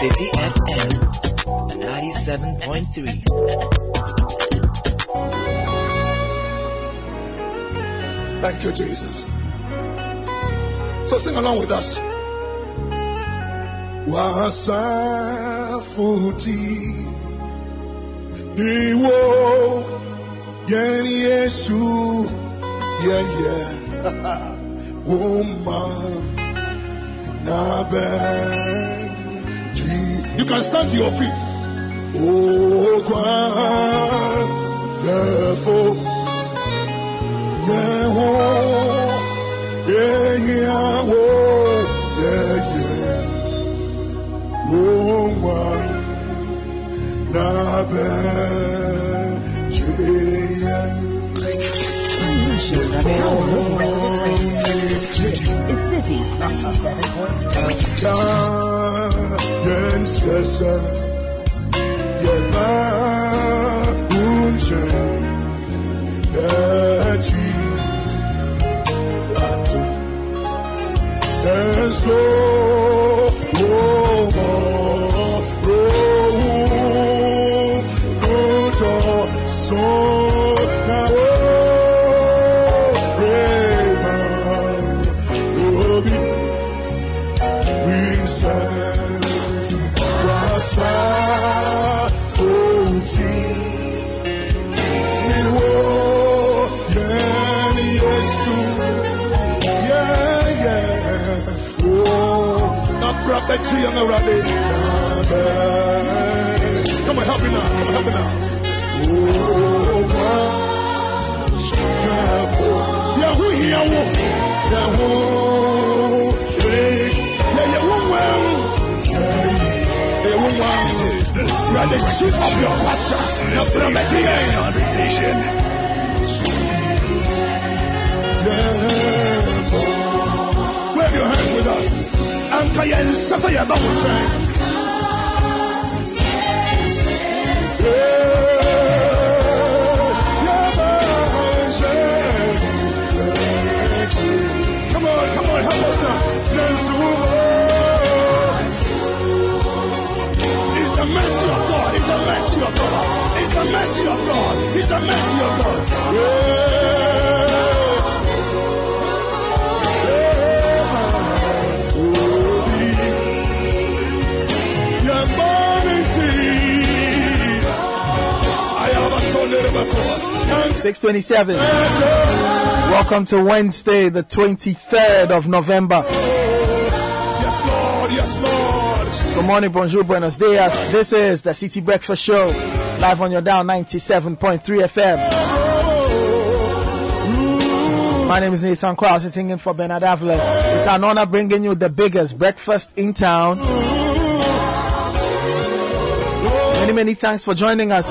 City FM. 97.3. Thank you, Jesus. So sing along with us. Wasafuti Niwo Yen Yesu Yeah yeah Woman Nabenji You can stand to your feet. Oh, Kwan Therefore yeah, yeah, yeah, oh, yeah, yeah. Oh, man, na ben, This is City 97.3. Yeah, that tree on the rabbit, come on, help me now, come on, help me now, who here? wo? Yeah, who? Hey, yeah, yeah, who? Well, yeah, yeah, who? Well, This is the of your pastor. Now, put up that tree, Serious eh? Conversation. Anka. Come on, come on, help us now. It's the mercy of God. It's the mercy of God. It's the mercy of God. It's the mercy of God. Yeah. 627. Welcome to Wednesday, the 23rd of November. Yes, Lord. Yes, Lord. Good morning, bonjour, buenos dias. This is the City Breakfast Show, live on your dial 97.3 FM. My name is Nathan Quao, sitting in for Bernard Avle. It's an honor bringing you the biggest breakfast in town. Many, many thanks for joining us.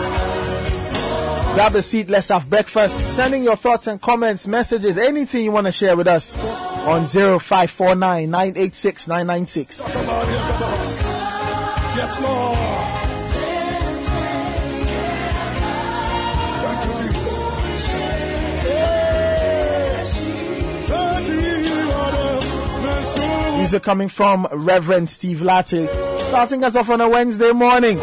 Grab a seat, let's have breakfast. Sending your thoughts and comments, messages, anything you want to share with us on 0549 986 996. Come on here, come on. Yes, Lord. Music coming from Reverend Steve Latte. Starting us off on a Wednesday morning.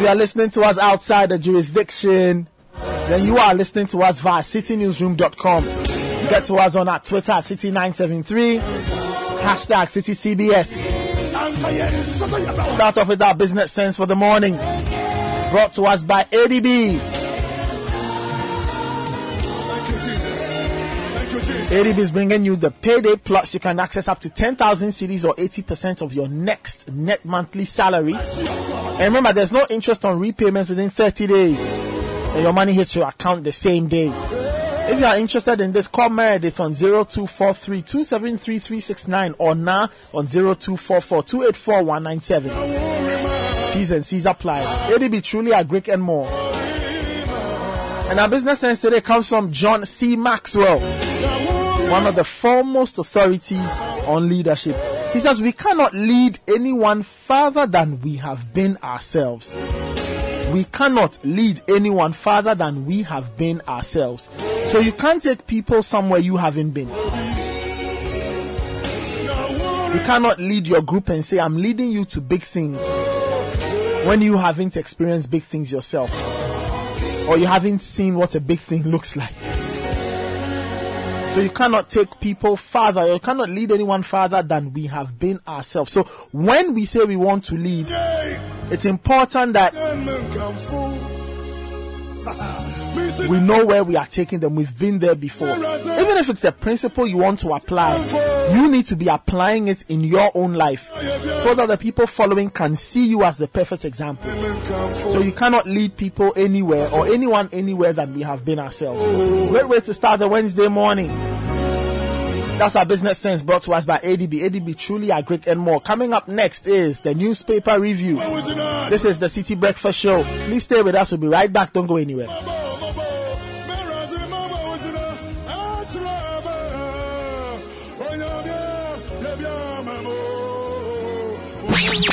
If you are listening to us outside the jurisdiction, then you are listening to us via citynewsroom.com. Get to us on our Twitter at City973, hashtag CityCBS. Start off with our business sense for the morning. Brought to us by ADB. ADB is bringing you the payday plus. You can access up to 10,000 cedis or 80% of your next net monthly salary. And remember, there's no interest on repayments within 30 days. And your money hits your account the same day. If you are interested in this, call Meredith on 0243 273 or now on 0244 284 197. T's and C's apply. ADB truly a Greek and more. And our business sense today comes from John C. Maxwell, one of the foremost authorities on leadership. He says, We cannot lead anyone further than we have been ourselves. We cannot lead anyone further than we have been ourselves. So you can't take people somewhere you haven't been. You cannot lead your group and say, I'm leading you to big things when you haven't experienced big things yourself or you haven't seen what a big thing looks like. So you cannot take people farther, you cannot lead anyone farther than we have been ourselves. So when we say we want to lead, it's important that we know where we are taking them. We've been there before. Even if it's a principle you want to apply, you need to be applying it in your own life so that the people following can see you as the perfect example. So you cannot lead people anywhere or anyone anywhere than we have been ourselves. Great way to start the Wednesday morning. That's our business sense brought to us by ADB. ADB truly are great and more. Coming up next is the newspaper review. This is the City Breakfast Show. Please stay with us. We'll be right back. Don't go anywhere.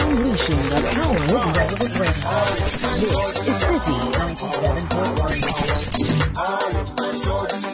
Unleashing the power of relevant radio. This is City 97.1.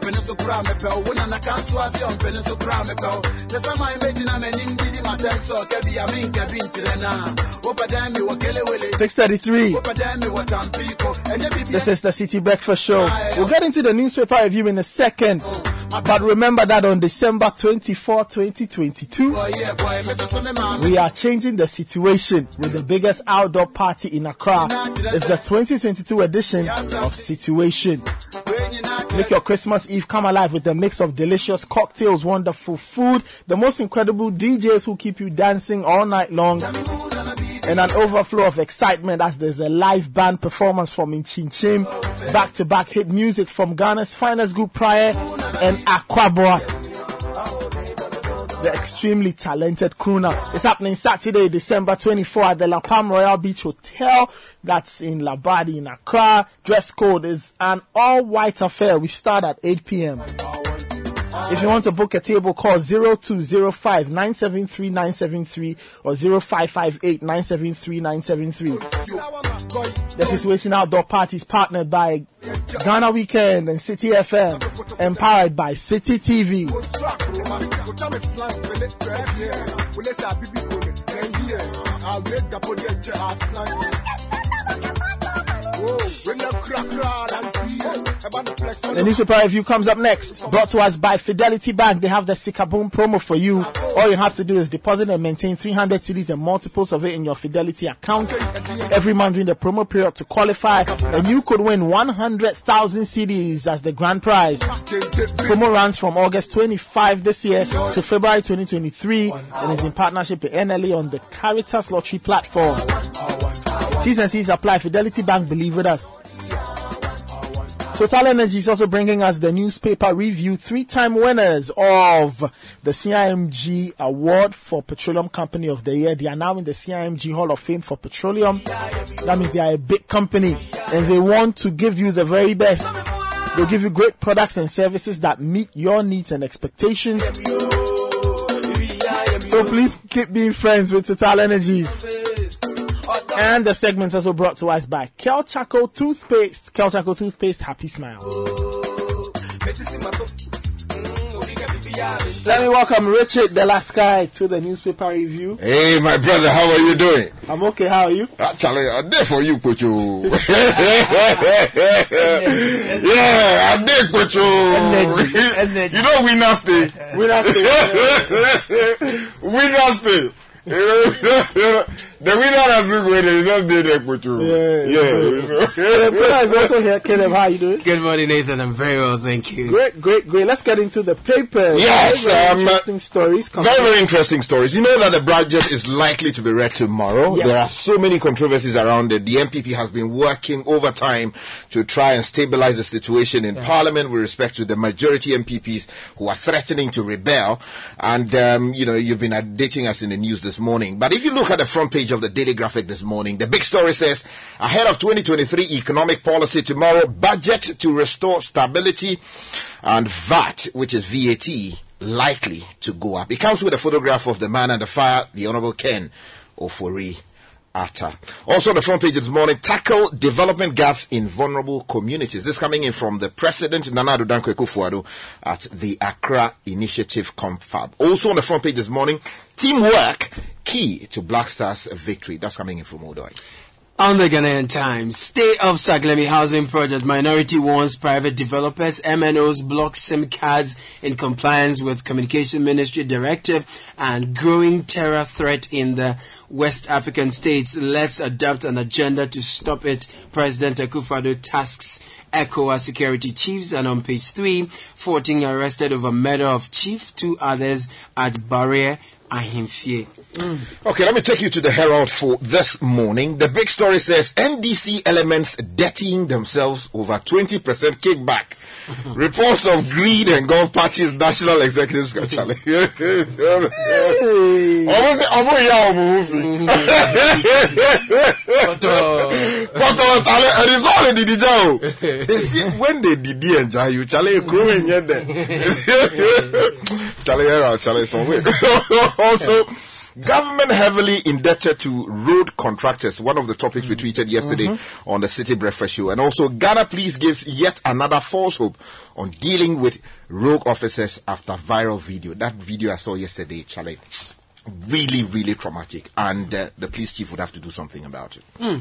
Six thirty-three. This is the City Breakfast Show. We'll get into the newspaper review in a second. But remember that on December 24, 2022, we are changing the situation with the biggest outdoor party in Accra. It's the 2022 edition of Situation. Make your Christmas Eve come alive with a mix of delicious cocktails, wonderful food, the most incredible DJs who keep you dancing all night long, and an overflow of excitement as there's a live band performance from Inchin Inchinchim, back to back hit music from Ghana's finest group Prior and Aquaboa. The extremely talented crooner. It's happening Saturday, December 24 at the La Palm Royal Beach Hotel. That's in Labadi in Accra. Dress code is an all white affair. We start at 8 p.m. If you want to book a table, call 0205 973 973 or 0558 973 973. The Situation Outdoor Party is partnered by Ghana Weekend and City FM, empowered by City TV. The newspaper review comes up next. Brought to us by Fidelity Bank. They have the Sikaboom promo for you. All you have to do is deposit and maintain 300 cedis and multiples of it in your Fidelity account every month during the promo period to qualify. And you could win 100,000 cedis as the grand prize. Promo runs from August 25 this year to February 2023 and is in partnership with NLA on the Caritas Lottery platform. T's and C's apply. Fidelity Bank, believe with us. Total Energy is also bringing us the newspaper review. Three-time winners of the CIMG Award for Petroleum Company of the Year. They are now in the CIMG Hall of Fame for Petroleum. That means they are a big company and they want to give you the very best. They give you great products and services that meet your needs and expectations. So please keep being friends with Total Energies. And the segment's also brought to us by Kel Chaco Toothpaste. Kel Chaco Toothpaste, happy smile. Let me welcome Richard the last guy to the newspaper review. Hey, my brother, how are you doing? I'm okay, how are you? Actually, I'm there for you, Kuchu. yeah, I'm there, Kuchu. You know, we nasty. we nasty. we stay. You know, the winner doesn't win, he just did there, Kuchu. Yeah, Yeah. Brother is also here. Caleb, how you doing? Good morning, Nathan. I'm very well, thank you. Great, great, great. Let's get into the papers. Yes, Very, very um, interesting stories. Very, very interesting stories. You know that the budget is likely to be read tomorrow. Yes. There are so many controversies around it. The NPP has been working overtime to try and stabilize the situation in Parliament with respect to the majority NPPs who are threatening to rebel. And, um, you know, you've been updating us in the news this morning. But if you look at the front page of the Daily Graphic this morning, the big story says, ahead of 2023 economic policy tomorrow, budget to restore stability and VAT, which is VAT, likely to go up. It comes with a photograph of the man and the fire, the Honorable Ken Ofori Atta. Also on the front page this morning, tackle development gaps in vulnerable communities. This coming in from the President Nana Addo Dankwa Akufo-Addo at the Accra Initiative Confab. Also on the front page this morning, teamwork key to Black Stars victory. That's coming in from Odoi. On the Ghanaian Times, State of Saglemi Housing Project Minority warns private developers, MNOs block SIM cards in compliance with Communication Ministry Directive and growing terror threat in the West African states. Let's adopt an agenda to stop it. President Akufo-Addo tasks ECOWAS security chiefs and on page 3, 14 arrested over murder of chief, two others at Barrier, Ahimfie. Mm. Okay, let me take you to the Herald for this morning. The big story says NDC elements dirtying themselves over 20% kickback. Reports of greed and Gulf Party's national executives. Charlie. Almost, almost, yeah, almost. But uh, it is all in the. They see when they did the enjoy you, Charlie, growing yet then. Charlie, Herald, Charlie, somewhere. also. Government heavily indebted to road contractors. One of the topics we mm. tweeted yesterday mm-hmm. on the City Breakfast Show. And also, Ghana Police gives yet another false hope on dealing with rogue officers after viral video. That video I saw yesterday, Charlie, really, really traumatic. And uh, the police chief would have to do something about it. Hmm.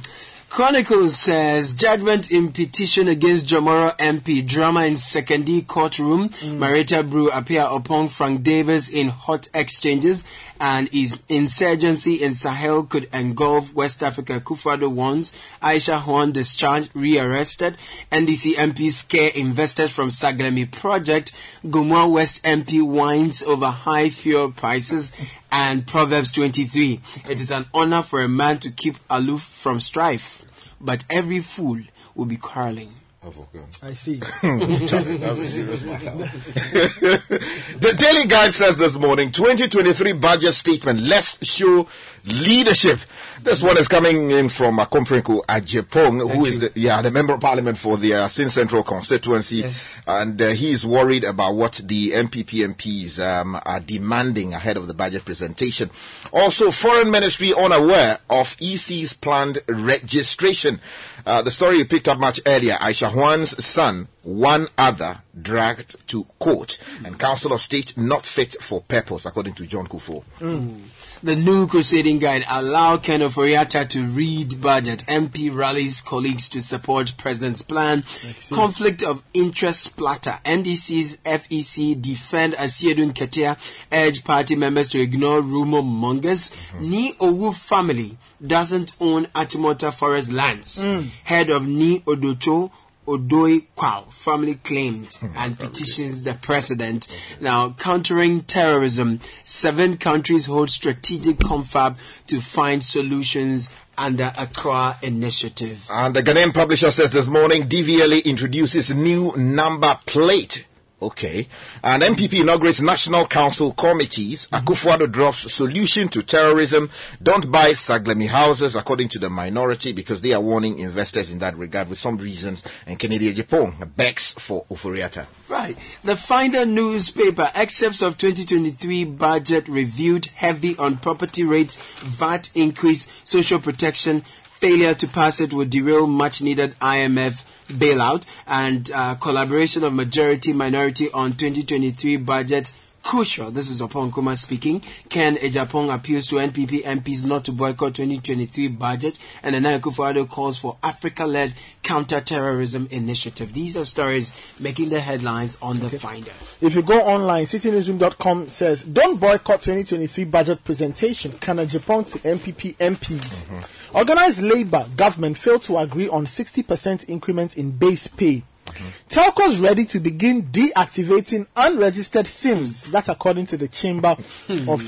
Chronicles says judgment in petition against Jomoro MP drama in secondary courtroom. Mm. Marietta Brew Appiah-Oppong Frank Davis in hot exchanges and his insurgency in Sahel could engulf West Africa. Kufado warns Aisha Huang discharged, rearrested. NDC MP scare investors from Saglemi project. Gomoa West MP whines over high fuel prices and Proverbs 23. It is an honor for a man to keep aloof from strife, but every fool will be quarreling. I see. the Daily Guide says this morning 2023 budget statement. Let's show leadership. This one is coming in from Akompreko Agyapong, who is the yeah the member of parliament for the uh, Assin Central constituency, Yes. and uh, he is worried about what the NPP MPs um, are demanding ahead of the budget presentation. Also, Foreign Ministry unaware of EC's planned registration. Uh, the story you picked up much earlier. Aisha Huang's son, one other dragged to court. And Council of State not fit for purpose, according to John Kufuor. The new crusading guide allow Ken Ofori Atta to read budget. MP rallies colleagues to support president's plan. Conflict of interest splatter. NDC's FEC defend Asiedu Nketia. Urge party members to ignore rumor mongers. Ni Owu family doesn't own Achimota forest lands. Head of Ni Odocho Odoi Kwao family claimed hmm, and petitions the president. Now, countering terrorism, seven countries hold strategic confab to find solutions under Accra initiative. And the Ghanaian publisher says this morning DVLA introduces new number plate. Okay. And NPP inaugurates National Council committees. Mm-hmm. Akufo-Addo drops solution to terrorism. Don't buy Saglemi houses, according to the minority, because they are warning investors in that regard with some reasons. And Kennedy Agyapong begs for Ofori Atta. Right. The Finder newspaper, excerpts of 2023 budget reviewed heavy on property rates, VAT increase, social protection, failure to pass it would derail much needed IMF bailout, and uh, collaboration of majority minority on 2023 budget. Crucial. This is Oppong Nkrumah speaking. Ken Agyapong appeals to NPP MPs not to boycott 2023 budget, and Nana Akufo-Addo calls for Africa-led counter-terrorism initiative. These are stories making the headlines on the Finder. If you go online, citynewsroom.com says, don't boycott 2023 budget presentation. Ken Agyapong to NPP MPs. Mm-hmm. Organized labor government failed to agree on 60% increment in base pay. Mm-hmm. Telcos ready to begin deactivating unregistered SIMs. That's according to the Chamber hmm. of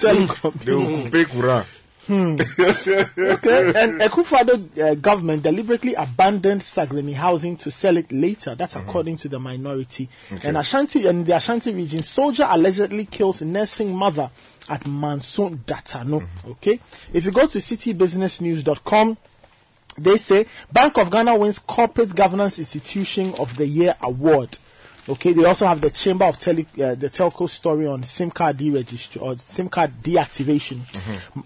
Telecom. Hmm. Hmm. okay, and Akufo-Addo uh, government deliberately abandoned Saglemi housing to sell it later. That's according to the minority. And Ashanti, and the Ashanti region, soldier allegedly kills nursing mother at Manson Datano. Okay, if you go to citybusinessnews.com, they say Bank of Ghana wins Corporate Governance Institution of the Year award. Okay, they also have the Chamber of Tele, uh, the telco story on SIM card deregistration or SIM card deactivation.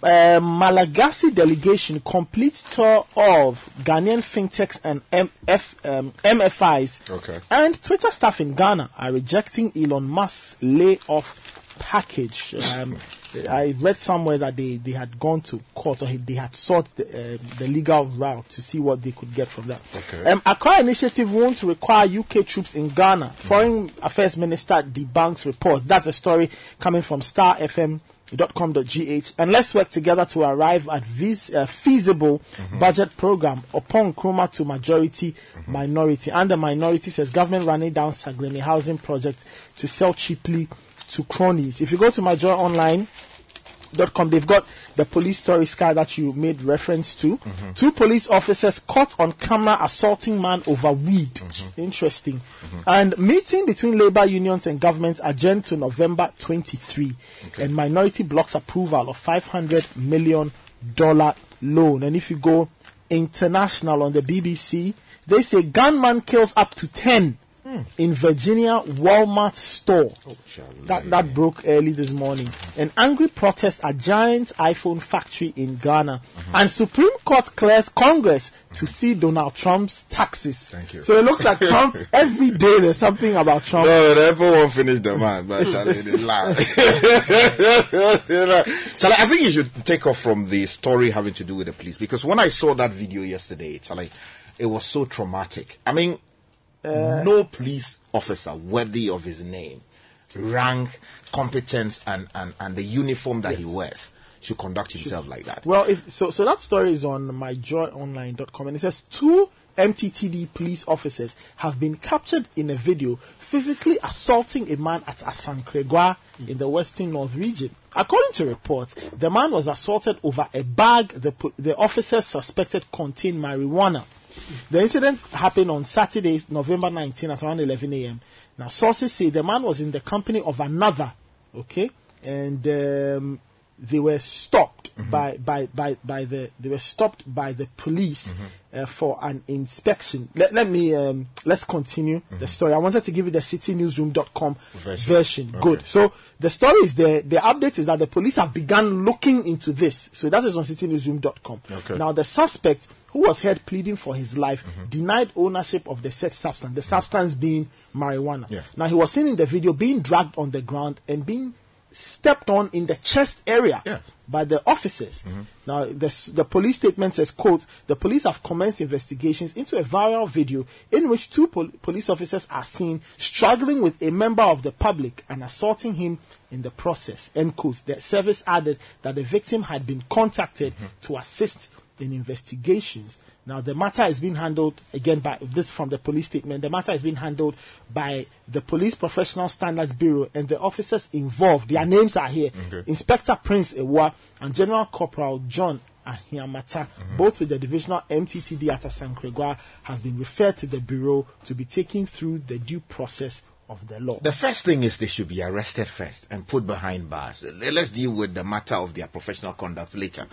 Uh, Malagasy delegation complete tour of Ghanaian fintechs and MF, um, MFIs. Okay. And Twitter staff in Ghana are rejecting Elon Musk's layoff package. Um, I read somewhere that they, they had gone to court or they had sought the, uh, the legal route to see what they could get from that. Okay. Um, Accra initiative won't require UK troops in Ghana. Foreign Affairs Minister debunks reports. That's a story coming from starfm.com.gh. And let's work together to arrive at this uh, feasible budget program Oppong Nkrumah to majority minority. And the minority says government running down Saglemi housing project to sell cheaply to cronies. If you go to Major Online, dot com they've got the police story sky that you made reference to. Mm-hmm. Two police officers caught on camera assaulting man over weed. Mm-hmm. Interesting. Mm-hmm. And meeting between labor unions and government adjourned to november 23 and minority blocks approval of 500 million dollar loan. And if you go international on the bbc they say gunman kills up to 10 Hmm. in Virginia Walmart store. Oh, that, that broke early this morning. An angry protest at giant iPhone factory in Ghana. Uh-huh. And Supreme Court clears Congress to uh-huh. see Donald Trump's taxes. Thank you. So it looks like Trump, every day there's something about Trump. No, the Apple won't finish the man, but Charlie, they lie. Charlie, I think you should take off from the story having to do with the police because when I saw that video yesterday, Charlie, it was so traumatic. I mean, Uh, no police officer worthy of his name, rank, competence, and, and, and the uniform that he wears should conduct himself like that. Well, if, so so that story is on myjoyonline.com and it says two MTTD police officers have been captured in a video physically assaulting a man at Asankragwa in the Western North region. According to reports, the man was assaulted over a bag the, the officers suspected contained marijuana. The incident happened on Saturday, November 19 at around 11 a.m. Now, sources say the man was in the company of another, okay, and um, they were stopped by, by, by, by the they were stopped by the police uh, for an inspection. Let, let me um, let's continue the story. I wanted to give you the citynewsroom.com version. Version. Good. So the story is there. The update is that the police have begun looking into this. So that is on citynewsroom.com. Okay. Now the suspect who was heard pleading for his life, Mm-hmm. denied ownership of the said substance, the mm-hmm. substance being marijuana. Yeah. Now, he was seen in the video being dragged on the ground and being stepped on in the chest area Yeah. by the officers. Mm-hmm. Now, the, the police statement says, quote, the police have commenced investigations into a viral video in which two pol- police officers are seen struggling with a member of the public and assaulting him in the process, end quote. The service added that the victim had been contacted mm-hmm. to assist in investigations. Now, the matter is being handled again by this from the police statement. The matter is being handled by the Police Professional Standards Bureau and the officers involved. Their names are here Inspector Prince Ewa and General Corporal John Ahiamata, mm-hmm. both with the divisional MTTD at Asankragwa, have been referred to the Bureau to be taken through the due process of the law. The first thing is they should be arrested first and put behind bars. Let's deal with the matter of their professional conduct later.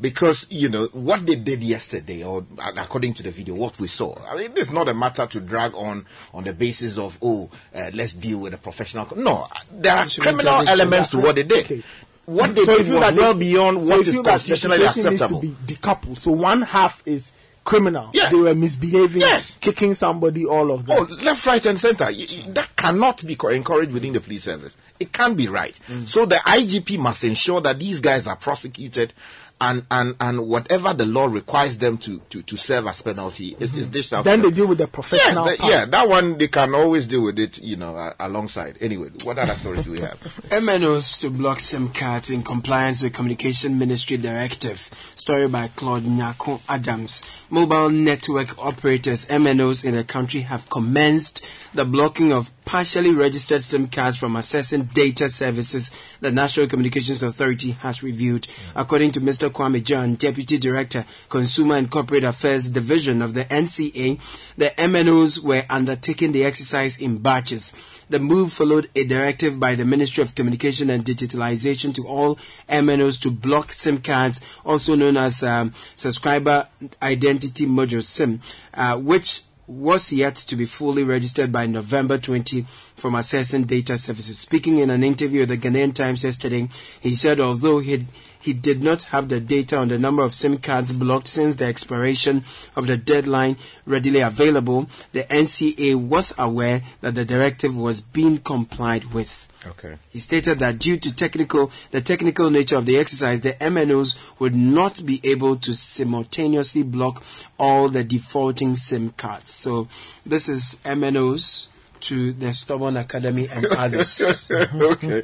Because, you know, what they did yesterday, or according to the video, what we saw, I mean, this is not a matter to drag on on the basis of, oh, uh, let's deal with the professional. con- No, there are criminal elements to what they did. Okay. What they So did feel was that well they- beyond so what you is feel that constitutionally acceptable. Needs to be decoupled. So one half is criminal. Yes. They were misbehaving, Yes. kicking somebody, all of that. Oh, left, right, and center. That cannot be co- encouraged within the police service. It can't be right. Mm. So the IGP must ensure that these guys are prosecuted and, and, and whatever the law requires them to, to, to serve as penalty is, is dished out. then they deal with the Yes, professional that- part. yeah, that one they can always deal with it, you know, uh, alongside. Anyway, what other stories do we have? MNOs to block SIM cards in compliance with Communication Ministry Directive. Story by Claude Nyako Adams. Mobile network operators, MNOs in the country have commenced the blocking of partially registered SIM cards from accessing data services the National Communications Authority has reviewed. According to Mr. Kwame John, Deputy Director, Consumer and Corporate Affairs Division of the NCA, the MNOs were undertaking the exercise in batches. The move followed a directive by the Ministry of Communication and Digitalization to all MNOs to block SIM cards, also known as um, Subscriber Identity Module SIM, uh, which was yet to be fully registered by November 20 from Assessing data services. Speaking in an interview with the Ghanaian Times yesterday, he said although he he did not have the data on the number of SIM cards blocked since the expiration of the deadline readily available, the NCA was aware that the directive was being complied with. Okay. He stated that due to technical, the technical nature of the exercise, the MNOs would not be able to simultaneously block all the defaulting SIM cards. So this is MNOs to the Stubborn Academy and others. okay.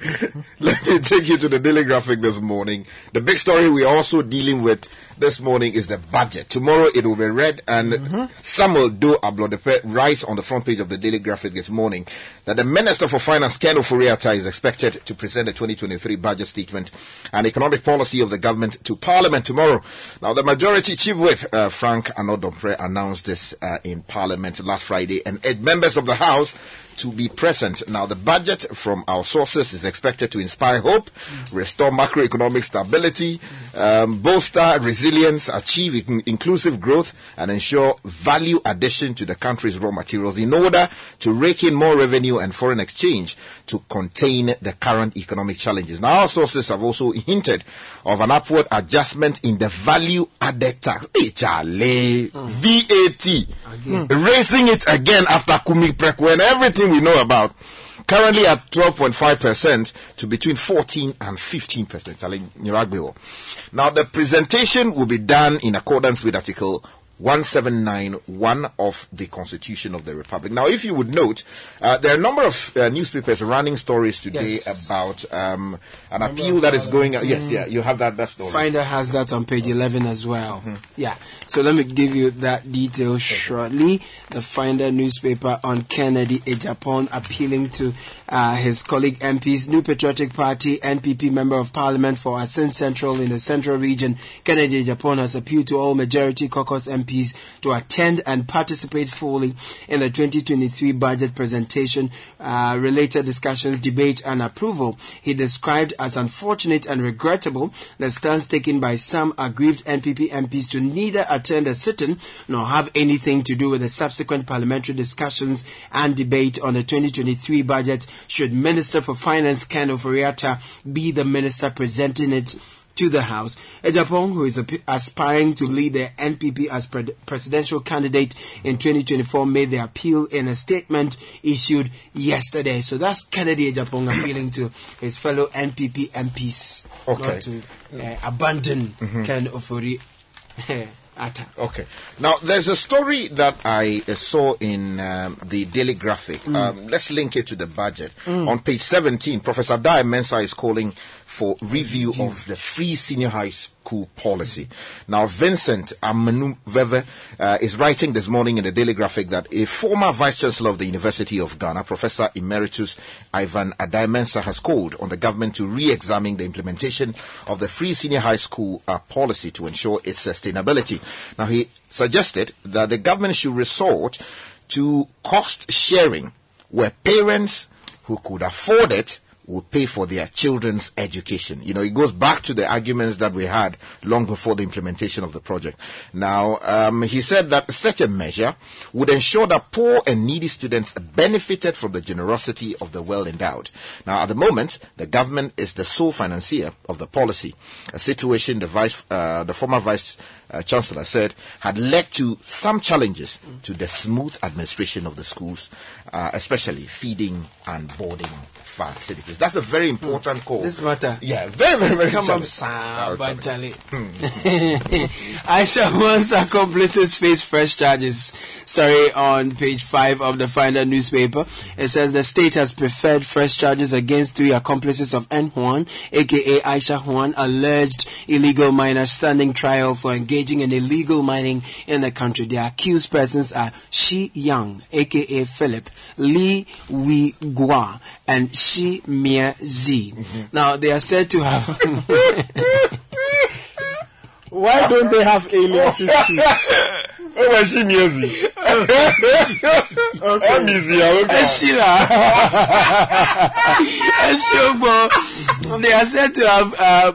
Let me take you to the daily graphic this morning. The big story we're also dealing with this morning is the budget. Tomorrow it will be read and Samuel Do Ablodepe writes on the front page of the daily graphic this morning that the Minister for Finance, Ken Ofori Atta, is expected to present the 2023 budget statement and economic policy of the government to Parliament tomorrow. Now, the majority chief whip, uh, Frank Annoh-Dompreh, announced this uh, in Parliament last Friday and urged members of the House to be present. Now, the budget from our sources is expected to inspire hope, restore macroeconomic stability, um, bolster resilience, achieve in- inclusive growth, and ensure value addition to the country's raw materials in order to rake in more revenue and foreign exchange to contain the current economic challenges. Now, our sources have also hinted of an upward adjustment in the value added tax. Hey, Charlie, hmm. VAT, hmm. raising it again after Kumi Preko and everything we know about. Currently at 12.5% to between 14 and 15%. Charlie, Nyiragbewo. Now, the presentation will be done in accordance with Article 1791 of the Constitution of the Republic. Now, if you would note, uh, there are a number of uh, newspapers running stories today Yes. about um, an appeal that is going. yes, yeah, you have that, that story. Finder has that on page 11 as well. Yeah. So let me give you that detail shortly. The Finder newspaper on Kennedy Agyapong appealing to uh, his colleague MPs, New Patriotic Party, NPP Member of Parliament for Assin Central in the Central Region. Kennedy Agyapong has appealed to all majority caucus MPs to attend and participate fully in the 2023 budget presentation, uh, related discussions, debate and approval. He described as unfortunate and regrettable the stance taken by some aggrieved NPP MPs to neither attend a sit-in nor have anything to do with the subsequent parliamentary discussions and debate on the 2023 budget should Minister for Finance Ken Ofori Atta be the minister presenting it to the House. Agyapong, who is aspiring to lead the NPP as presidential candidate in 2024, made the appeal in a statement issued yesterday. So that's Kennedy Agyapong appealing to his fellow NPP MPs Okay. not to uh, abandon Ken Ofori Atta. Okay. Now, there's a story that I uh, saw in um, the Daily Graphic. Um, let's link it to the budget. On page 17, Professor Addae-Mensah is calling for review of the free senior high school policy. Now, Vincent Amanu Veve uh, is writing this morning in the Daily Graphic that a former Vice Chancellor of the University of Ghana, Professor Emeritus Ivan Addae-Mensah, has called on the government to re-examine the implementation of the free senior high school uh, policy to ensure its sustainability. Now, he suggested that the government should resort to cost sharing where parents who could afford it would pay for their children's education. You know, it goes back to the arguments that we had long before the implementation of the project. Now, um, he said that such a measure would ensure that poor and needy students benefited from the generosity of the well-endowed. Now, at the moment, the government is the sole financier of the policy, a situation the vice, uh, the former vice uh, chancellor said had led to some challenges to the smooth administration of the schools, uh, especially feeding and boarding facilities. That's a very important hmm. call. This matter. Yeah, very, very, very Come up, challenging. sir, but challenging. Charlie. Hmm. Aisha Huang's accomplices face fresh charges. Story on page five of the Finder newspaper. It says the state has preferred fresh charges against three accomplices of En Huang, aka Aisha Huang, alleged illegal miner standing trial for engaging in illegal mining in the country. The accused persons are Shi Yang, aka Philip, Lee Wee Gua, and Shi Mia Z. Mm-hmm. Now they are said to have Why don't they have aliases too? Oh, my she music. I'm easy. Sheila. Eh, Eshogbo. They are said to have uh,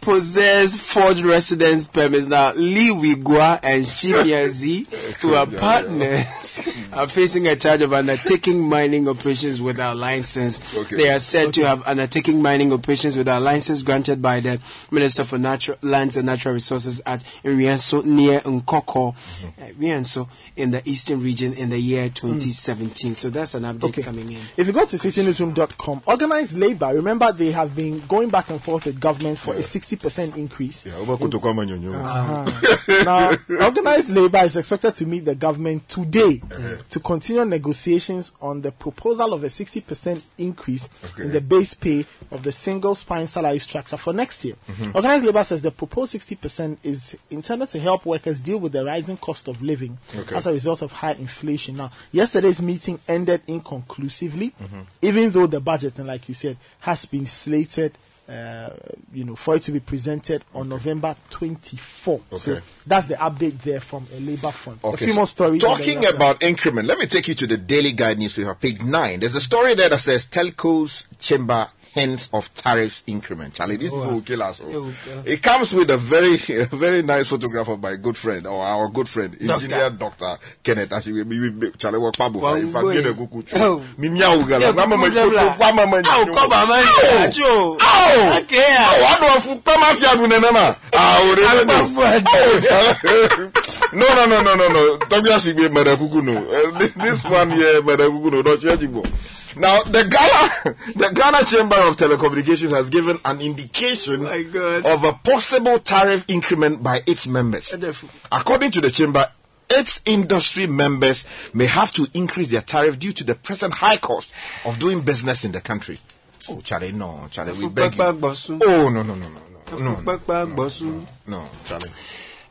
possessed forged residence permits. Now, Lee Wigwa and Shimia Z, who are partners, are facing a charge of undertaking mining operations without license. Okay. They are said to have undertaken mining operations without license granted by the Minister for Natural Lands and Natural Resources at Rienso near Nkoko, uh, Rienso, in the eastern region in the year 2017. So that's an update Okay. coming in. If you go to citynewsroom.com, organized labor, remember they have been going back and forth with government for a 60% increase. Uh-huh. now, organized labor is expected to meet the government today to continue negotiations on the proposal of a 60% increase in the base pay of the single spine salary structure for next year. Organized labor says the proposed 60% is intended to help workers deal with the rising cost of living Okay. as a result of high inflation. Now, yesterday's meeting ended inconclusively, even though the budget, and like you said, has been slated. Uh, you know, for it to be presented on November 24. So that's the update there from a labor front. a few more stories. Talking about increment, let me take you to the Daily Guide newspaper, page nine. There's a story there that says Telco's chamber hence of tariffs increment. Charlie, these people will kill us. oh. Yeah, will kill. It comes with a very, a very nice photograph of my good friend or our good friend, engineer Doctor Kenneth. Actually, we we Charlie work pabu. Wow, If I'm boy. getting a kuku. Oh. Mimi au gala. Yeah, Mama kuku ma dabla. kuku. Mama ma. Ow, come on, man. Ow. Acho. Ow. Okay, yeah. Oh, I don't fu pa ma fi adu nene ma. Ah, o re Agbafu Oh, no, no, no, no, no, no. Tobias Igbe Medekuku no. Uh, this, this one here, Medekuku no. Don't change Igbo. Now, the Ghana, the Ghana Chamber of Telecommunications has given an indication of a possible tariff increment by its members. According to the chamber, its industry members may have to increase their tariff due to the present high cost of doing business in the country. Oh, Charlie, no, Charlie, we beg you. Oh, no, no, no, no, no, no, no, Gbagbosu. no, Charlie.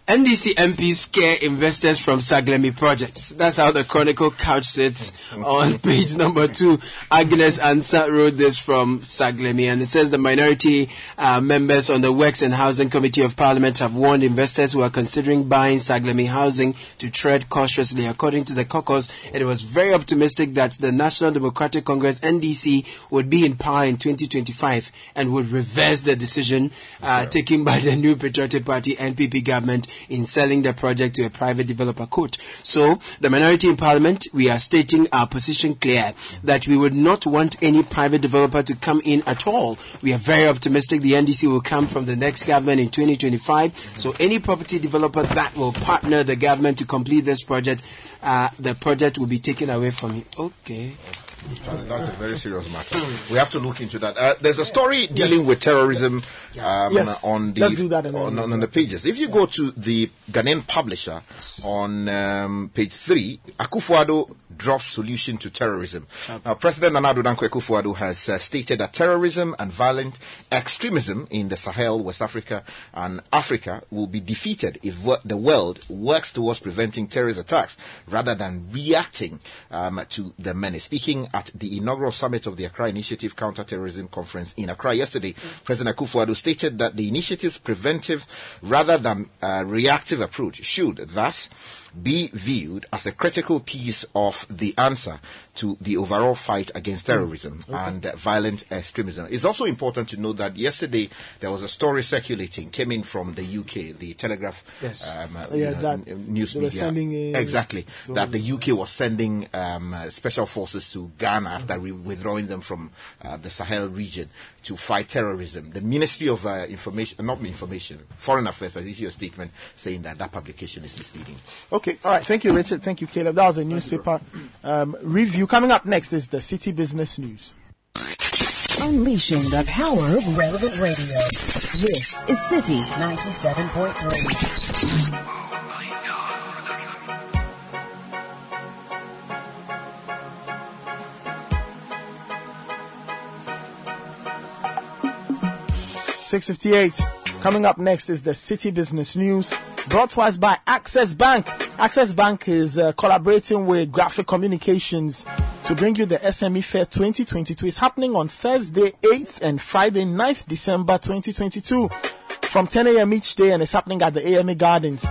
NDC MPs scare investors from Saglemi projects. That's how the Chronicle couch sits on page number two. Agnes Ansa wrote this from Saglemi and it says the minority uh, members on the Works and Housing Committee of Parliament have warned investors who are considering buying Saglemi housing to tread cautiously. According to the caucus, it was very optimistic that the National Democratic Congress NDC would be in power in 2025 and would reverse the decision uh, taken by the new Patriotic Party NPP government in selling the project to a private developer court. So the minority in parliament, we are stating our position clear that we would not want any private developer to come in at all. We are very optimistic the NDC will come from the next government in 2025. So any property developer that will partner the government to complete this project, uh, the project will be taken away from you. Okay. That's a very serious matter. We have to look into that. Uh, there's a story dealing with terrorism um, Yes. on the Let's do that on, on, on the pages. If you go to the Ghanaian publisher on um, page three, Akufo-Addo drops solution to terrorism. Now, President Nana Addo Dankwa Akufo-Addo has uh, stated that terrorism and violent extremism in the Sahel, West Africa, and Africa will be defeated if the world works towards preventing terrorist attacks rather than reacting um, to the menace. Speaking at the inaugural summit of the Accra Initiative Counterterrorism Conference in Accra yesterday, President Akufo-Addo stated that the initiative's preventive rather than uh, reactive approach should thus be viewed as a critical piece of the answer to the overall fight against terrorism and uh, violent extremism. It's also important to note that yesterday there was a story circulating, came in from the UK, the Telegraph Yes. um, uh, Yeah, that news media. sending, exactly. That the UK was sending um, special forces to Ghana after re- withdrawing them from uh, the Sahel region to fight terrorism. The Ministry of uh, Information, not Information, Foreign Affairs has issued a statement saying that that publication is misleading. Okay, all right. Thank you, Richard. Thank you, Caleb. That was a newspaper um, review. Coming up next is the City Business News. Unleashing the power of relevant radio. This is City 97.3. Six fifty-eight. Coming up next is the City Business News, brought to us by Access Bank. Access Bank is uh, collaborating with Graphic Communications to bring you the SME Fair 2022. It's happening on Thursday 8th and Friday 9th December 2022 from 10 a.m. each day, and it's happening at the AMA Gardens.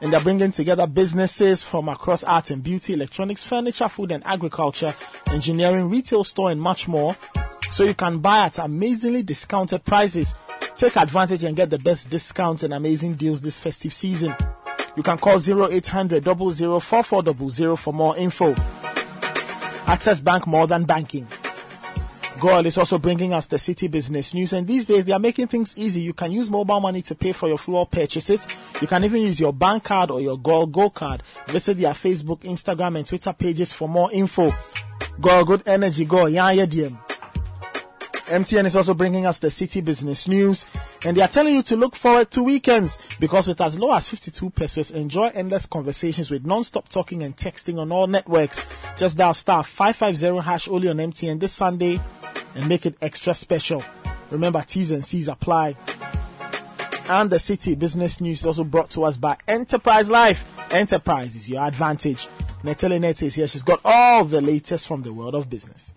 and they're bringing together businesses from across art and beauty, electronics, furniture, food and agriculture, engineering, retail store, and much more. So you can buy at amazingly discounted prices. Take advantage and get the best discounts and amazing deals this festive season. You can call 0800 00 4400 for more info. Access Bank more than banking. Goil is also bringing us the city business news, and these days they are making things easy. You can use mobile money to pay for your floor purchases. You can even use your bank card or your Goil Go card. Visit their Facebook, Instagram, and Twitter pages for more info. Goil Good Energy Go yeah yeah DM. MTN is also bringing us the city business news, and they are telling you to look forward to weekends because with as low as 52 pesewas, enjoy endless conversations with non-stop talking and texting on all networks. Just dial star 550 hash only on MTN this Sunday and make it extra special. Remember, T's and C's apply. And the city business news is also brought to us by Enterprise Life. Enterprise is your advantage. Netele Nete is here. She's got all the latest from the world of business.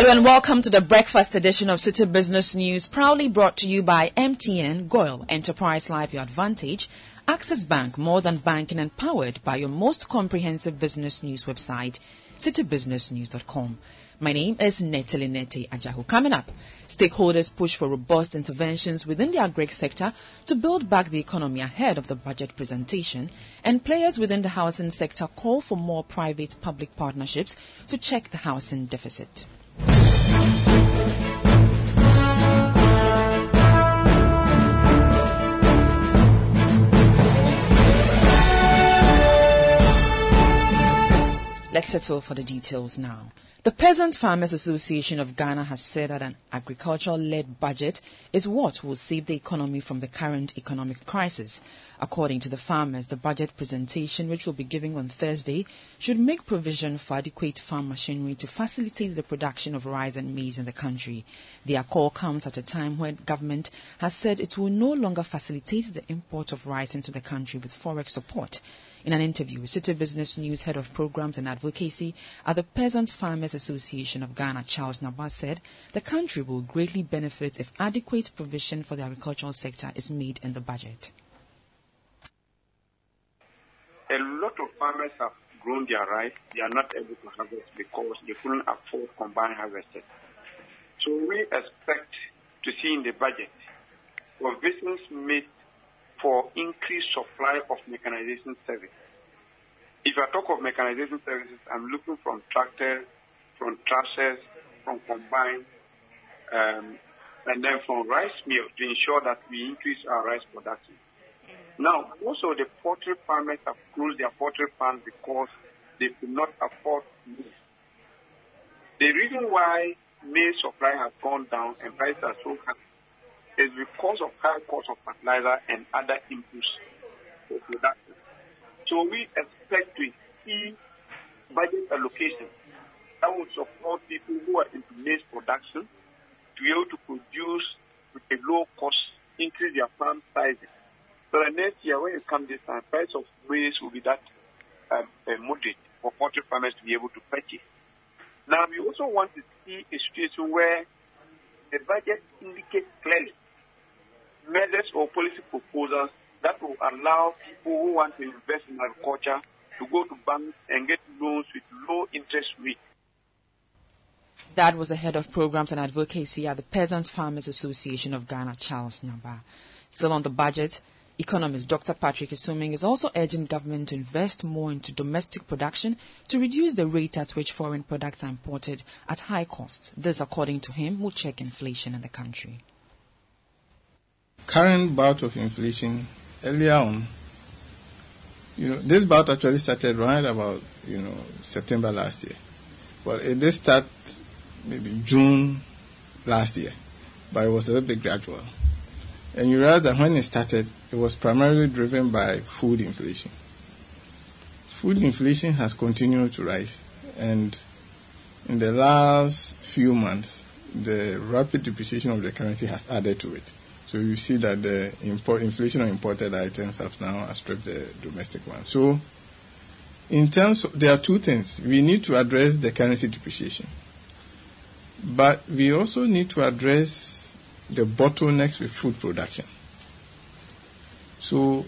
Hello and welcome to the breakfast edition of City Business News, proudly brought to you by MTN, Goil, Enterprise Life Your Advantage, Access Bank, more than banking and powered by your most comprehensive business news website, citybusinessnews.com. My name is Netali Neti Ajahu. Coming up, stakeholders push for robust interventions within the agri sector to build back the economy ahead of the budget presentation, and players within the housing sector call for more private-public partnerships to check the housing deficit. Let's settle for the details now. The Peasants Farmers Association of Ghana has said that an agricultural-led budget is what will save the economy from the current economic crisis. According to the farmers, the budget presentation, which will be given on Thursday, should make provision for adequate farm machinery to facilitate the production of rice and maize in the country. Their call comes at a time when government has said it will no longer facilitate the import of rice into the country with forex support. In an interview with City Business News Head of Programs and Advocacy at the Peasant Farmers Association of Ghana, Charles Nabas said the country will greatly benefit if adequate provision for the agricultural sector is made in the budget. a lot of farmers have grown their rice. They are not able to harvest because they couldn't afford combined harvested. So we expect to see in the budget provisions made for increased supply of mechanization service. If I talk of mechanization services, I'm looking from tractors, from tractors, from combine, um, and then from rice mill to ensure that we increase our rice production. Now, of the poultry farmers have closed their poultry farms because they could not afford maize. The reason why maize supply has gone down and prices are so high is because of high cost of fertilizer and other inputs for production. So we expect to see budget allocation that will support people who are into maize production to be able to produce with a low cost, increase their farm sizes. So the next year, when it comes this time, price of maize will be that um, uh, moderate for poultry farmers to be able to purchase. Now, we also want to see a situation where the budget indicates clearly measures or policy proposals that will allow people who want to invest in agriculture to go to banks and get loans with low interest rates. That was the head of programs and advocacy at the Peasants Farmers Association of Ghana, Charles Nyaaba. Still on the budget, economist Dr. Patrick Asuming is also urging government to invest more into domestic production to reduce the rate at which foreign products are imported at high costs. This, according to him, will check inflation in the country. Current bout of inflation earlier on, you know, this bout actually started right about, you know, September last year. Well, it did start maybe June last year, but it was a little bit gradual. And you realize that when it started, it was primarily driven by food inflation. Food inflation has continued to rise, and in the last few months, the rapid depreciation of the currency has added to it. So you see that the import, inflation on imported items have now outstripped the domestic one. So, in terms of, there are two things. We need to address the currency depreciation. But we also need to address the bottlenecks with food production. So,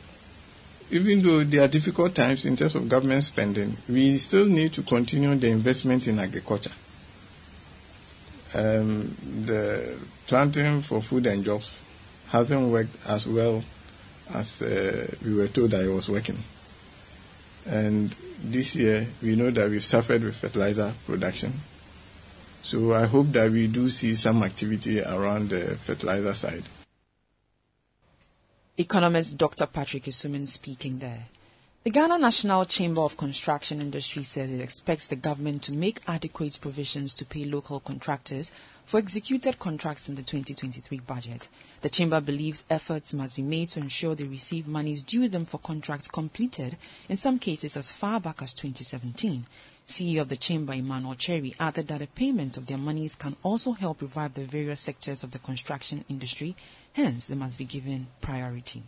even though there are difficult times in terms of government spending, we still need to continue the investment in agriculture. Um, the planting for food and jobs hasn't worked as well as uh, we were told that it was working. And this year, we know that we've suffered with fertilizer production. So I hope that we do see some activity around the fertilizer side. Economist Dr. Patrick Asuming speaking there. The Ghana National Chamber of Construction Industry says it expects the government to make adequate provisions to pay local contractors for executed contracts in the 2023 budget. The chamber believes efforts must be made to ensure they receive monies due them for contracts completed, in some cases as far back as 2017. CEO of the chamber, Emmanuel Cherry, added that a payment of their monies can also help revive the various sectors of the construction industry, hence they must be given priority.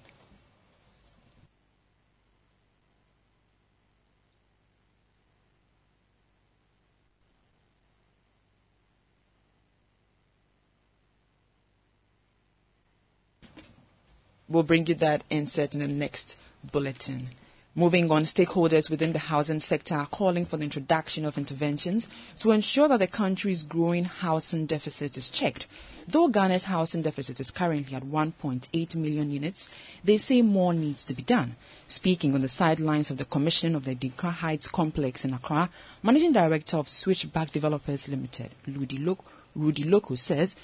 We'll bring you that insert in the next bulletin. Moving on, stakeholders within the housing sector are calling for the introduction of interventions to ensure that the country's growing housing deficit is checked. Though Ghana's housing deficit is currently at 1.8 million units, they say more needs to be done. Speaking on the sidelines of the commissioning of the Dinkra Heights complex in Accra, Managing Director of Switchback Developers Limited, Rudy Lok, Rudy Loko says,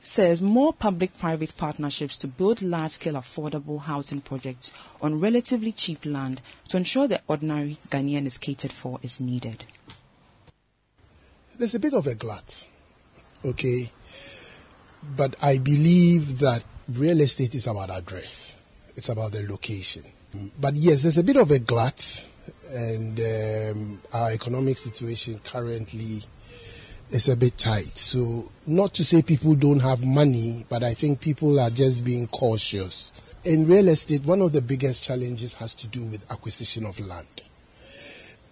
says more public-private partnerships to build large-scale affordable housing projects on relatively cheap land to ensure that ordinary Ghanaian is catered for is needed. There's a bit of a glut, okay? But I believe that real estate is about address. It's about the location. But yes, there's a bit of a glut, and um, our economic situation currently is a bit tight. So, not to say people don't have money, but I think people are just being cautious. In real estate, one of the biggest challenges has to do with acquisition of land.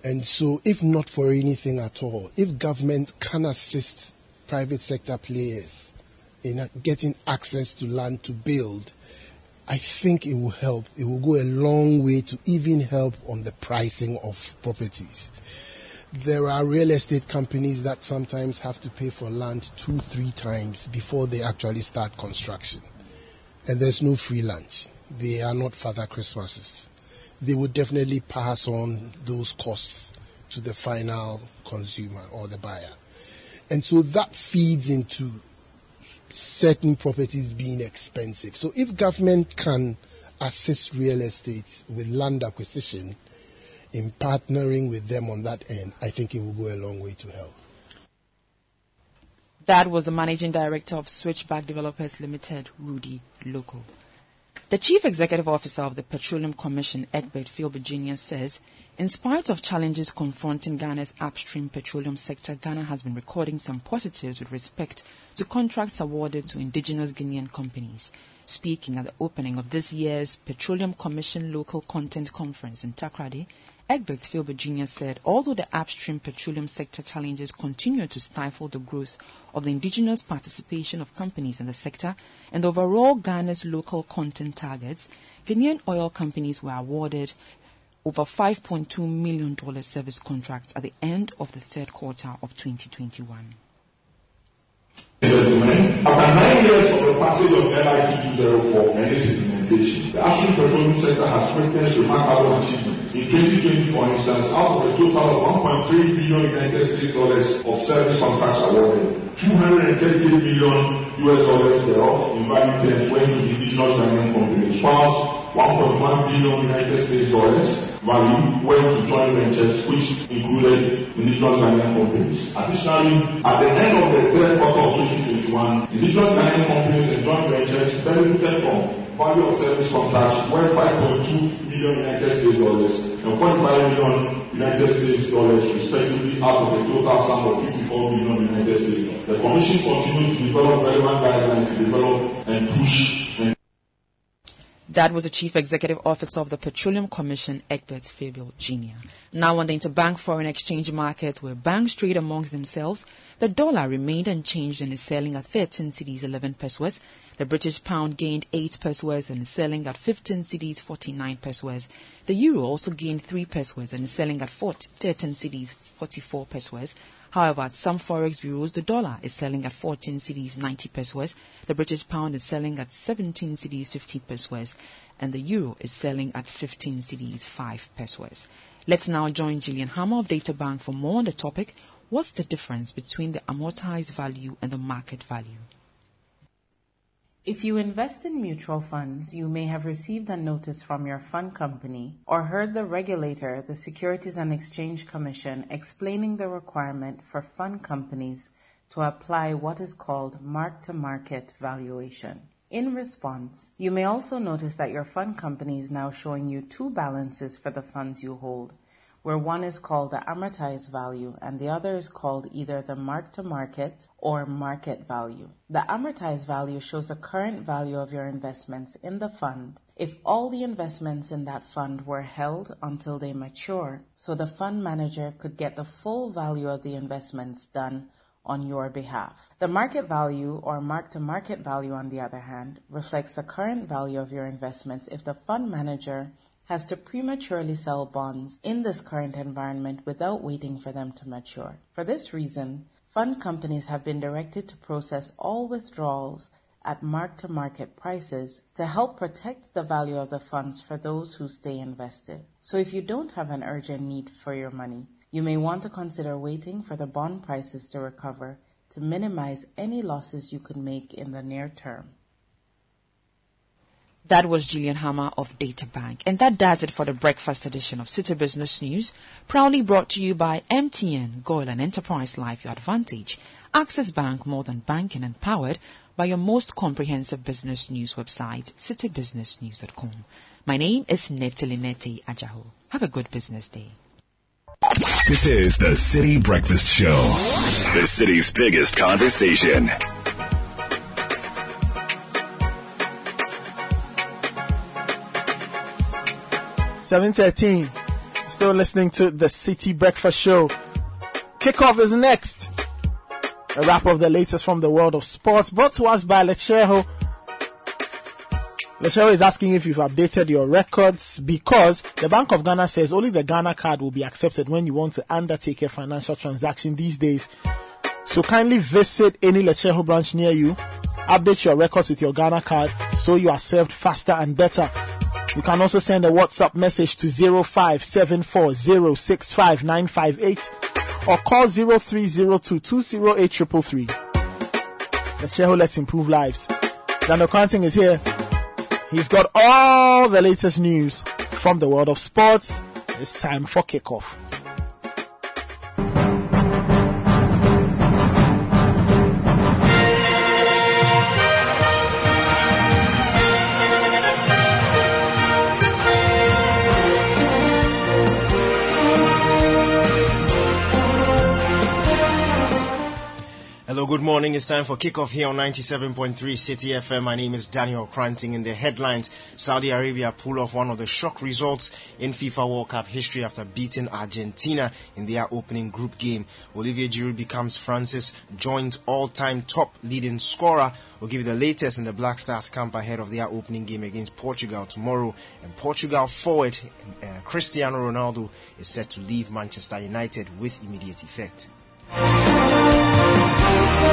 And so, if not for anything at all, if government can assist private sector players in getting access to land to build, I think it will help. It will go a long way to even help on the pricing of properties. There are real estate companies that sometimes have to pay for land two, three times before they actually start construction. And there's no free lunch. They are not Father Christmases. They would definitely pass on those costs to the final consumer or the buyer. And so that feeds into certain properties being expensive. So if government can assist real estate with land acquisition in partnering with them on that end, I think it will go a long way to help. That was the managing director of Switchback Developers Limited, Rudy Loco. The chief executive officer of the Petroleum Commission, Egbert Faibille Jr., says, in spite of challenges confronting Ghana's upstream petroleum sector, Ghana has been recording some positives with respect to contracts awarded to indigenous Ghanaian companies. Speaking at the opening of this year's Petroleum Commission Local Content Conference in Takoradi, Egbert Jr. said, although the upstream petroleum sector challenges continue to stifle the growth of the indigenous participation of companies in the sector and overall Ghana's local content targets, Ghanaian oil companies were awarded over $5.2 million service contracts at the end of the third quarter of 2021. Gentlemen, after nine years of the passage of LI 2204 and its implementation, the upstream petroleum sector has witnessed remarkable achievements. In 2020, for instance, out of a total of 1.3 billion United States dollars of service contracts awarded, 238 million US dollars thereof in value terms went to indigenous Ghanaian companies, whilst 1.1 billion United States dollars value went to joint ventures which included indigenous Ghanaian companies. Additionally, at the end of the third quarter of 2021, indigenous Ghanaian companies and joint ventures benefited from value of service contracts worth 5.2 million United States dollars and 0.5 million United States dollars respectively out of a total sum of 54 million United States dollars. The Commission continues to develop relevant guidelines to develop and push and That was the Chief Executive Officer of the Petroleum Commission, Egbert Faibille Jr. Now on the interbank foreign exchange market, where banks trade amongst themselves, the dollar remained unchanged and is selling at 13 cedis 11 pesewas. The British pound gained 8 pesewas and is selling at 15 cedis 49 pesewas. The euro also gained 3 pesewas and is selling at 40, 13 cedis 44 pesewas. However, at some forex bureaus, the dollar is selling at 14 cedis 90 pesewas, the British pound is selling at 17 cedis 50 pesewas, and the euro is selling at 15 cedis 5 pesewas. Let's now join Gillian Hammah of Databank for more on the topic. What's the difference between the amortized value and the market value? If you invest in mutual funds, you may have received a notice from your fund company or heard the regulator, the Securities and Exchange Commission, explaining the requirement for fund companies to apply what is called mark to market valuation. In response, you may also notice that your fund company is now showing you two balances for the funds you hold, where one is called the amortized value and the other is called either the mark to market or market value. The amortized value shows the current value of your investments in the fund if all the investments in that fund were held until they mature, so the fund manager could get the full value of the investments done on your behalf. The market value or mark to market value, on the other hand, reflects the current value of your investments if the fund manager has to prematurely sell bonds in this current environment without waiting for them to mature. For this reason, fund companies have been directed to process all withdrawals at mark to market prices to help protect the value of the funds for those who stay invested. So if you don't have an urgent need for your money, you may want to consider waiting for the bond prices to recover to minimize any losses you could make in the near term. That was Gillian Hammah of Databank. And that does it for the breakfast edition of City Business News, proudly brought to you by MTN, Goil and Enterprise Life Your Advantage, Access Bank More Than Banking and powered by your most comprehensive business news website, citybusinessnews.com. My name is Nettie Neti Ajaho. Have a good business day. This is the City Breakfast Show, the city's biggest conversation. Seven thirteen. Still listening to the City Breakfast Show. Kickoff is next. A wrap of the latest from the world of sports, brought to us by Letshego. Letshego is asking if you've updated your records because the Bank of Ghana says only the Ghana card will be accepted when you want to undertake a financial transaction these days. So kindly visit any Letshego branch near you, update your records with your Ghana card so you are served faster and better. You can also send a WhatsApp message to 0574065958 or call 0302208333. Letshego, let's improve lives. Daniel Cranting is here. He's got all the latest news from the world of sports. It's time for kickoff. Hello, good morning. It's time for kickoff here on 97.3 City FM. My name is Daniel Cranting. In the headlines, Saudi Arabia pull off one of the shock results in FIFA World Cup history after beating Argentina in their opening group game. Olivier Giroud becomes France's joint all-time top leading scorer. We'll give you the latest in the Black Stars camp ahead of their opening game against Portugal tomorrow. And Portugal forward uh, Cristiano Ronaldo is set to leave Manchester United with immediate effect. Oh,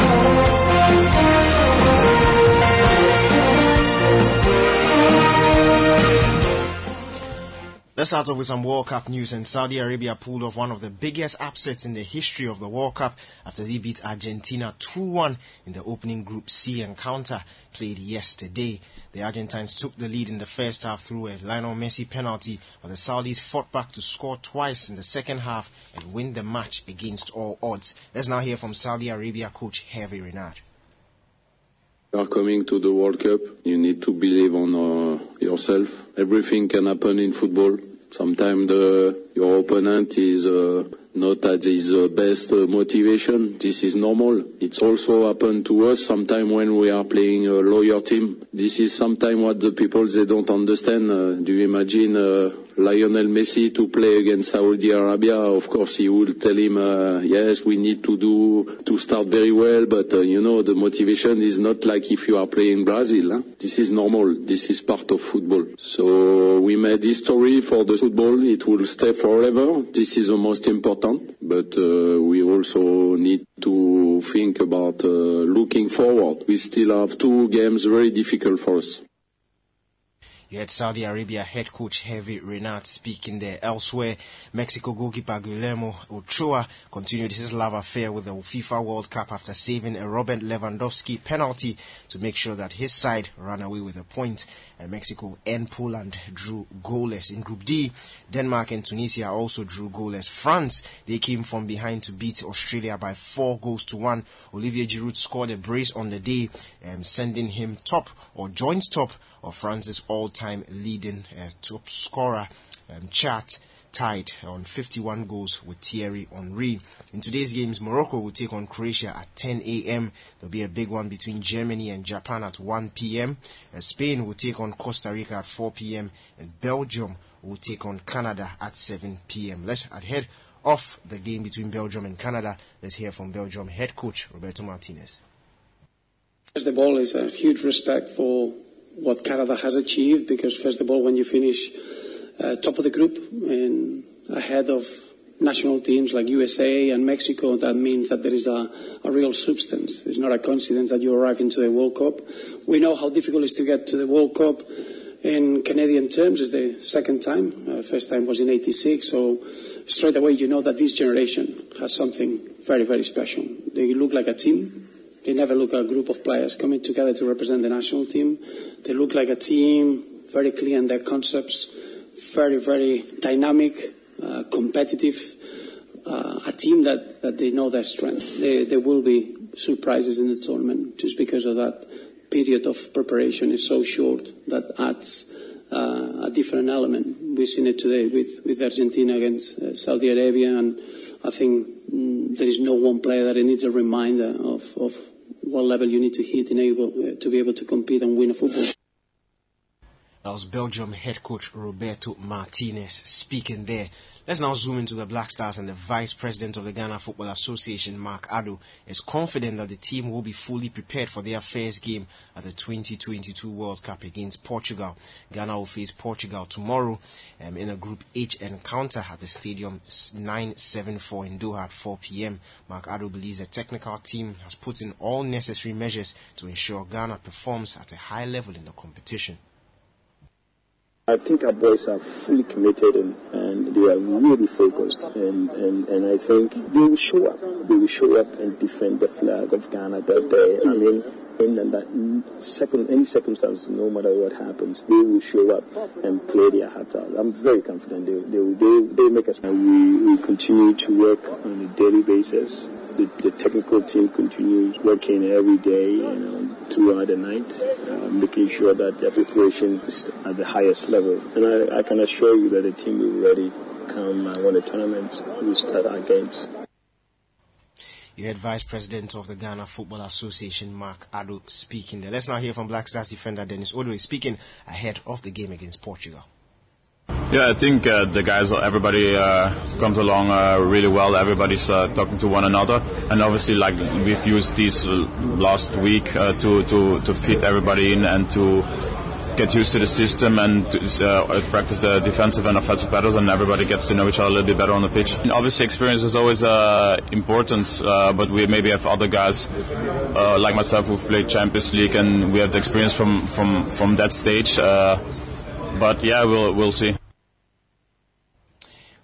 oh, oh. Let's start off with some World Cup news. And Saudi Arabia pulled off one of the biggest upsets in the history of the World Cup after they beat Argentina 2-1 in the opening Group C encounter played yesterday. The Argentines took the lead in the first half through a Lionel Messi penalty, but the Saudis fought back to score twice in the second half and win the match against all odds. Let's now hear from Saudi Arabia coach Hervé Renard. Are coming to the World Cup. You need to believe on uh, yourself. Everything can happen in football. Sometimes your opponent is uh, not at his uh, best uh, motivation. This is normal. It's also happened to us sometimes when we are playing a lower team. This is sometimes what the people they don't understand. Do you imagine Lionel Messi to play against Saudi Arabia? Of course, he will tell him, uh, yes, we need to do to start very well, but uh, you know the motivation is not like if you are playing Brazil. Huh? This is normal. This is part of football. So we made history for the football. It will stay forever. This is the most important. But uh, we also need to think about uh, looking forward. We still have two games very difficult for us. You had Saudi Arabia head coach Hervé Renard speaking there. Elsewhere, Mexico goalkeeper Guillermo Ochoa continued his love affair with the FIFA World Cup after saving a Robert Lewandowski penalty to make sure that his side ran away with a point. And Mexico and Poland drew goalless. In Group D, Denmark and Tunisia also drew goalless. France, they came from behind to beat Australia by four goals to one. Olivier Giroud scored a brace on the day, um, sending him top or joint top of France's all-time leading uh, top scorer um, chart tied on 51 goals with Thierry Henry. In today's games, Morocco will take on Croatia at 10 a.m. There'll be a big one between Germany and Japan at 1 p.m. Uh, Spain will take on Costa Rica at 4 p.m. and Belgium will take on Canada at 7 p.m. Let's head off the game between Belgium and Canada. Let's hear from Belgium head coach Roberto Martinez. First of all, is a huge respect for what Canada has achieved because, first of all, when you finish uh, top of the group and ahead of national teams like USA and Mexico, that means that there is a, a real substance. It's not a coincidence that you arrive into the World Cup. We know how difficult it is to get to the World Cup. In Canadian terms, it's the second time. Uh, first time was in '86, so straight away you know that this generation has something very, very special. They look like a team. They never look like a group of players coming together to represent the national team. They look like a team, very clear in their concepts, very, very dynamic, uh, competitive, uh, a team that, that they know their strength. They, there will be surprises in the tournament just because of that period of preparation is so short that adds uh, a different element. We've seen it today with, with Argentina against uh, Saudi Arabia, and I think mm, there is no one player that needs a reminder of, of what level you need to hit in able, uh, to be able to compete and win a football. That was Belgium head coach Roberto Martinez speaking there. Let's now zoom into the Black Stars and the Vice President of the Ghana Football Association, Mark Addo, is confident that the team will be fully prepared for their first game at the 2022 World Cup against Portugal. Ghana will face Portugal tomorrow um, in a Group H encounter at the Stadium 974 in Doha at 4 p.m. Mark Addo believes the technical team has put in all necessary measures to ensure Ghana performs at a high level in the competition. I think our boys are fully committed and, and they are really focused and, and, and I think they will show up. They will show up and defend the flag of Ghana that day. I mean, in that second, any circumstance, no matter what happens, they will show up and play their heart out. I'm very confident they, they, will, they, they make us. And we, we continue to work on a daily basis. The, the technical team continues working every day, you know, throughout the night, uh, making sure that their preparation is at the highest level. And I, I can assure you that the team will be ready come uh, when the tournament we start our games. You heard Vice President of the Ghana Football Association, Mark Addo, speaking there. Let's now hear from Black Stars defender Dennis Odoi speaking ahead of the game against Portugal. Yeah, I think uh, the guys, everybody uh, comes along uh, really well. Everybody's uh, talking to one another, and obviously, like we've used this last week uh, to to to fit everybody in and to get used to the system and uh, practice the defensive and offensive battles, and everybody gets to know each other a little bit better on the pitch. And obviously, experience is always uh, important, uh, but we maybe have other guys uh, like myself who've played Champions League, and we have the experience from from from that stage but yeah, we'll we'll see.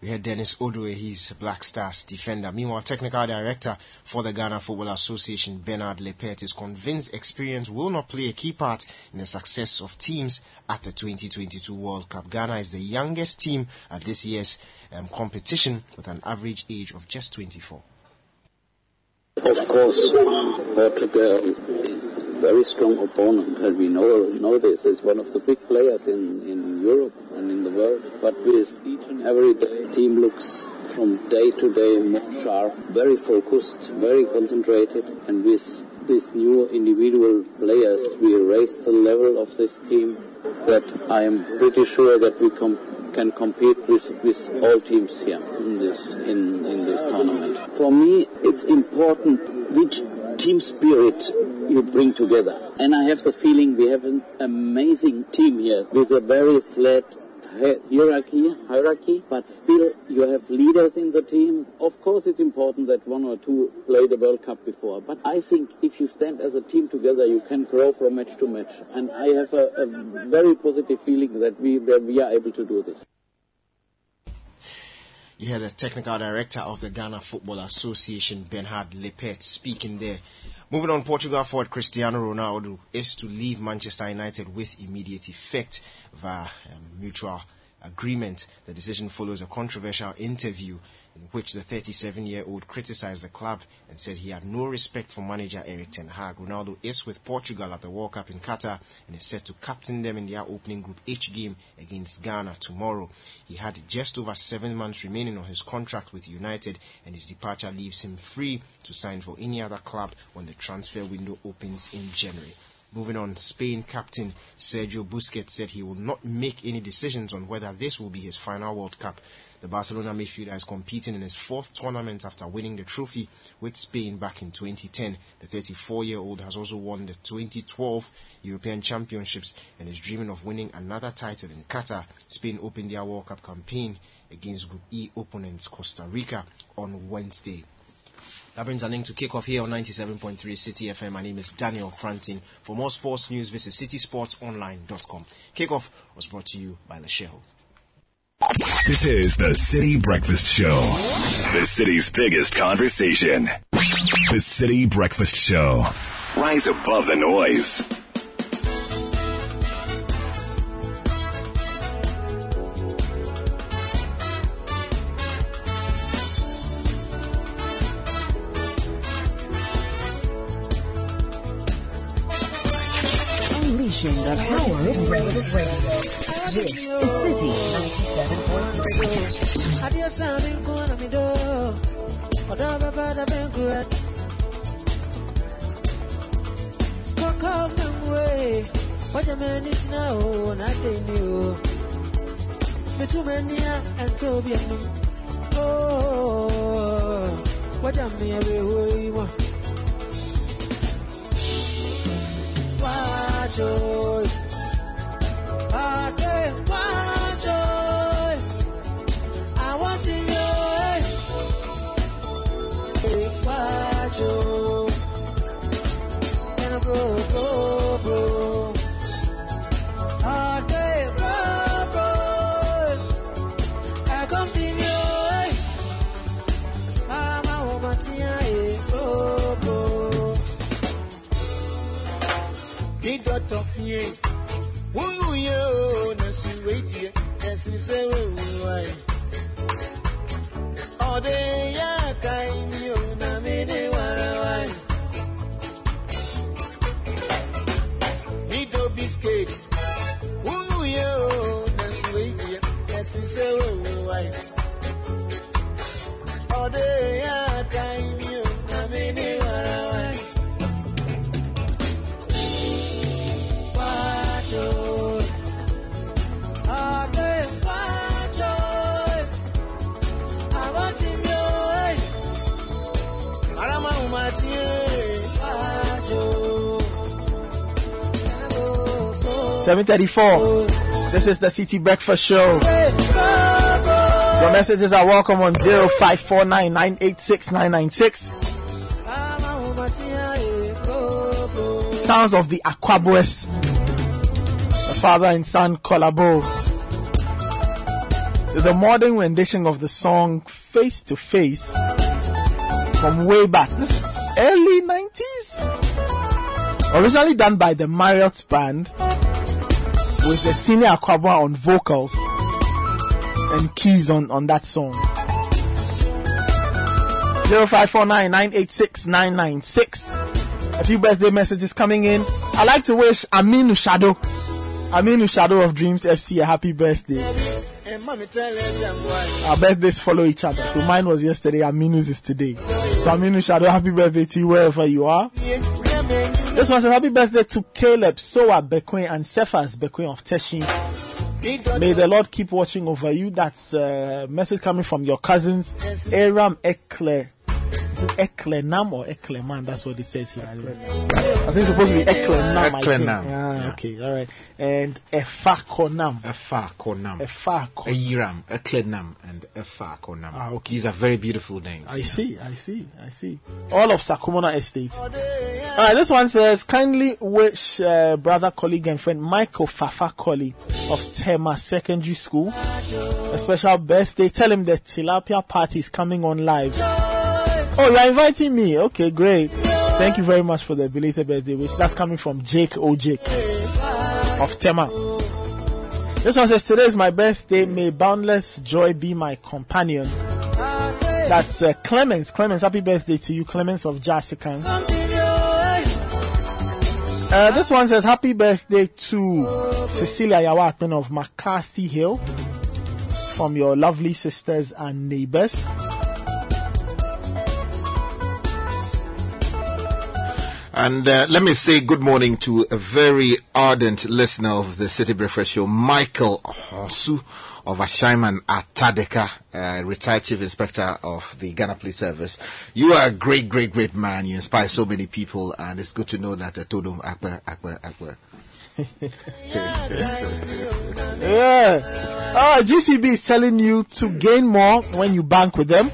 We had Dennis Odoi, he's Black Stars defender. Meanwhile, technical director for the Ghana Football Association, Bernard Lippert, is convinced experience will not play a key part in the success of teams at the 2022 World Cup. Ghana is the youngest team at this year's um, competition with an average age of just 24. Of course, Portugal very strong opponent, and we know know this. Is one of the big players in, in Europe and in the world. But with each and every day, team looks from day to day more sharp, very focused, very concentrated, and with these new individual players, we raise the level of this team. That I am pretty sure that we can compete with, with all teams here in this in, in this tournament. For me, it's important which team spirit you bring together. And I have the feeling we have an amazing team here with a very flat hierarchy, hierarchy, but still you have leaders in the team. Of course, it's important that one or two played the World Cup before, but I think if you stand as a team together, you can grow from match to match. And I have a, a very positive feeling that we that we are able to do this. You heard the technical director of the Ghana Football Association, Bernhard Lippert, speaking there. Moving on, Portugal forward Cristiano Ronaldo is to leave Manchester United with immediate effect via um, mutual agreement. The decision follows a controversial interview in which the 37 year old criticized the club and said he had no respect for manager Erik ten Hag. Ronaldo is with Portugal at the World Cup in Qatar and is set to captain them in their opening Group H game against Ghana tomorrow. He had just over seven months remaining on his contract with United and his departure leaves him free to sign for any other club when the transfer window opens in January. Moving on, Spain captain Sergio Busquets said he will not make any decisions on whether this will be his final World Cup. The Barcelona midfielder is competing in his fourth tournament after winning the trophy with Spain back in 2010. The 34 year old has also won the 2012 European Championships and is dreaming of winning another title in Qatar. Spain opened their World Cup campaign against Group E opponents Costa Rica on Wednesday. That brings an end to kickoff here on 97.3 City FM. My name is Daniel Cranton. For more sports news, visit citysportsonline.com. Kickoff was brought to you by Letshego. This is the City Breakfast Show, the city's biggest conversation. The City Breakfast Show. Rise above the noise. Unleashing the power of radio. This is City 97.3. Adios, I'm in corner, me do. Oda baba da ben good. Walk off them way. What a man is now, and Toby and Oh, what I more? Watch oh, okay, Say, why? All day, ya kind you, na me de why. Need no biscuit. Woo yo, Nancy wait here. Nancy say, why? All 734. This is the City Breakfast Show. Your messages are welcome on 0549 986 996. Sounds of the Akwaboahs. The father and son collabo. There's a modern rendition of the song Face to Face from way back. This is early 90s. Originally done by the Marriott Band with the senior Akwaboah on vocals and keys on, on that song. 0549-986-996. A few birthday messages coming in. I'd like to wish Aminu Shadow, Aminu Shadow of Dreams FC a happy birthday. Our birthdays follow each other. So mine was yesterday, Aminu's is today. So Aminu Shadow, happy birthday to you wherever you are. This one says happy birthday to Caleb, Soa Bekwe, and Cephas Bekwe of Teshie. May the Lord keep watching over you. That's a message coming from your cousins, Aram Ekle. Is Eklenam or Ekleman? That's what it says here. I don't. I think it's supposed to be Eklenam. I think. Eklenam, Yeah, okay, all right. And Efakonam. Efakonam. Efakonam. Ayiram, Eklenam, and Efakonam. Ah, okay. These are very beautiful names. I see, I see, I see. All of Sakumono Estate. Alright, this one says, kindly wish uh, brother, colleague, and friend Michael Fafa Colley of Tema Secondary School a special birthday. Tell him the tilapia party is coming on live. Oh, you're inviting me. Okay, great. Thank you very much for the belated birthday wish. That's coming from Jake O. Jake of Tema. This one says, Today is my birthday. May boundless joy be my companion. That's uh, Clemens. Clemens, happy birthday to you, Clemens of Jasikan. Uh, this one says, Happy birthday to Cecilia Yawatman of McCarthy Hill from your lovely sisters and neighbors. And uh, let me say good morning to a very ardent listener of the City Breakfast Show, Michael Hosu of Ashaiman Atadeka, uh, retired Chief Inspector of the Ghana Police Service. You are a great, great, great man. You inspire so many people, and it's good to know that uh, Todum Akbar, Akbar, Akbar. Yeah. Oh, GCB is telling you to gain more when you bank with them.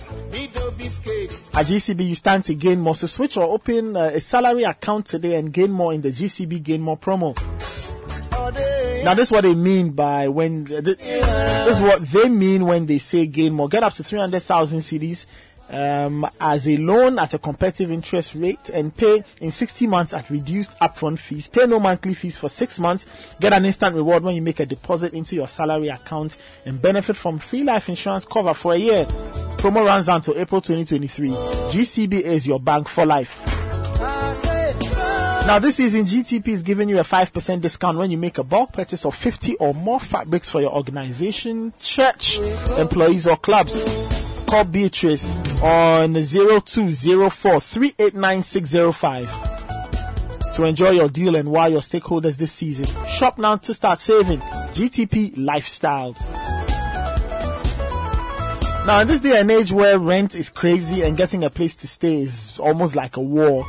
At GCB, you stand to gain more. So switch or open uh, a salary account today and gain more in the GCB Gain More promo. Now, this is what they mean by when th- this is what they mean when they say gain more. Get up to 300,000 cedis um, as a loan at a competitive interest rate and pay in 60 months at reduced upfront fees. Pay no monthly fees for six months. Get an instant reward when you make a deposit into your salary account and benefit from free life insurance cover for a year. Promo runs until April 2023. GCB is your bank for life. Now, this season, GTP is giving you a 5% discount when you make a bulk purchase of 50 or more fabrics for your organization, church, employees, or clubs. Call Beatrice on 0204 389605 to enjoy your deal and wire your stakeholders this season. Shop now to start saving. GTP Lifestyle. Now, in this day and age where rent is crazy and getting a place to stay is almost like a war,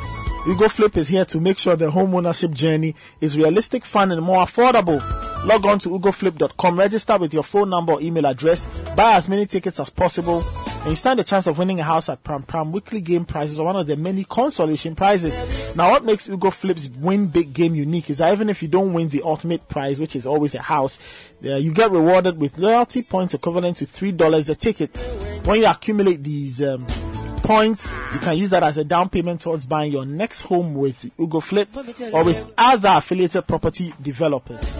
Ugo Flip is here to make sure the home ownership journey is realistic, fun, and more affordable. Log on to ugoflip.com, register with your phone number or email address, buy as many tickets as possible, and you stand a chance of winning a house at Prampram weekly game prizes or one of the many consolation prizes. Now, what makes Ugo Flip's win big game unique is that even if you don't win the ultimate prize, which is always a house, uh, you get rewarded with loyalty points equivalent to three dollars a ticket. When you accumulate these um, points, you can use that as a down payment towards buying your next home with Ugo Flip or with other affiliated property developers.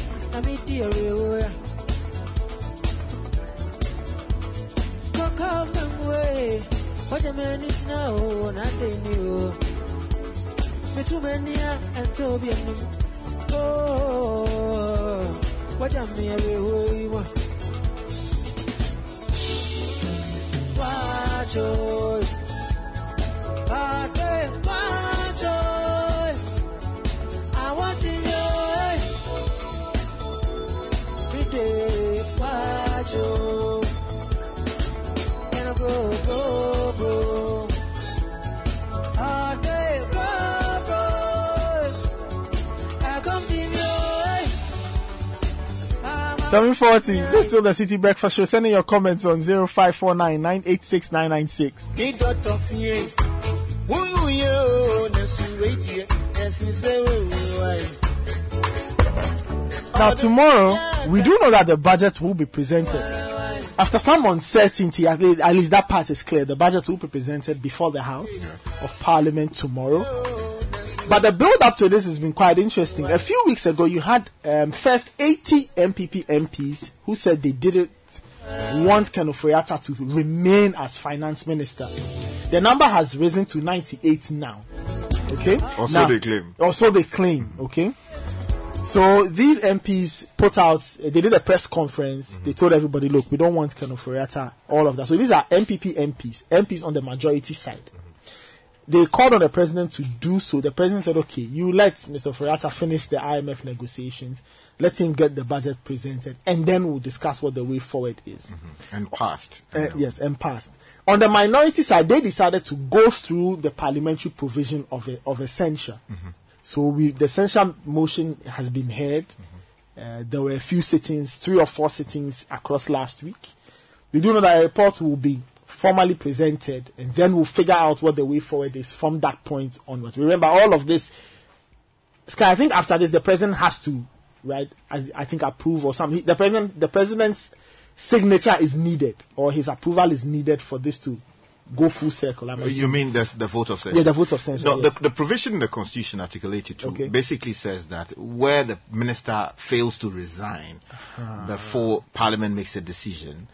na me dear aware. Cock out them way, what a man is now, and I knew. Me too many and Tobian. Oh, what a mere way. Watch, oh, I think, watch, oh, I want to. I 740, this is still the City Breakfast Show. Sending your comments on 0549 986 996. Now tomorrow, we do know that the budget will be presented. After some uncertainty, at least, at least that part is clear. The budget will be presented before the House of Parliament tomorrow. But the build up to this has been quite interesting. A few weeks ago, you had um, first 80 NPP MPs who said they didn't want Ken Ofori-Atta to remain as finance minister. The number has risen to 98 now. Okay? Also, they claim. Or so they claim. Okay? So these MPs put out, they did a press conference. Mm-hmm. They told everybody, look, we don't want Ken Ofori-Atta, all of that. So these are NPP MPs, MPs on the majority side mm-hmm. they called on the president to do so. The president said, okay, you let Mr. Ferrata finish the IMF negotiations, let him get the budget presented, and then we'll discuss what the way forward is. Mm-hmm. And passed. Uh, yes, and passed. On the minority side, they decided to go through the parliamentary provision of a, of a censure. So we, the censure motion has been heard. Uh, there were a few sittings, three or four sittings across last week. We do know that a report will be formally presented, and then we'll figure out what the way forward is from that point onwards. Remember, all of this. Sky, I think after this, the president has to, right? As I think approve or something. The president, the president's signature is needed, or his approval is needed for this to go full circle. I'm You assuming. mean the, the vote of censure? Yeah, the vote of censure, No, yeah. the, the provision in the Constitution, Article 82, Okay. basically says that where the minister fails to resign Ah. before Parliament makes a decision,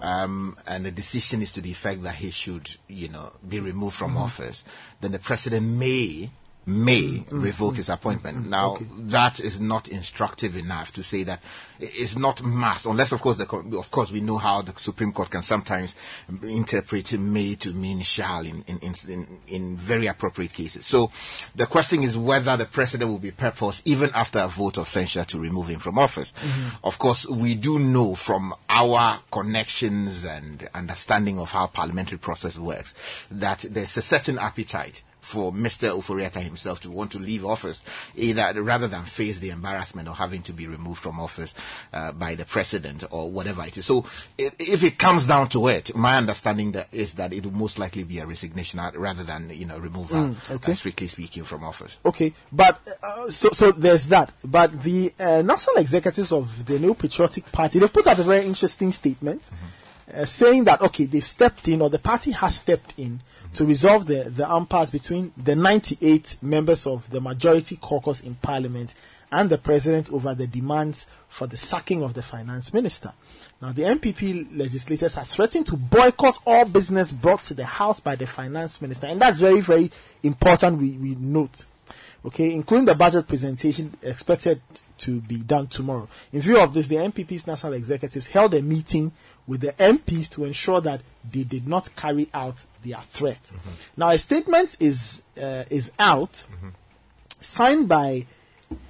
um, and the decision is to the effect that he should, you know, be removed from Mhm. office, then the president may may Mm, revoke mm, his appointment. Now, that is not instructive enough to say that it's not must, unless, of course, the, of course, we know how the Supreme Court can sometimes interpret may to mean shall in, in, in, in, in very appropriate cases. So, the question is whether the president will be purpose even after a vote of censure to remove him from office. Of course, we do know from our connections and understanding of how parliamentary process works that there's a certain appetite for Mr. Ofori Atta himself to want to leave office, either rather than face the embarrassment of having to be removed from office uh, by the president or whatever it is. So, if it comes down to it, my understanding that is that it will most likely be a resignation uh, rather than you know removal, Mm, okay. uh, strictly speaking, from office. Okay, but uh, so so there's that. But the uh, national executives of the New Patriotic Party they've put out a very interesting statement, uh, saying that okay they've stepped in or the party has stepped in to resolve the the impasse between the 98 members of the majority caucus in Parliament and the president over the demands for the sacking of the finance minister. Now, the NPP legislators have threatened to boycott all business brought to the House by the finance minister, and that's very, very important. We, we note, okay, including the budget presentation expected to be done tomorrow. In view of this, the NPP's national executives held a meeting with the MPs to ensure that they did not carry out their threat. Now, a statement is uh, is out, signed by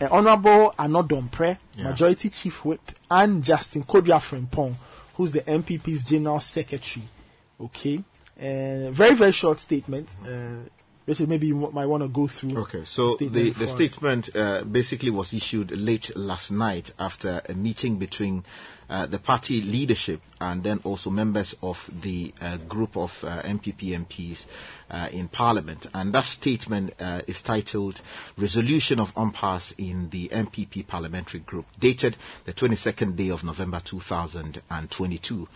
uh, Honorable Annoh-Dompreh, Yeah. Majority Chief Whip, and Justin Kodua Frimpong, who's the NPP's General Secretary. Okay, uh, very very short statement. Uh, Richard, maybe you might want to go through. Okay, so the, statement the us. statement uh, basically was issued late last night after a meeting between uh, the party leadership and then also members of the uh, group of uh, NPP MPs uh, in Parliament. And that statement uh, is titled Resolution of Impasse in the NPP Parliamentary Group, dated the 22nd day of November 2022.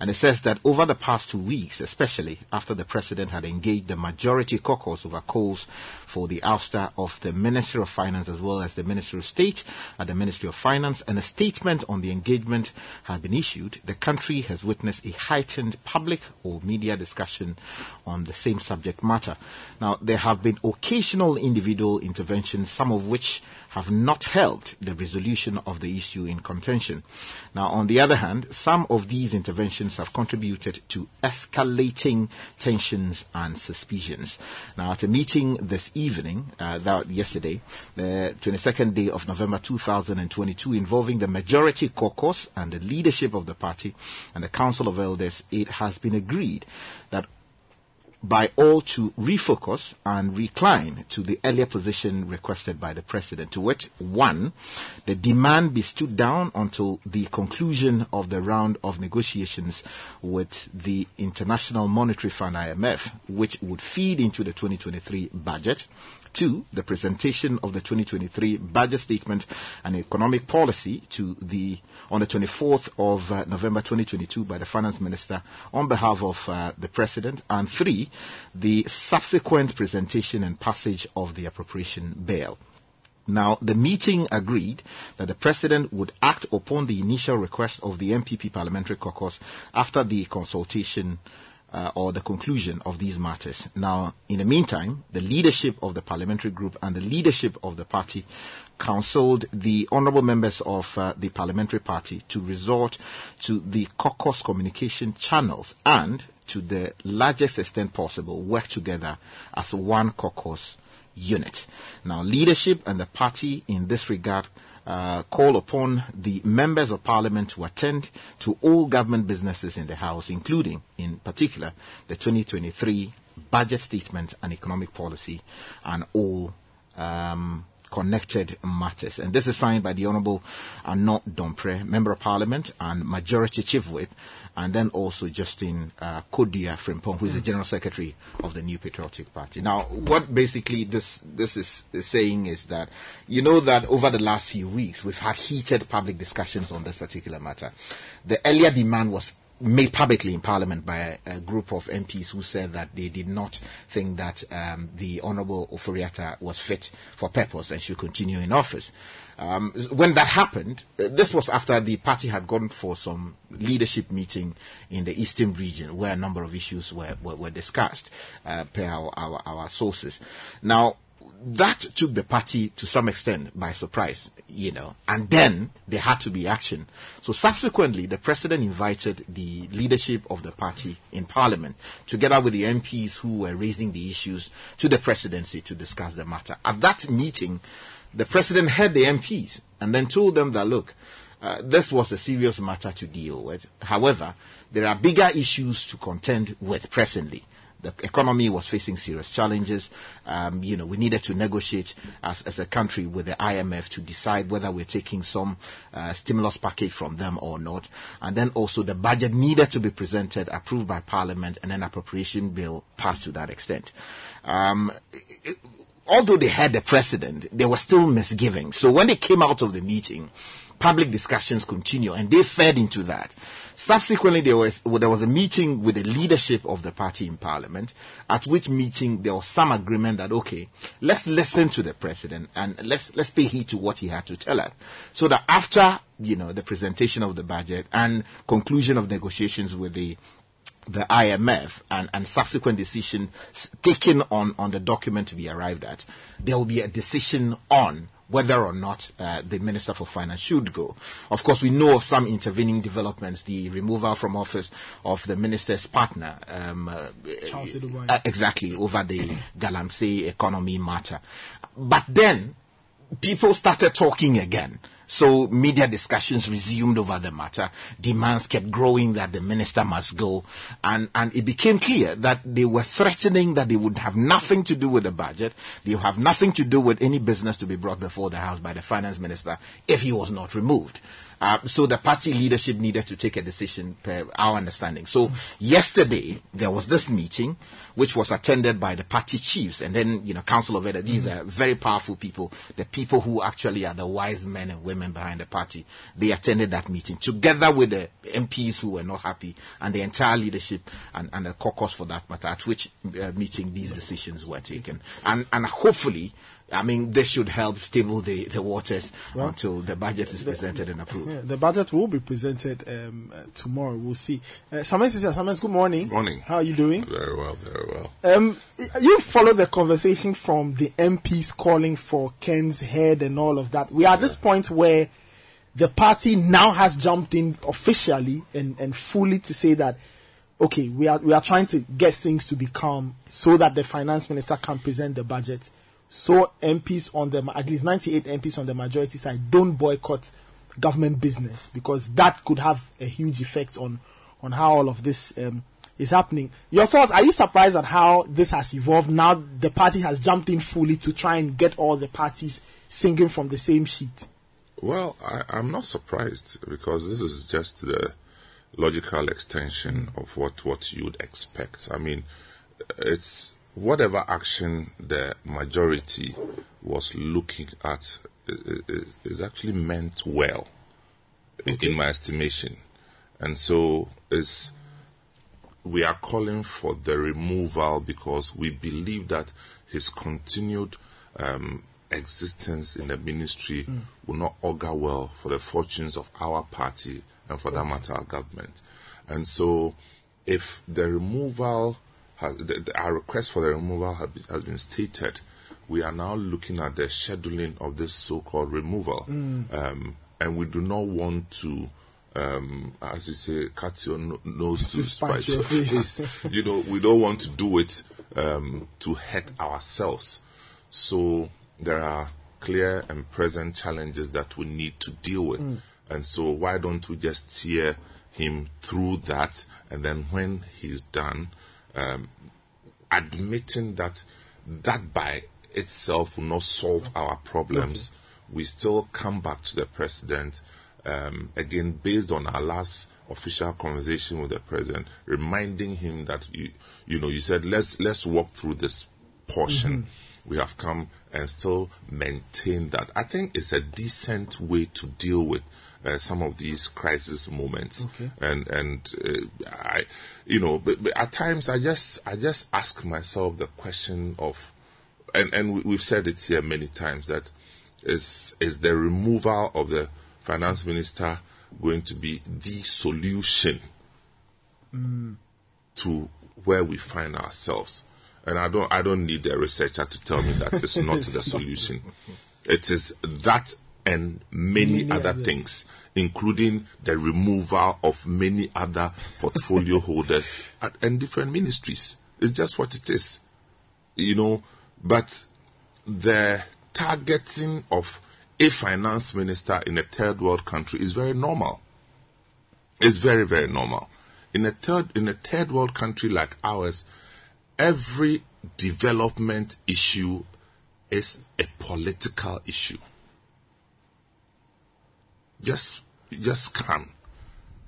And it says that over the past two weeks, especially after the President had engaged the majority caucus over calls for the ouster of the Minister of Finance as well as the Minister of State at the Ministry of Finance, and a statement on the engagement had been issued, the country has witnessed a heightened public or media discussion on the same subject matter. Now, there have been occasional individual interventions, some of which have not helped the resolution of the issue in contention. Now, on the other hand, some of these interventions have contributed to escalating tensions and suspicions. Now, at a meeting this evening, uh, that yesterday, the 22nd day of November 2022, involving the majority caucus and the leadership of the party and the Council of Elders, it has been agreed that by all to refocus and recline to the earlier position requested by the president. To which, one, the demand be stood down until the conclusion of the round of negotiations with the International Monetary Fund IMF, which would feed into the 2023 budget. Two, the presentation of the 2023 budget statement and economic policy to the on the 24th of uh, November 2022 by the finance minister on behalf of uh, the president. And three, the subsequent presentation and passage of the appropriation bill. Now, the meeting agreed that the president would act upon the initial request of the NPP parliamentary caucus after the consultation uh, or the conclusion of these matters. Now, in the meantime, the leadership of the parliamentary group and the leadership of the party counseled the honourable members of uh, the parliamentary party to resort to the caucus communication channels and, to the largest extent possible, work together as one caucus unit. Now, leadership and the party in this regard uh, call upon the members of parliament to attend to all government businesses in the house, including, in particular, the 2023 budget statement and economic policy and all um, connected matters. And this is signed by the Honourable Annoh-Dompreh, Member of Parliament and Majority Chief Whip, and then also Justin uh, Kodua Frimpong, who is the General Secretary of the New Patriotic Party. Now, what basically this this is, is saying is that you know that over the last few weeks we've had heated public discussions on this particular matter. The earlier demand was made publicly in Parliament by a, a group of MPs who said that they did not think that um, the Honourable Ofori Atta was fit for purpose and should continue in office. Um, when that happened, uh, this was after the party had gone for some leadership meeting in the eastern region where a number of issues were, were, were discussed uh, per our, our, our sources. Now, that took the party to some extent by surprise, you know, and then there had to be action. So subsequently, the president invited the leadership of the party in parliament, together with the MPs who were raising the issues, to the presidency to discuss the matter. At that meeting, the president heard the MPs and then told them that, look, uh, this was a serious matter to deal with. However, there are bigger issues to contend with presently The economy was facing serious challenges. Um, you know, we needed to negotiate as, as a country with the IMF to decide whether we're taking some uh, stimulus package from them or not. And then also the budget needed to be presented, approved by Parliament, and an appropriation bill passed to that extent. Um, it- although they had the president, there were still misgivings. So when they came out of the meeting, public discussions continued and they fed into that. Subsequently, there was, there was a meeting with the leadership of the party in parliament, at which meeting there was some agreement that, okay, let's listen to the president and let's, let's pay heed to what he had to tell us. So that after, you know, the presentation of the budget and conclusion of negotiations with the the IMF and, and subsequent decision taken on, on the document to be arrived at, there will be a decision on whether or not uh, the Minister for Finance should go. Of course, we know of some intervening developments, the removal from office of the minister's partner, um, uh, Charles uh, exactly, over the Galamsey economy matter. But then, people started talking again. So media discussions resumed over the matter. Demands kept growing that the minister must go. And, and it became clear that they were threatening that they would have nothing to do with the budget. They would have nothing to do with any business to be brought before the House by the finance minister if he was not removed. Uh, so the party leadership needed to take a decision per our understanding. So yesterday there was this meeting which was attended by the party chiefs and then, you know, Council of Elders. These are very powerful people, the people who actually are the wise men and women behind the party. They attended that meeting together with the MPs who were not happy and the entire leadership and, and the caucus for that matter, at which uh, meeting these decisions were taken. And, and hopefully, I mean, this should help stable the, the waters Well, until the budget is presented and approved. Yeah, the budget will be presented um, uh, tomorrow. We'll see. Uh, Samuel, sister, Samuel, good morning. Morning. How are you doing? Very well, very well. Um, you follow the conversation from the MPs calling for Ken's head and all of that. We are at this point where the party now has jumped in officially and, and fully to say that okay, we are we are trying to get things to be calm so that the finance minister can present the budget. So MPs on the at least 98 MPs on the majority side don't boycott government business because that could have a huge effect on on how all of this um, is happening. Your thoughts? Are you surprised at how this has evolved? Now the party has jumped in fully to try and get all the parties singing from the same sheet. Well, I, I'm not surprised because this is just the logical extension of what, what you'd expect. I mean, it's whatever action the majority was looking at is actually meant well, i- in my estimation. And so it's, we are calling for the removal because we believe that his continued um, existence in the ministry will not augur well for the fortunes of our party and for that matter our government. And so if the removal has, the, the- our request for the removal has been, has been stated, we are now looking at the scheduling of this so-called removal. Mm. Um, and we do not want to um, as you say, cut your no- nose to To spite your face. face. you know, we don't want to do it um, to hurt ourselves. So there are clear and present challenges that we need to deal with. Mm. And so why don't we just steer him through that, and then when he's done, um, admitting that that by itself will not solve our problems, we still come back to the president um, again based on our last official conversation with the president, reminding him that you you know you said let's let's walk through this portion. Mhm. We have come and still maintain that. I think it's a decent way to deal with uh, some of these crisis moments Okay. and and uh, I, you know, but, but at times I just I just ask myself the question of, and and we- we've said it here many times that is is the removal of the finance minister going to be the solution to where we find ourselves. And I don't I don't need a researcher to tell me that it's not the solution. It is that and many, Many other others. things, including the removal of many other portfolio holders at, and different ministries. It's just what it is. You know, but the targeting of a finance minister in a third world country is very normal. It's very, very normal. In a third in a third world country like ours, every development issue is a political issue. Just, just can.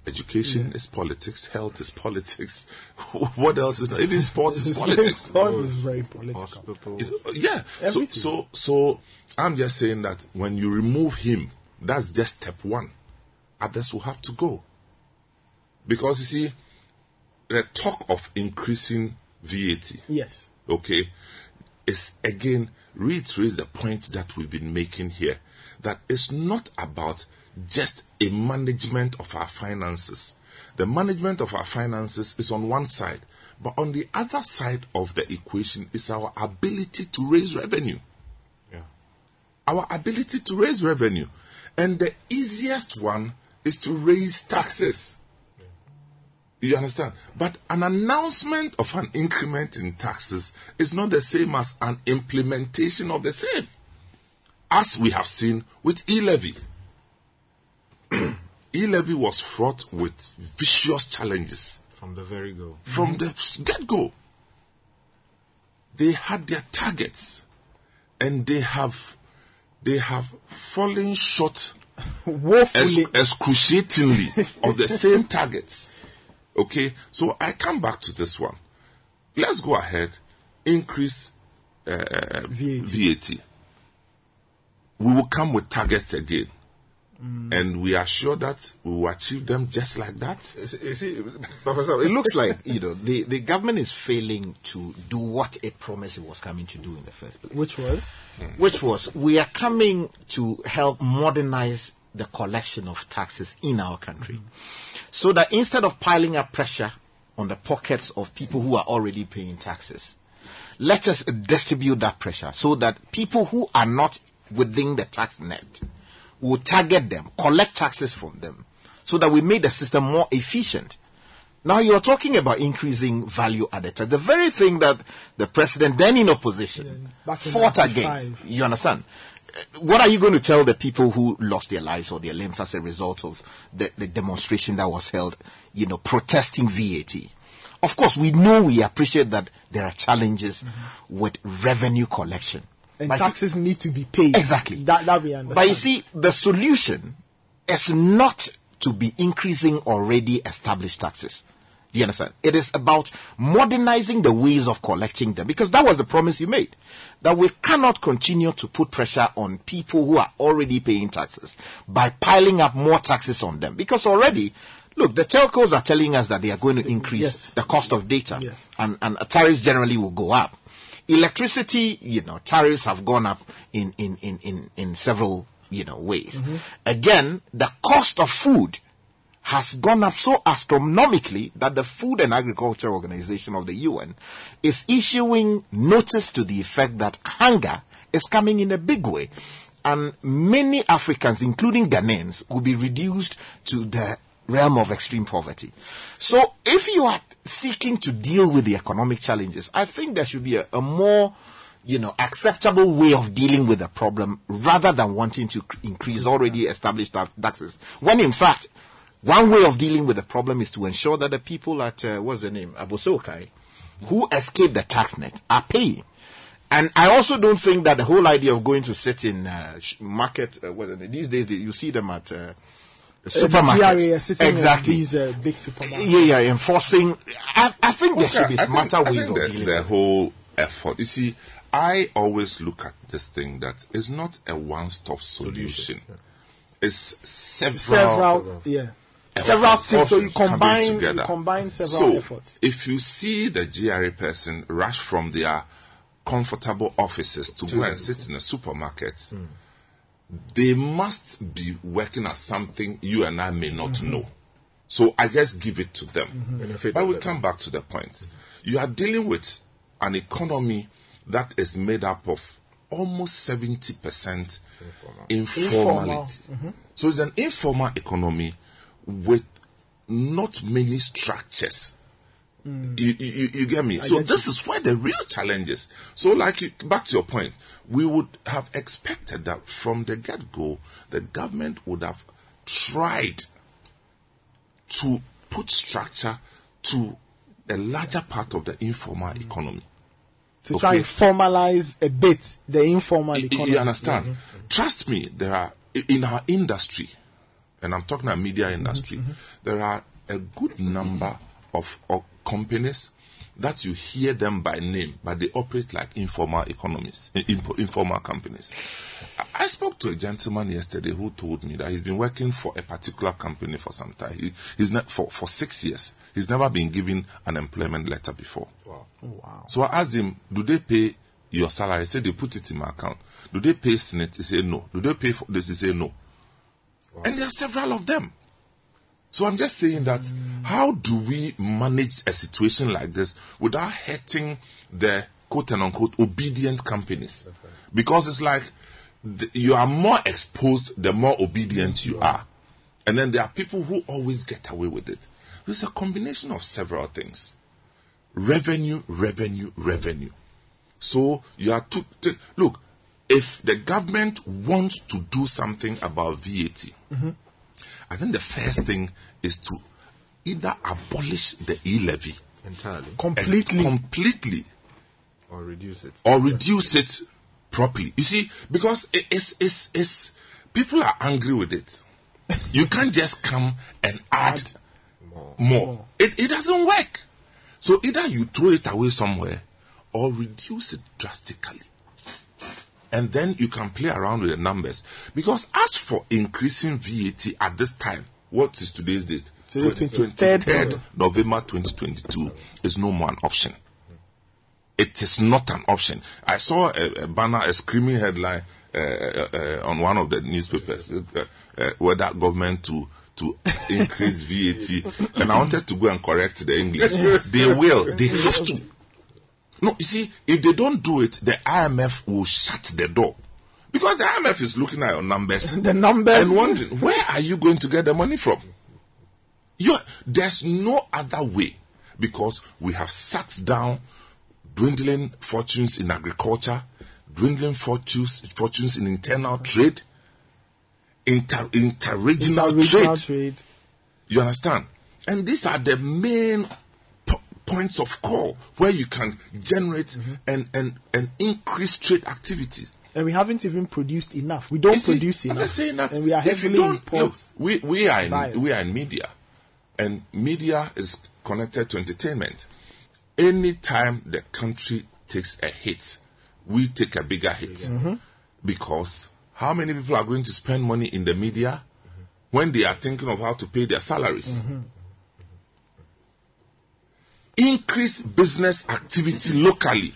Education is politics. Health is politics. what else is? not? Even sports is politics. Sports is very political. Yeah. So, so, so I'm just saying that when you remove him, that's just step one. Others will have to go. Because you see, the talk of increasing VAT, Yes. okay, is again reiterates the point that we've been making here that it's not about just a management of our finances. The management of our finances is on one side, but on the other side of the equation is our ability to raise revenue. Our ability to raise revenue. And the easiest one is to raise taxes. You understand? But an announcement of an increment in taxes is not the same as an implementation of the same. As we have seen with e levy. e levy was fraught with vicious challenges From the very go. from the get go. They had their targets and they have they have fallen short woefully excruciatingly of the same targets. Okay, so I come back to this one. Let's go ahead, increase uh, VAT. We will come with targets again. Mm. And we are sure that we will achieve them just like that. You see, Professor, it looks like you know the, the government is failing to do what it promised it was coming to do in the first place. Which was? Hmm. Which was we are coming to help modernize the collection of taxes in our country, hmm. so that instead of piling up pressure on the pockets of people who are already paying taxes, let us distribute that pressure so that people who are not within the tax net will target them, collect taxes from them, so that we make the system more efficient. Now you're talking about increasing value added tax, the very thing that the president then in opposition in fought against. You understand? What are you going to tell the people who lost their lives or their limbs as a result of the, the demonstration that was held, you know, protesting VAT? Of course, we know we appreciate that there are challenges mm-hmm. with revenue collection. And But see- taxes need to be paid. Exactly. That, that we understand. but you see, the solution is not to be increasing already established taxes. Do you understand? It is about modernizing the ways of collecting them because that was the promise you made. That we cannot continue to put pressure on people who are already paying taxes by piling up more taxes on them because already, look, the telcos are telling us that they are going to increase Yes. the cost of data Yes. and, and tariffs generally will go up. Electricity, you know, tariffs have gone up in, in, in, in, in several, you know, ways. Mm-hmm. Again, the cost of food has gone up so astronomically that the Food and Agriculture Organization of the UN is issuing notice to the effect that hunger is coming in a big way. And many Africans, including Ghanaians, will be reduced to the realm of extreme poverty. So if you are seeking to deal with the economic challenges, I think there should be a, a more you know, acceptable way of dealing with the problem rather than wanting to increase already established taxes. When in fact, one way of dealing with the problem is to ensure that the people at, uh, what's the name, Abossey Okai, who escaped the tax net are paying. And I also don't think that the whole idea of going to sit in uh, market, uh, they, these days you see them at uh, supermarkets. GRA sitting in exactly. these uh, big supermarkets. Yeah, yeah, enforcing. I, I think there should be I think- smarter I ways think of the, dealing the whole effort. You see, I always look at this thing that is not a one-stop solution. It's several, Several, yeah. Several things. So you coming combine, you combine several so, efforts. if you see the GRA person rush from their comfortable offices to go and sit in a supermarket, they must be working at something you and I may not know. So I just give it to them. Benefit But we come back to the point. You are dealing with an economy that is made up of almost 70% informality. So it's an informal economy with not many structures. You, you, you- you get me? I so get this is where the real challenge is. So, like you, back to your point, we would have expected that from the get go, the government would have tried to put structure to a larger part of the informal mm. economy. To try and formalize a bit the informal You- economy. You understand? Mm-hmm. Trust me, there are in our industry, and I'm talking about media mm-hmm. industry, mm-hmm. there are a good number of, of companies that you hear them by name, but they operate like informal economies, in- eh, info- informal companies. I- I spoke to a gentleman yesterday who told me that he's been working for a particular company for some time. He, he's not for, for six years. He's never been given an employment letter before. Oh, wow. So I asked him, do they pay your salary? He said they put it in my account. Do they pay SSNIT? He said no. Do they pay for this? He said no. And there are several of them. So I'm just saying that how do we manage a situation like this without hurting the quote and unquote obedient companies? Because it's like the, you are more exposed the more obedient you are. And then there are people who always get away with it. It's a combination of several things revenue, revenue, revenue. So you are to, to look. If the government wants to do something about VAT, Mm-hmm. I think the first thing is to either abolish the e levy entirely, completely, completely, or reduce it. or reduce it properly. You see, because it- it's it's it's people are angry with it. You can't just come and add more. It it doesn't work. So either you throw it away somewhere or reduce it drastically. And then you can play around with the numbers. Because as for increasing VAT at this time, what is today's date? 23rd. 23rd November 2022 is no more an option. It is not an option. I saw a, a banner, a screaming headline uh, uh, uh, on one of the newspapers, uh, uh, whether government to to increase VAT, and I wanted to go and correct the English. They will. They have to. No, you see, if they don't do it, the IMF will shut the door. Because the IMF is looking at your numbers. the numbers. And wondering, where are you going to get the money from? you there's no other way. Because we have sat down, dwindling fortunes in agriculture, dwindling fortunes, fortunes in internal trade, inter, interregional Interregional trade. trade. You understand? And these are the main points of call where you can generate mm-hmm. and, and, and increase trade activities. And we haven't even produced enough. We don't see, produce I'm enough. just saying that and we are heavily we, we are in we are in media, and media is connected to entertainment. Anytime the country takes a hit, we take a bigger hit Mhm. because how many people are going to spend money in the media mm-hmm. when they are thinking of how to pay their salaries? Mm-hmm. Increase business activity locally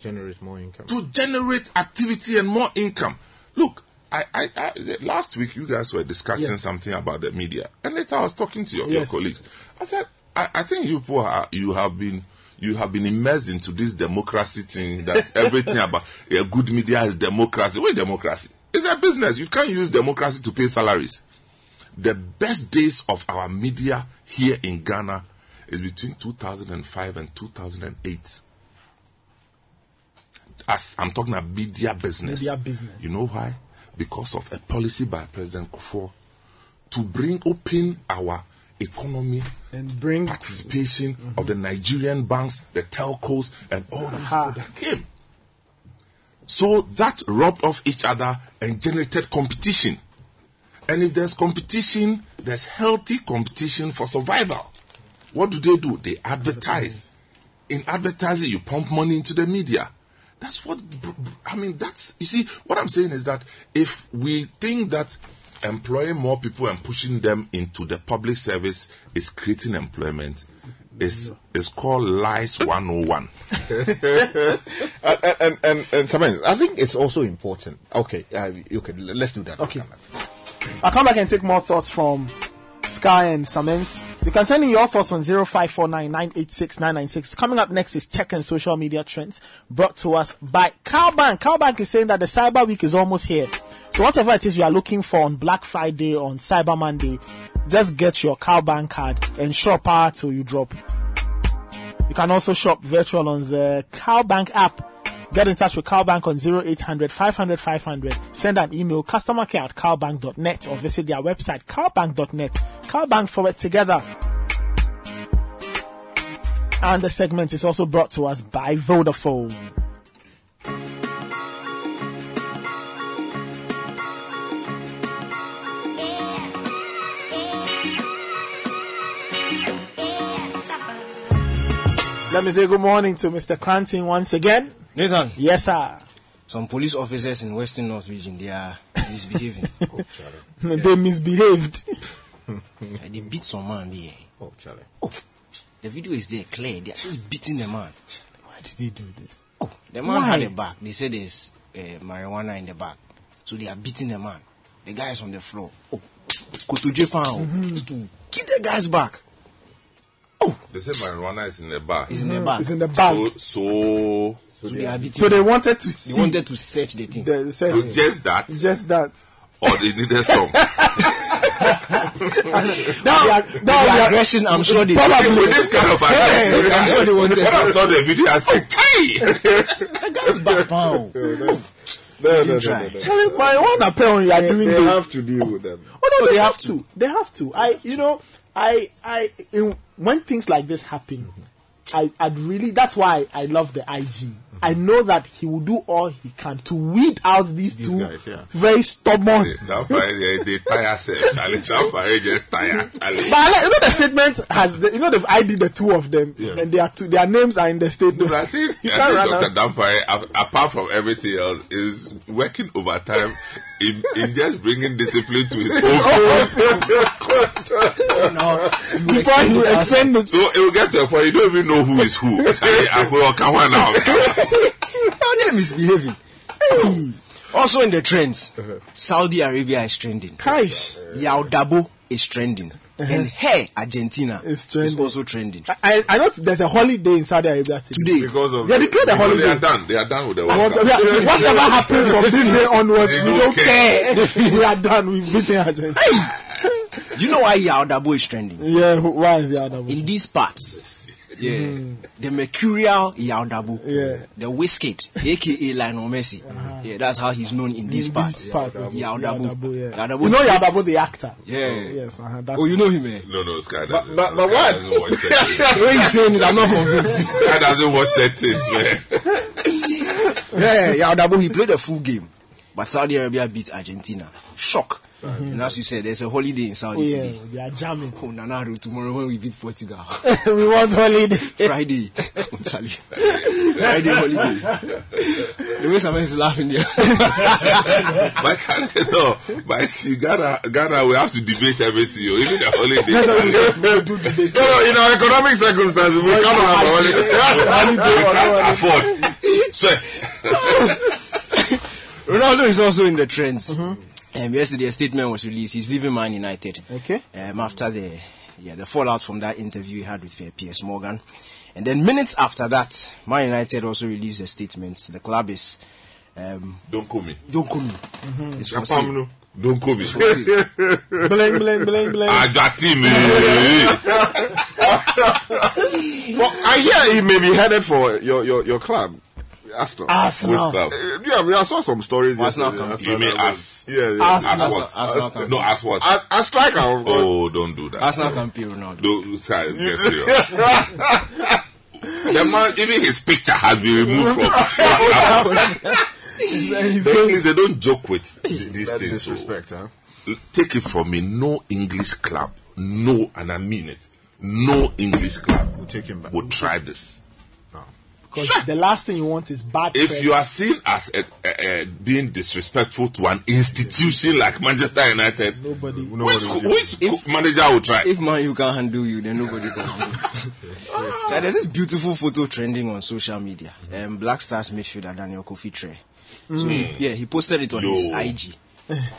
Generate more income. to generate activity and more income. Look, I, I, I last week you guys were discussing Yes. something about the media, and later I was talking to your, your colleagues. I said, I, I think you people are, you have been you have been immersed into this democracy thing that everything about a good media is democracy. What is democracy? It's a business. You can't use democracy to pay salaries. The best days of our media here in Ghana is between 2005 and 2008 as I'm talking about media business. Media business. You know why? Because of a policy by President Kufuor to bring open our economy and bring participation of mm-hmm. the Nigerian banks, the telcos, and all these people that came. So that robbed off each other and generated competition. And if there's competition, there's healthy competition for survival. What do they do? They advertise. In advertising, you pump money into the media. That's what, br- br- I mean, that's, you see, what I'm saying is that if we think that employing more people and pushing them into the public service is creating employment, is is called lies 101. and, and, and, and Simon, I think it's also important. Okay, uh, okay, let's do that. Okay. I'll come back and take more thoughts from Sky and Samens. You can send in your thoughts on 0549-986-996. Coming up next is tech and social media trends brought to us by CalBank. CalBank is saying that the Cyber Week is almost here. So whatever it is you are looking for on Black Friday, on Cyber Monday, just get your CalBank card and shop out till you drop. You can also shop virtual on the CalBank app. Get in touch with CalBank on 0800 500 500. Send an email customer care at calbank.net or visit their website calbank.net. CalBank forward together. And the segment is also brought to us by Vodafone. Let me say good morning to Mr. Cranton once again. Nathan. Yes, sir. Some police officers in Western North Region, they are misbehaving. They misbehaved. they beat some man there. Oh, Charlie. Oh, the video is there, clear. They are just beating the man. Why did they do this? Oh, the man Why? had a bag. They said there's uh, marijuana in the bag. So they are beating the man. The guy is on the floor. Oh, Kotoje Pound. Mm-hmm. To get the guy's back. Oh. They say marijuana is in the bag. It's in the bag. It's in the bag. So, so, So they are So they wanted to see. They wanted to search the thing. the search. so just that, Just that. or they needed some. Now, the aggression, I'm sure they Probably with this kind of aggression. I'm sure they wanted When I saw the video, I said, "Hey!" the guy's back pound. No, no, no, try. no, no. Charlie, marijuana apparently are They, doing they this. have to deal with them. Oh no, Oh, they, they have have to. They have to. I, you know, I, I, in, when things like this happen, I, I'd really. That's why I love the IG. I know that he will do all he can to weed out these, two guys, yeah. very stubborn. They, they tire self, Charlie. That just tired, Charlie. But like, you know the statement has the, you know they've ID the two of them Yeah. and their two their names are in the statement. But I think, you I think Dr. Dampare, apart from everything else, is working overtime in, in just bringing discipline to his own No, you will Before you extend it, So it will get to a point you don't even know who is who. Will come on now. Your name is behaving. Hey. Also in the trends, Saudi Arabia is trending. Kaish. Yao Dabo is trending. Uh-huh. And Hey Argentina It's is also trending. I, I know there's a holiday in Saudi Arabia today. Today, Because of They declared a No, they holiday. are done. They are done with the What- World Cup. yeah, Whatever happens from this day onward, we don't don't care. care. we are done. We've beaten Argentina. you know why Yaw Dabo is trending? Yeah, why is the other one? In these parts, yeah, the mercurial Yao Dabo, Yeah. the whiskey, aka Lionel Messi. Yeah, that's how he's known in these In parts. these parts yeah. Dabo- You know Yadabo the actor. Yeah. Yes, uh-huh, that's Oh, you know him, eh? No, no, Sky But- doesn't. but- but Sky what? watch. When he's saying it, I'm not convinced. Sky doesn't watch settings, man. yeah, Yao Dabo, he played a full game. But Saudi Arabia beat Argentina. Shock. Mm-hmm. And as you said, there's a holiday in oh, Saudi yeah, today. they are jamming. Oh, Nanaro, tomorrow when we beat Portugal. we want holiday. Friday. Oh, Charlie. Friday holiday. The way someone is laughing there. but no, but she Ghana, Ghana, we have to debate everything. oh, Even the holiday. No, no, do debate. No, in our economic circumstances, we cannot have a holiday. we can't afford. So, Ronaldo is also in the trends. Mm-hmm. Um, yesterday, a statement was released. He's leaving Man United. Okay. Um, after the yeah the fallout from that interview he had with uh, Piers Morgan, and then minutes after that, Man United also released a statement. The club is um, don't call me. don't come in. It's for sale. Don't call me. It's for sale. Bling, bling, bling, bling. I got him. eh. Well, I hear he may be headed for your, your, your club, Arsenal. Arsenal. Which club? Uh, yeah, I, mean, I saw some stories. Arsenal yesterday. company. You mean uh, as? Yeah, yeah. Arsenal. As what? Arsenal As- company. No, as what? As, as striker, of course. Oh, don't do that. Arsenal can pay Ronaldo. Don't, Sky, get serious. the man, even his picture has been removed from. He's The going- English, they don't joke with these That's things. so- disrespect, huh? take it from me, no English club, no, and I mean it, no English club We'll take him back. would try this. Because the last thing you want is bad If press. you are seen as a, a, a being disrespectful to an institution like Manchester United, Nobody. which, which co- manager will try? If man you can't handle you, then nobody can handle you. so there's this beautiful photo trending on social media. Um, Black Stars midfielder Daniel Kofi Kyereh. So he, yeah, he posted it on Yo. his IG.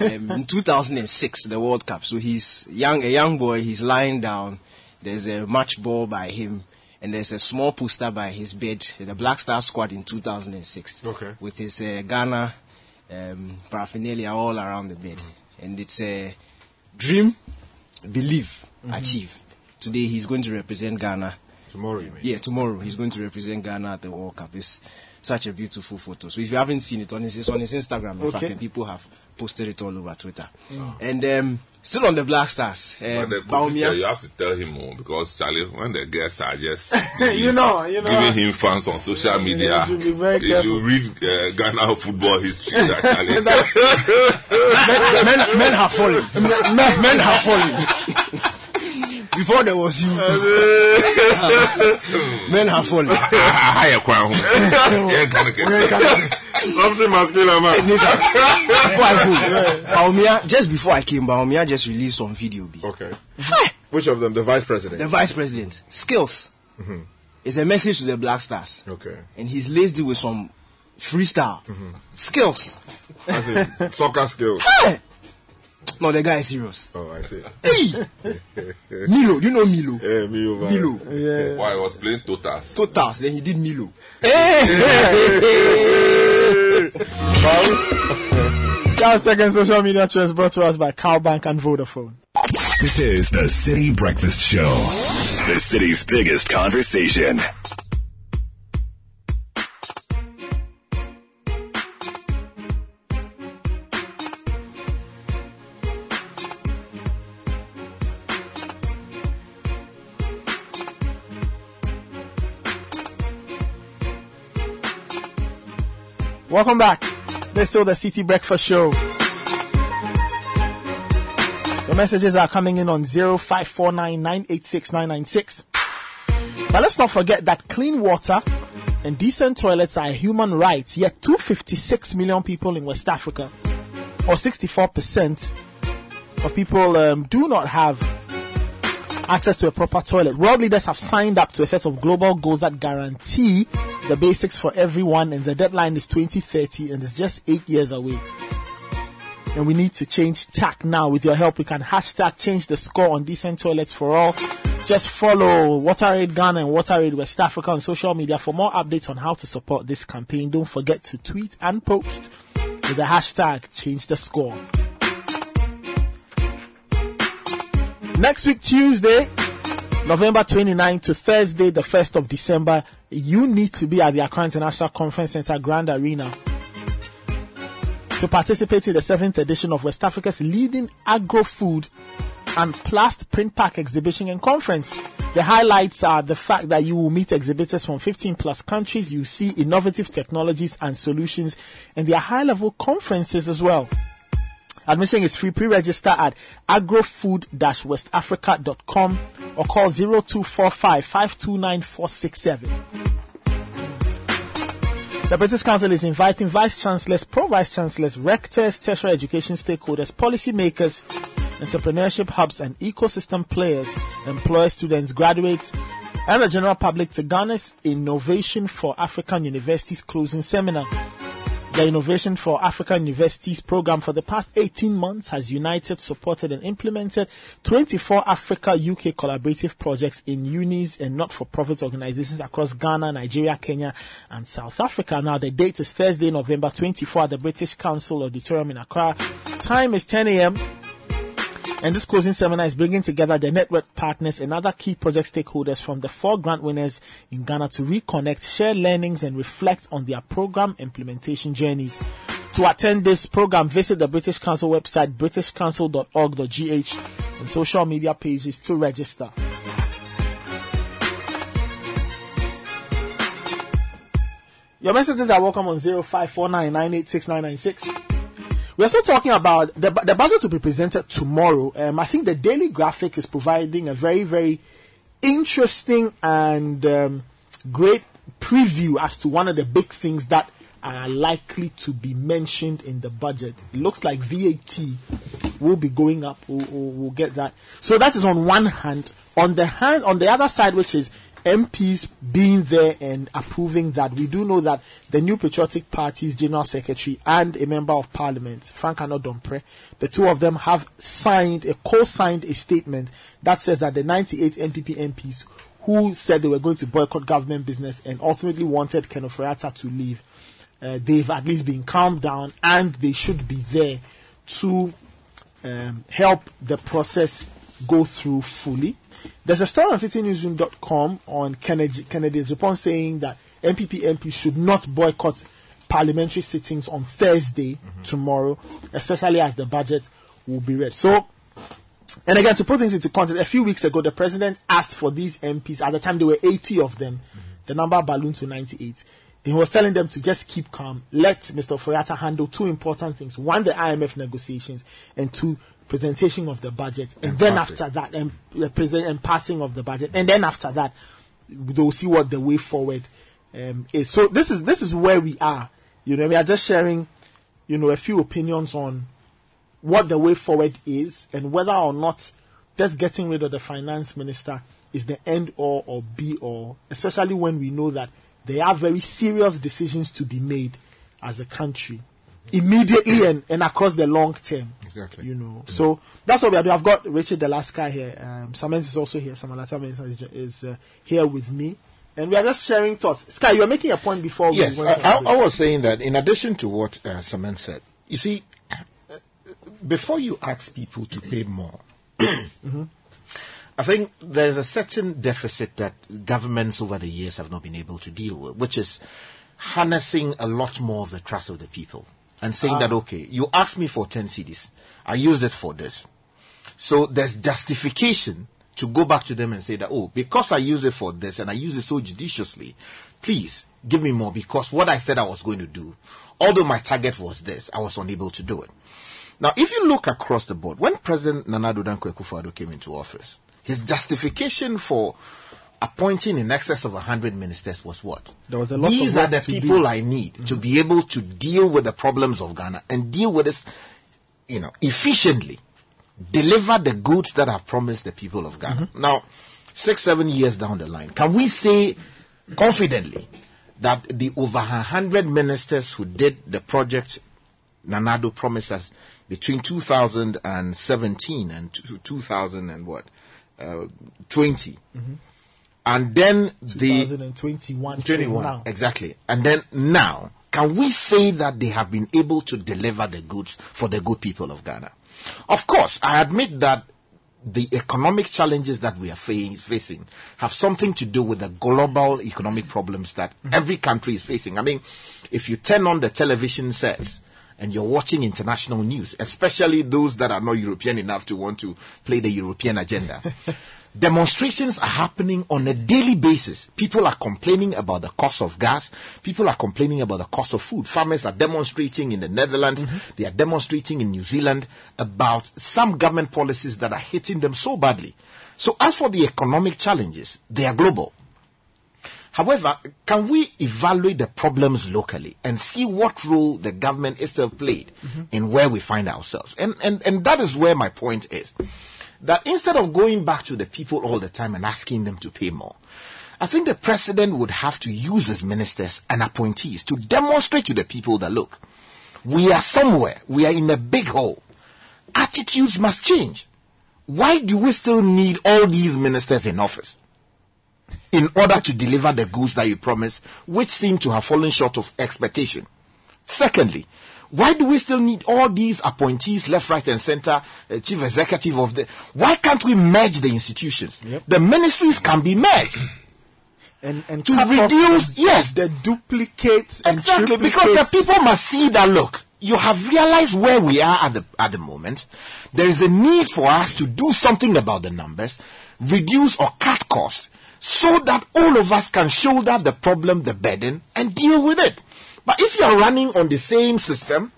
Um, in 2006, the World Cup. So he's young, a young boy. He's lying down. There's a match ball by him, and there's a small poster by his bed. The Black Star squad in 2006. Okay. With his uh, Ghana um, paraphernalia all around the bed, and it's a dream, believe, achieve. Today he's going to represent Ghana. Tomorrow, you mean? Yeah, tomorrow he's going to represent Ghana at the World Cup. It's such a beautiful photo. So if you haven't seen it on his, it's on his Instagram, in Okay. fact, and people have posted it all over Twitter. Mm. And um, still on the Black Stars, um, picture, you have to tell him more because Charlie, when the guests are just you know, you know. giving him fans on social media, you you should read uh, Ghana football history. Actually, men, men, men have fallen. Men, men have fallen. Before there was you, men have fallen. Higher crown. Yeah, kind of Something must kill a man. Before I go, Baumia, just before I came, Baumia just released some video. B. Okay. Which of them? The vice president. The vice president, skills. Mhm. It's a message to the Black Stars. Okay. And he's laced it with some freestyle. Skills. I see. Soccer skills. Hey! No, the guy is serious. Oh, I see. Hey! Milo, you know Milo? Yeah, Milo. man. Milo. Yeah. Why I was playing Totas. Totas, then he did Milo. Hey. That second social media trends brought to us by CalBank and Vodafone. This is the City Breakfast Show, the city's biggest conversation. Welcome back. There's still the City Breakfast Show. The messages are coming in on 0549986996. But let's not forget that clean water and decent toilets are a human right, yet 256 million people in West Africa, or 64% of people, um, do not have access to a proper toilet. World leaders have signed up to a set of global goals that guarantee the basics for everyone, and the deadline is 2030, and it's just eight years away. And we need to change tack now. With your help, we can hashtag change the score on decent toilets for all. Just follow WaterAid Ghana and WaterAid West Africa on social media for more updates on how to support this campaign. Don't forget to tweet and post with the hashtag change the score. Next week, Tuesday, November 29 to Thursday, the 1st of December, you need to be at the Accra International Conference Center Grand Arena to participate in the seventh edition of West Africa's leading agro-food and plast print pack exhibition and conference. The highlights are the fact that you will meet exhibitors from 15 plus countries, you see innovative technologies and solutions, and there are high level conferences as well. Admission is free. Pre-register at agrofood-westafrica.com or call 0245 529 467. The British Council is inviting vice chancellors, pro vice chancellors, rectors, tertiary education stakeholders, policymakers, entrepreneurship hubs, and ecosystem players, employers, students, graduates, and the general public to Ghana's Innovation for African Universities closing seminar. The Innovation for African Universities program for the past 18 months has united, supported, and implemented 24 Africa UK collaborative projects in unis and not for profit organizations across Ghana, Nigeria, Kenya, and South Africa. Now, the date is Thursday, November 24 at the British Council Auditorium in Accra. Time is 10 a.m. And this closing seminar is bringing together the network partners and other key project stakeholders from the four grant winners in Ghana to reconnect, share learnings, and reflect on their program implementation journeys. To attend this program, visit the British Council website, britishcouncil.org.gh, and social media pages to register. Your messages are welcome on 0549986996. We are still talking about the, the budget to be presented tomorrow. Um, I think the Daily Graphic is providing a very, very interesting and um, great preview as to one of the big things that are likely to be mentioned in the budget. It looks like VAT will be going up. We'll, we'll, we'll get that. So that is on one hand. On the hand, on the other side, which is MPs being there and approving that. We do know that the New Patriotic Party's General Secretary and a Member of Parliament, Frank Annoh-Dompreh, the two of them have signed, a co-signed a statement that says that the 98 NPP MPs who said they were going to boycott government business and ultimately wanted Ken Ofori Atta to leave, uh, they've at least been calmed down and they should be there to um, help the process go through fully. There's a story on citynewsroom.com on Kennedy, Kennedy Agyapong saying that NPP MPs should not boycott parliamentary sittings on Thursday mm-hmm. tomorrow, especially as the budget will be read. So, and again, to put things into context, a few weeks ago, the president asked for these MPs. At the time, there were 80 of them. Mm-hmm. The number ballooned to 98. He was telling them to just keep calm, let Mr. Ofori Atta handle two important things: one, the IMF negotiations, and two, presentation of the budget. And, And then passing. after that, and uh, present and passing of the budget. And then after that, they'll see what the way forward um, is. So this is this is where we are. You know, we are just sharing, you know, a few opinions on what the way forward is and whether or not just getting rid of the finance minister is the end all or be all, especially when we know that there are very serious decisions to be made as a country immediately and, and across the long term. Exactly. You know, so that's what we are doing. I've got Richard Delaska here. Um, Samens is also here. Samalata is, is uh, here with me. And we are just sharing thoughts. Sky, you were making a point before we Yes, I, I. I was saying that in addition to what uh, Saman said, you see, uh, before you ask people to pay more, Mhm. I think there's a certain deficit that governments over the years have not been able to deal with, which is harnessing a lot more of the trust of the people and saying Ah. that, okay, you asked me for 10 cedis, I used it for this. So there's justification to go back to them and say that, oh, because I used it for this and I use it so judiciously, please give me more because what I said I was going to do, although my target was this, I was unable to do it. Now, if you look across the board, when President Nana Dankwa Akufo-Addo came into office, his justification for appointing in excess of 100 ministers was what? There was a lot These of are the people do. I need to be able to deal with the problems of Ghana and deal with this, you know, efficiently. Deliver the goods that I've promised the people of Ghana. Now, six, seven years down the line, can we say confidently that the over 100 ministers who did the project Nana Addo promised us between 2017 and two- 2000 and what? Uh, 20. Mhm. And then the 2021 21 now. exactly and then now can we say that they have been able to deliver the goods for the good people of ghana of course i admit that the economic challenges that we are fa- facing have something to do with the global economic problems that mm-hmm. every country is facing i mean if you turn on the television sets and you're watching international news, especially those that are not European enough to want to play the European agenda. Demonstrations are happening on a daily basis. People are complaining about the cost of gas. People are complaining about the cost of food. Farmers are demonstrating in the Netherlands. Mm-hmm. They are demonstrating in New Zealand about some government policies that are hitting them so badly. So as for the economic challenges, they are global. However, can we evaluate the problems locally and see what role the government itself played mm-hmm. in where we find ourselves? And, and, and that is where my point is. That instead of going back to the people all the time and asking them to pay more, I think the president would have to use his ministers and appointees to demonstrate to the people that look, we are somewhere, we are in a big hole. Attitudes must change. Why do we still need all these ministers in office? in order to deliver the goods that you promised, which seem to have fallen short of expectation. Secondly, why do we still need all these appointees left, right, and center, uh, chief executive of the? Why can't we merge the institutions? The ministries can be merged. And and to reduce the- yes. the duplicates and exactly because the people must see that look you have realized where we are at the at the moment. There is a need for us to do something about the numbers reduce or cut costs so that all of us can shoulder the problem the burden and deal with it but if you are running on the same system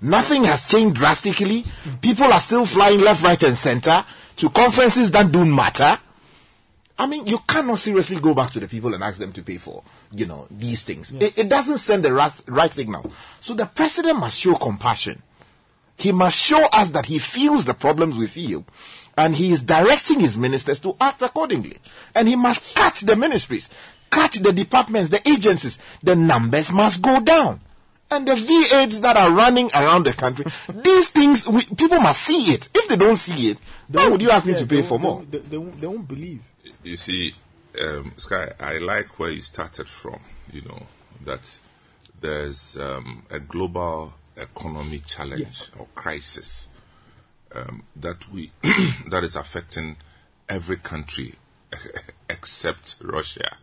nothing has changed drastically people are still flying left right and center to conferences that don't matter I mean, you cannot seriously go back to the people and ask them to pay for, you know, these things. It, it doesn't send the ras- right signal. So the president must show compassion. He must show us that he feels the problems we feel, and he is directing his ministers to act accordingly. And he must cut the ministries, cut the departments, the agencies. The numbers must go down. And the V8s that are running around the country, these things, we, people must see it. If they don't see it, why would you ask me Yeah, to pay they for won't- more? They, they, won't, they won't believe. You see, um, Sky, I like where you started from. You know that there's um, a global economy challenge or crisis um, that we that is affecting every country except Russia.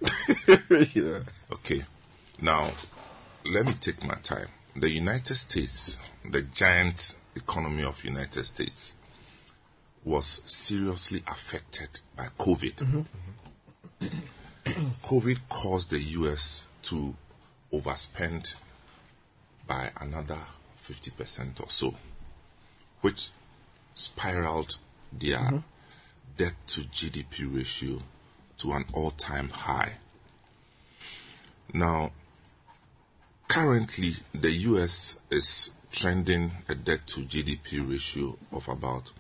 Yeah. Okay, Now, let me take my time. The United States, the giant economy of United States, was seriously affected by COVID. Mm-hmm. Mm-hmm. COVID caused the US to overspend by another 50% or so, which spiraled their mm-hmm. debt to GDP ratio to an all time high. Now, currently, the US is trending a debt to GDP ratio of about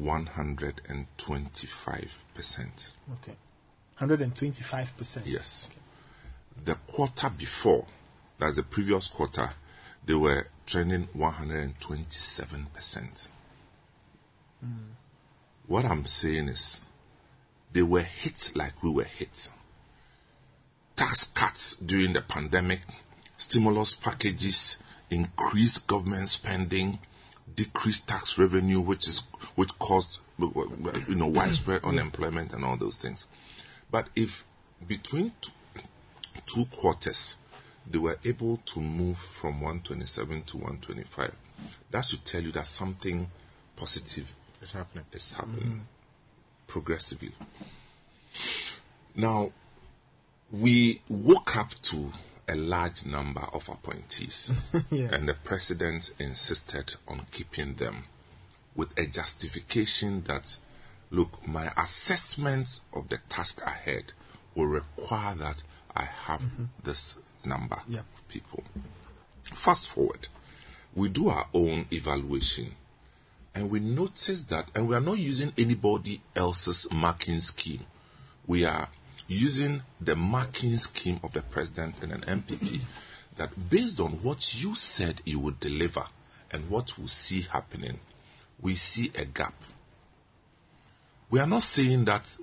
125%. Okay. 125%. Yes. The quarter before, that's the previous quarter, they were trending 127%. What I'm saying is, they were hit like we were hit. Tax cuts during the pandemic, stimulus packages, increased government spending, decreased tax revenue, which is which caused you know widespread unemployment and all those things. But if between two, two quarters they were able to move from 127 to 125, that should tell you that something positive It's happening. is happening mm-hmm. Progressively. Now, we woke up to a large number of appointees, Yeah. and the president insisted on keeping them with a justification that, look, my assessment of the task ahead will require that I have mm-hmm. this number Yeah. of people. Fast forward, we do our own evaluation and we notice that, and we are not using anybody else's marking scheme. We are using the marking scheme of the president and an NPP that based on what you said you would deliver and what we see happening, we see a gap. We are not saying that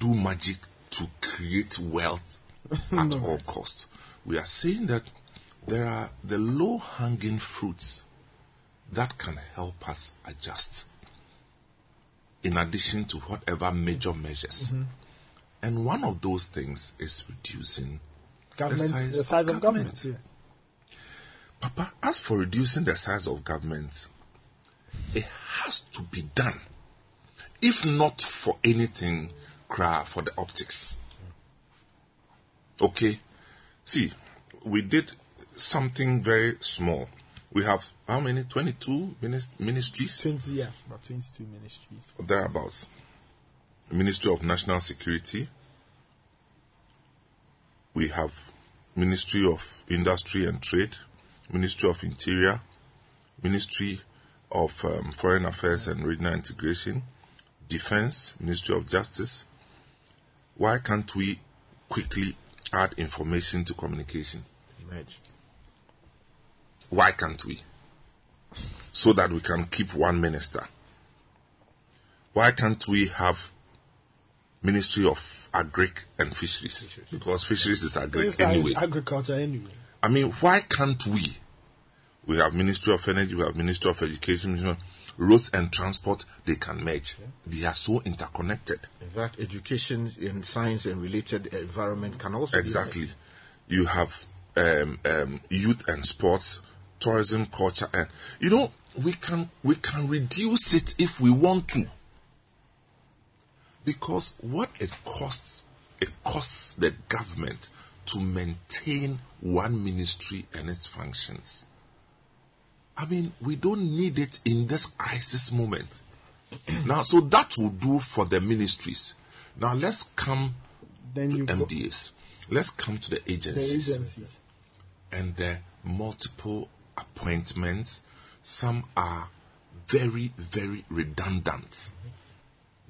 do magic to create wealth at all cost. We are saying that there are the low hanging fruits that can help us adjust in addition to whatever major measures. Mm-hmm. And one of those things is reducing Government, the size, the size of government. yeah. Papa, as for reducing the size of government, it has to be done. If not for anything, cry for the optics. Okay? See, we did something very small. We have how many? 22 ministries? 20, yeah, about 22 ministries. thereabouts. Ministry of National Security. We have Ministry of Industry and Trade, Ministry of Interior, Ministry of um, Foreign Affairs and Regional Integration, Defense, Ministry of Justice. Why can't we quickly add information to communication? Merge. Why can't we? So that we can keep one minister. Why can't we have Ministry of Agric and Fisheries? Because fisheries is agric anyway. Agriculture anyway. I mean, why can't we? We have Ministry of Energy, we have Ministry of Education, roads and transport, they can merge. They are so interconnected. In fact, education and science and related environment can also be Exactly. You have um, um, youth and sports, tourism, culture, and you know we can we can reduce it if we want to. Because what it costs, it costs the government to maintain one ministry and its functions. I mean, we don't need it in this crisis moment. now, so that will do for the ministries. Now, let's come Then to go- MDAs. Let's come to the The agencies agencies. and the multiple appointments. Some are very, very redundant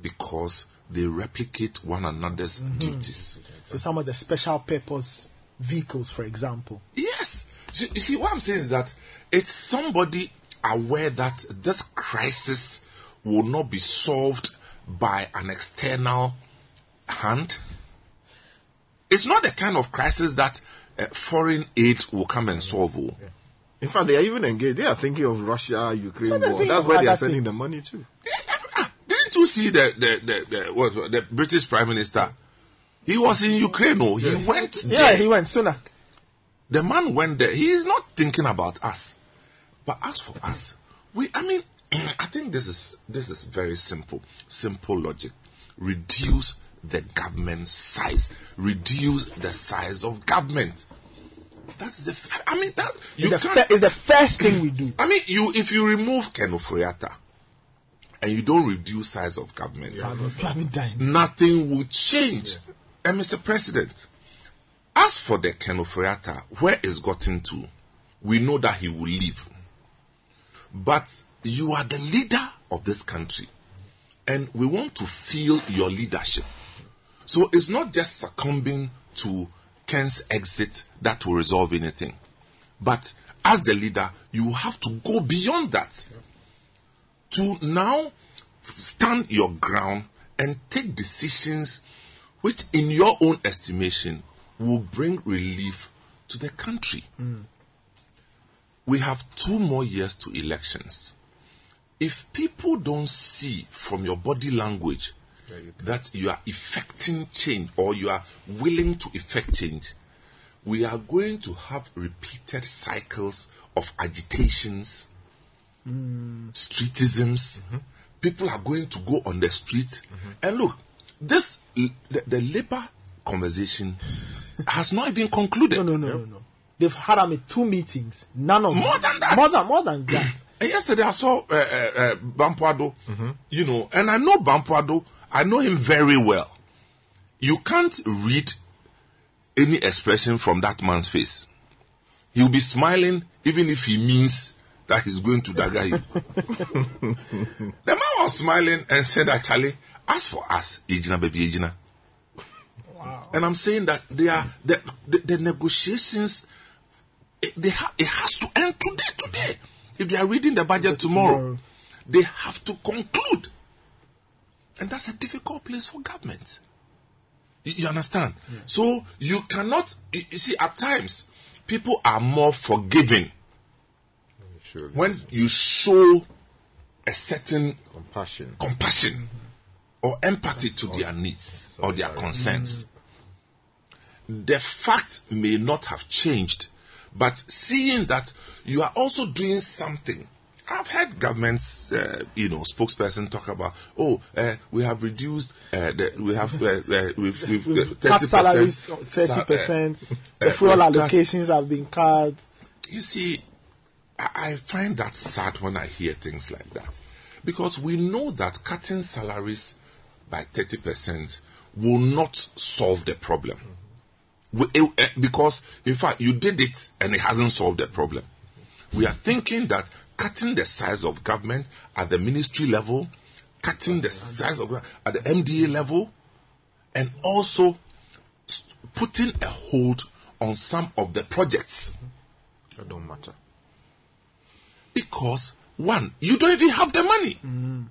because they replicate one another's duties. So some of the special purpose vehicles, for example. Yes. You you see, what I'm saying is that it's somebody aware that this crisis will not be solved by an external hand. It's not the kind of crisis that uh, foreign aid will come and solve. oh. In fact, they are even engaged. They are thinking of Russia, Ukraine So war. That's of where they are other sending the money to. Didn't you see the the the, the, what, the British Prime Minister? He was in Ukraine. Oh, he went. Yeah, there. he went Sunak. The man went there. He is not thinking about us. But as for us, we, I mean, I think this is, this is very simple. Simple logic. Reduce the government size. Reduce the size of government. That's the, f- I mean, that, you the, can't, it's the first thing we do. I mean, you if you remove Ken Ofori Atta and you don't reduce size of government, nothing will change. And Mr. President, as for the Ken Ofori Atta, where it's gotten to, we know that he will leave. But you are the leader of this country, and we want to feel your leadership. So it's not just succumbing to Ken's exit that will resolve anything. But as the leader, you have to go beyond that to now stand your ground and take decisions which, in your own estimation, will bring relief to the country. We have two more years to elections. If people don't see from your body language that you are effecting change or you are willing to effect change, we are going to have repeated cycles of agitations, streetisms. People are going to go on the street. And look, this the, the labor conversation has not even concluded. No, no, no, no, no. They've had I mean, two meetings. None of More than that. More than more than that. And yesterday I saw uh, uh, uh, Bampuado, you know, and I know Bampuado, I know him very well. You can't read any expression from that man's face. He'll be smiling even if he means that he's going to dagger you. the man was smiling and said, actually, as for us, Ejina baby Ejina. And I'm saying that they are the, the, the negotiations. It, they ha- it has to end today. Today, if they are reading the budget tomorrow, they have to conclude, and that's a difficult place for government. You, understand? So you cannot. You, you see, at times people are more forgiving when you show a certain compassion, compassion mm-hmm. or empathy to their needs or their concerns. The fact may not have changed, but seeing that you are also doing something. I've heard governments, uh, you know, spokesperson talk about, oh, uh, we have reduced, uh, the, we have, uh, uh, we've, we've, 30%, Cut salaries thirty percent. uh, The fuel allocations have been cut. you see, I, I find that sad when I hear things like that. Because we know that cutting salaries by 30% will not solve the problem. We- eh, eh, because, in fact, you did it and it hasn't solved the problem. We are thinking that cutting the size of government at the ministry level, cutting the size of at the MDA level, and also putting a hold on some of the projects That don't matter. because one, you don't even have the money. Mm.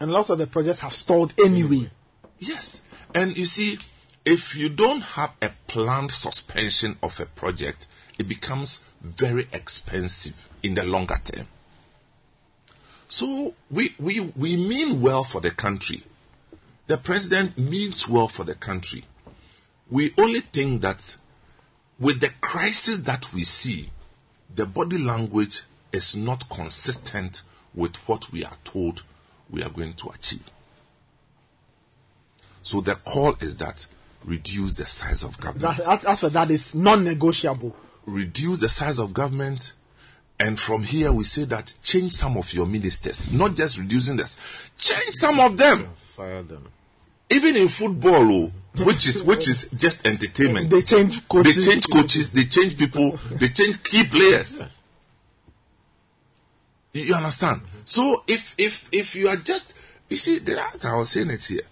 And lots of the projects have stalled anyway. Yes. And you see, if you don't have a planned suspension of a project, it becomes very expensive in the longer term. So we, we, we mean well for the country. The president means well for the country. We only think that with the crisis that we see, the body language is not consistent with what we are told we are going to achieve. So the call is that reduce the size of government. That, as for that, is non-negotiable. reduce the size of government. And from here, we say that change some of your ministers, not just reducing this, change some of them. Fire them. Even in football, oh, which is which is just entertainment. They change coaches. They change coaches. They change people. They change key players. You, you understand? So if if if you are just you see, that I was saying it here.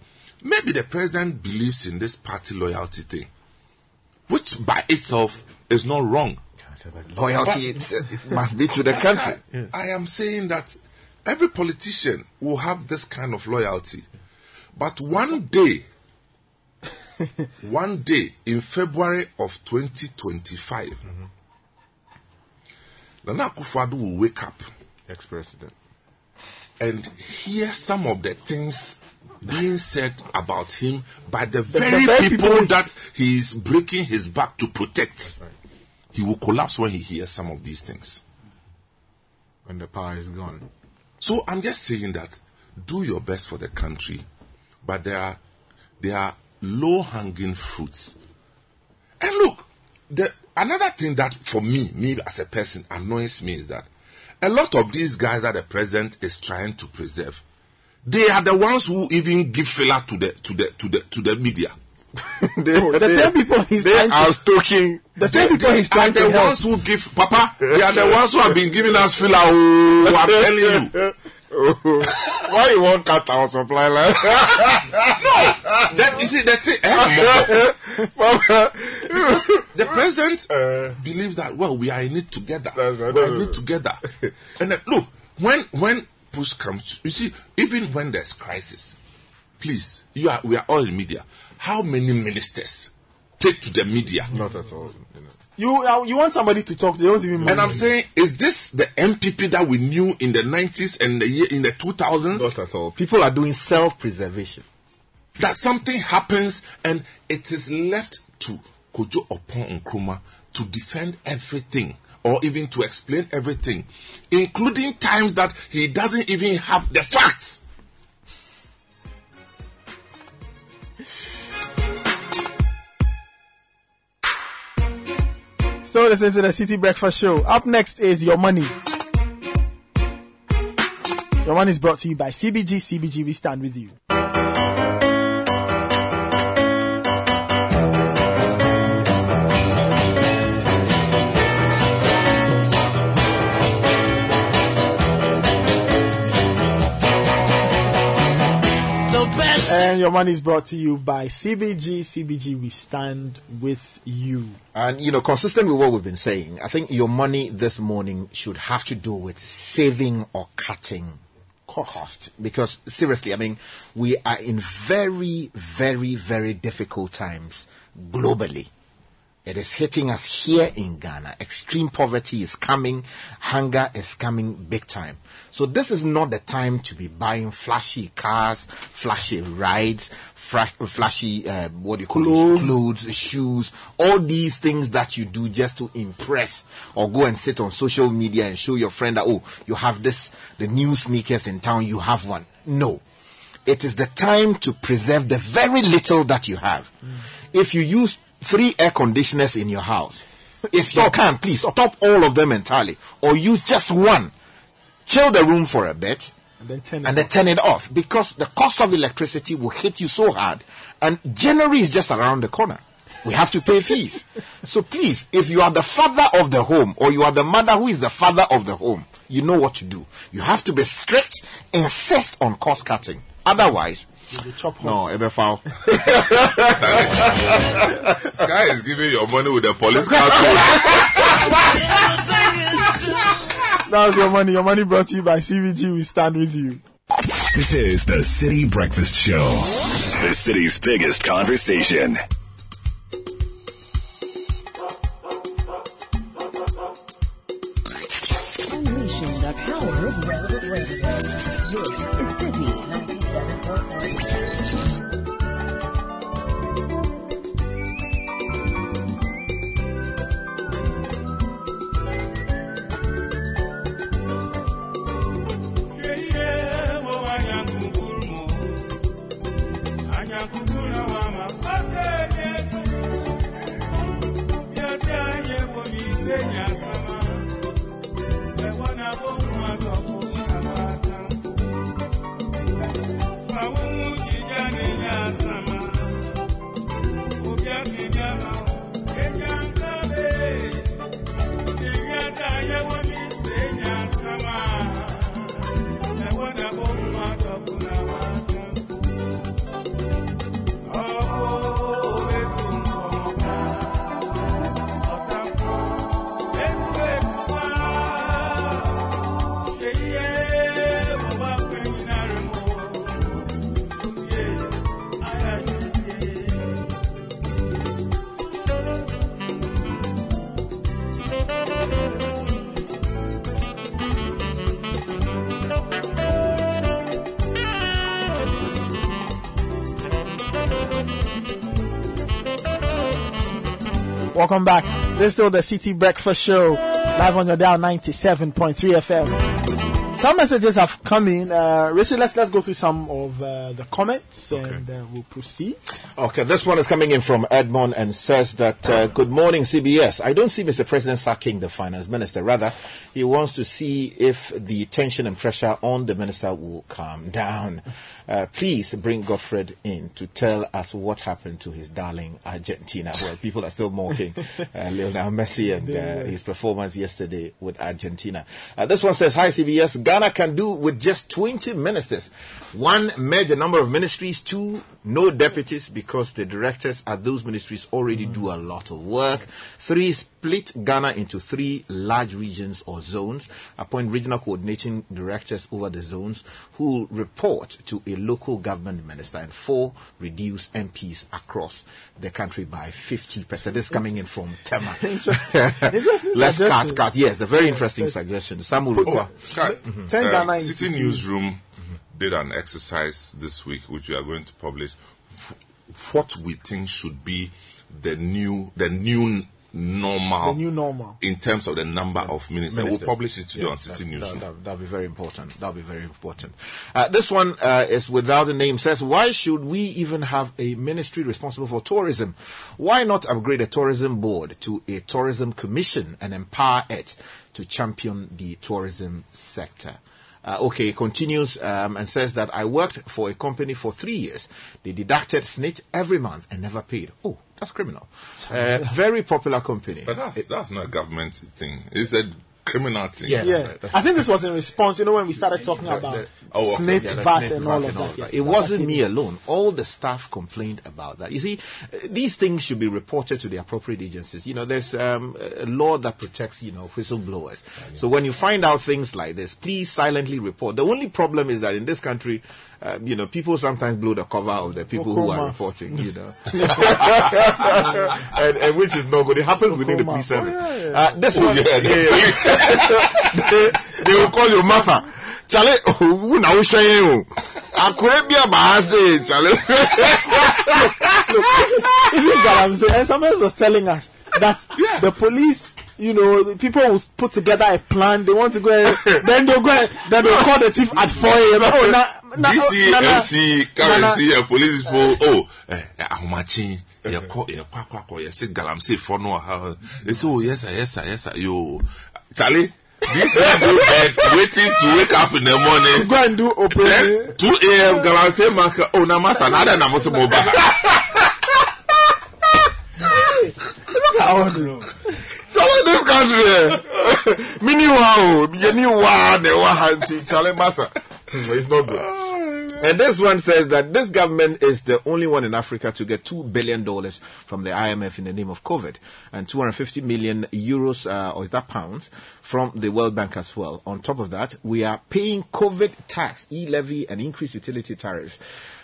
Maybe the president believes in this party loyalty thing, which by itself is not wrong. Loyalty But- it must be to the country. I am saying that every politician will have this kind of loyalty. But one day, one day in February of 2025, Nana Akufo-Addo will wake up Ex-president. and hear some of the things being said about him by the The- the very, very people, people- that he is breaking his back to protect. He will collapse when he hears some of these things. When the power is gone. So I'm just saying that do your best for the country, but there are there are low hanging fruits. And look, the another thing that for me, me as a person, annoys me is that a lot of these guys that the president is trying to preserve, they are the ones who even give filler to the to the to the to the media. they, the same people he's they trying to- are stoking. The same they- people he's trying are to the help. ones who give Papa. They are the ones who have been giving us filler. Oh, I'm telling you. Why you want cut our supply line? no, that you see that's it. eh, because the president believes that well we are in it together. we are in it together. And then, look, when when push comes, you see, even when there's crisis, please, you are we are all in media. How many ministers take to the media? Not at all. You uh, you want somebody to talk, they don't even. And I'm saying, is this the NPP that we knew in the 90s and the year in the 2000s? Not at all. People are doing self-preservation. that something happens and it is left to Kojo Oppong Nkrumah to defend everything or even to explain everything, including times that he doesn't even have the facts. Still listening to the City Breakfast Show. Up next is Your Money. Your Money is brought to you by CBG. CBG, we stand with you. And your money is brought to you by CBG. CBG, we stand with you. And you know, consistent with what we've been saying, I think your money this morning should have to do with saving or cutting cost. Because seriously, I mean, we are in very, very, very difficult times globally. It is hitting us here in Ghana. Extreme poverty is coming. Hunger is coming big time. So this is not the time to be buying flashy cars, flashy rides, flashy, uh, what do you call Clothes. it? Clothes, shoes, all these things that you do just to impress or go and sit on social media and show your friend that, oh, you have this, the new sneakers in town, you have one. No. It is the time to preserve the very little that you have. If you use three air conditioners in your house, if you can, please stop all of them entirely or use just one. Chill the room for a bit And then turn it and then turn it off because the cost of electricity will hit you so hard and January is just around the corner. We have to pay fees. so please, if you are the father of the home or you are the mother who is the father of the home, you know what to do. You have to be strict, insist on cost cutting. Otherwise, no, Ebefowl. Sky is giving your money with the police car code. That was your money. Your money brought to you by CBG. We stand with you. This is the City Breakfast Show, the city's biggest conversation. Welcome back. This is still the City Breakfast Show, live on your dial 97.3 FM. Some messages have come in. Uh, Richard, let's let's go through some of uh, the comments and uh, we'll proceed. Okay, this one is coming in from Edmond and says that, uh, Good morning, CBS. I don't see Mr. President sacking the finance minister. Rather, he wants to see if the tension and pressure on the minister will calm down. Uh, please bring Godfred in to tell us what happened to his darling Argentina. Well, people are still mocking uh, Lionel Messi and uh, his performance yesterday with Argentina. Uh, this one says, Hi, CBS. Ghana can do with just 20 ministers. One, merge a number of ministries. Two, no deputies because the directors at those ministries already do a lot of work. Three, split Ghana into three large regions or zones. Appoint regional coordinating directors over the zones who report to a local government minister. And four, reduce MPs across the country by 50%. This is coming in from Tema. Interesting Let's suggestion. cut, cut. Yes, a very interesting suggestion. Some will require. Oh, Sky, Ten uh, Ghana City into- Newsroom did an exercise this week, which we are going to publish. What we think should be the new, the new normal, The new normal. in terms of the number of ministers. Minister. We'll publish it today Yeah, on City that, Newsroom. That, that'll be very important. That'll be very important. Uh, this one uh, is without a name. Says, why should we even have a ministry responsible for tourism? Why not upgrade a tourism board to a tourism commission and empower it to champion the tourism sector? Uh, okay, continues um, and says that I worked for a company for three years. They deducted SSNIT every month and never paid. Oh, that's criminal. Uh, very popular company. But that's, that's not a government thing. It's a criminal thing. Yeah, I think this was in response, you know, when we started talking about Oh, okay. SSNIT, Yeah, VAT, snake and all of that. yes. It wasn't me alone. All the staff complained about that. You see, these things should be reported to the appropriate agencies. You know, there's um, a law that protects, you know, whistleblowers. So when you find out things like this, please silently report. The only problem is that in this country, um, you know, people sometimes blow the cover of the people who are reporting, you know. and, and which is no good. It happens within the police service. Uh, this Oh, one, yeah, they, they will call you massa. Chale, who now showing you? Akure bi abase, chale. Even Galamsey, and someone else was telling us that the police, you know, people will put together a plan. They want to go, and, then they'll go, and, then they'll call the chief at 4 a.m. Oh, na, na, DC, na, na, MC, currency, uh, police people, oh, eh, eh, ahomakye, yɛkɔ yɛkɔ akɔ akɔ yɛse galamsey fɔ no wɔ ha they say oh yes sir yes sir yes sir. Yo Charlie this go bed waiting to wake up in the morning. Go and do operation then 2 a.m. galamsey market oh na masa na ada na mo se mo ba. Look at all the This country, mini wow, yeni wow, ne wa hanti, chale massa. Hmm, It's not good. And this one says that this government is the only one in Africa to get two billion dollars from the IMF in the name of COVID, and 250 million euros, uh, or is that pounds, from the World Bank as well. On top of that, we are paying COVID tax, e-levy, and increased utility tariffs.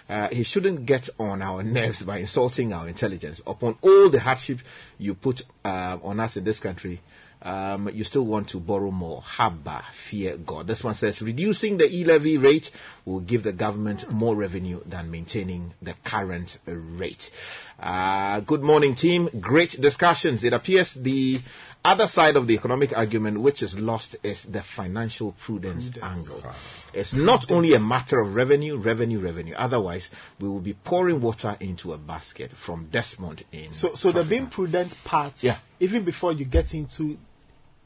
Uh, he shouldn't get on our nerves by insulting our intelligence. Upon all the hardship you put uh, on us in this country, um, you still want to borrow more. Haba, fear God. This one says reducing the e-levy rate will give the government more revenue than maintaining the current rate. Uh, good morning, team. Great discussions. It appears the other side of the economic argument, which is lost, is the financial prudence, angle. It's not only a matter of revenue, revenue, revenue. Otherwise, we will be pouring water into a basket from Desmond in. So, so the being prudent part, Yeah. even before you get into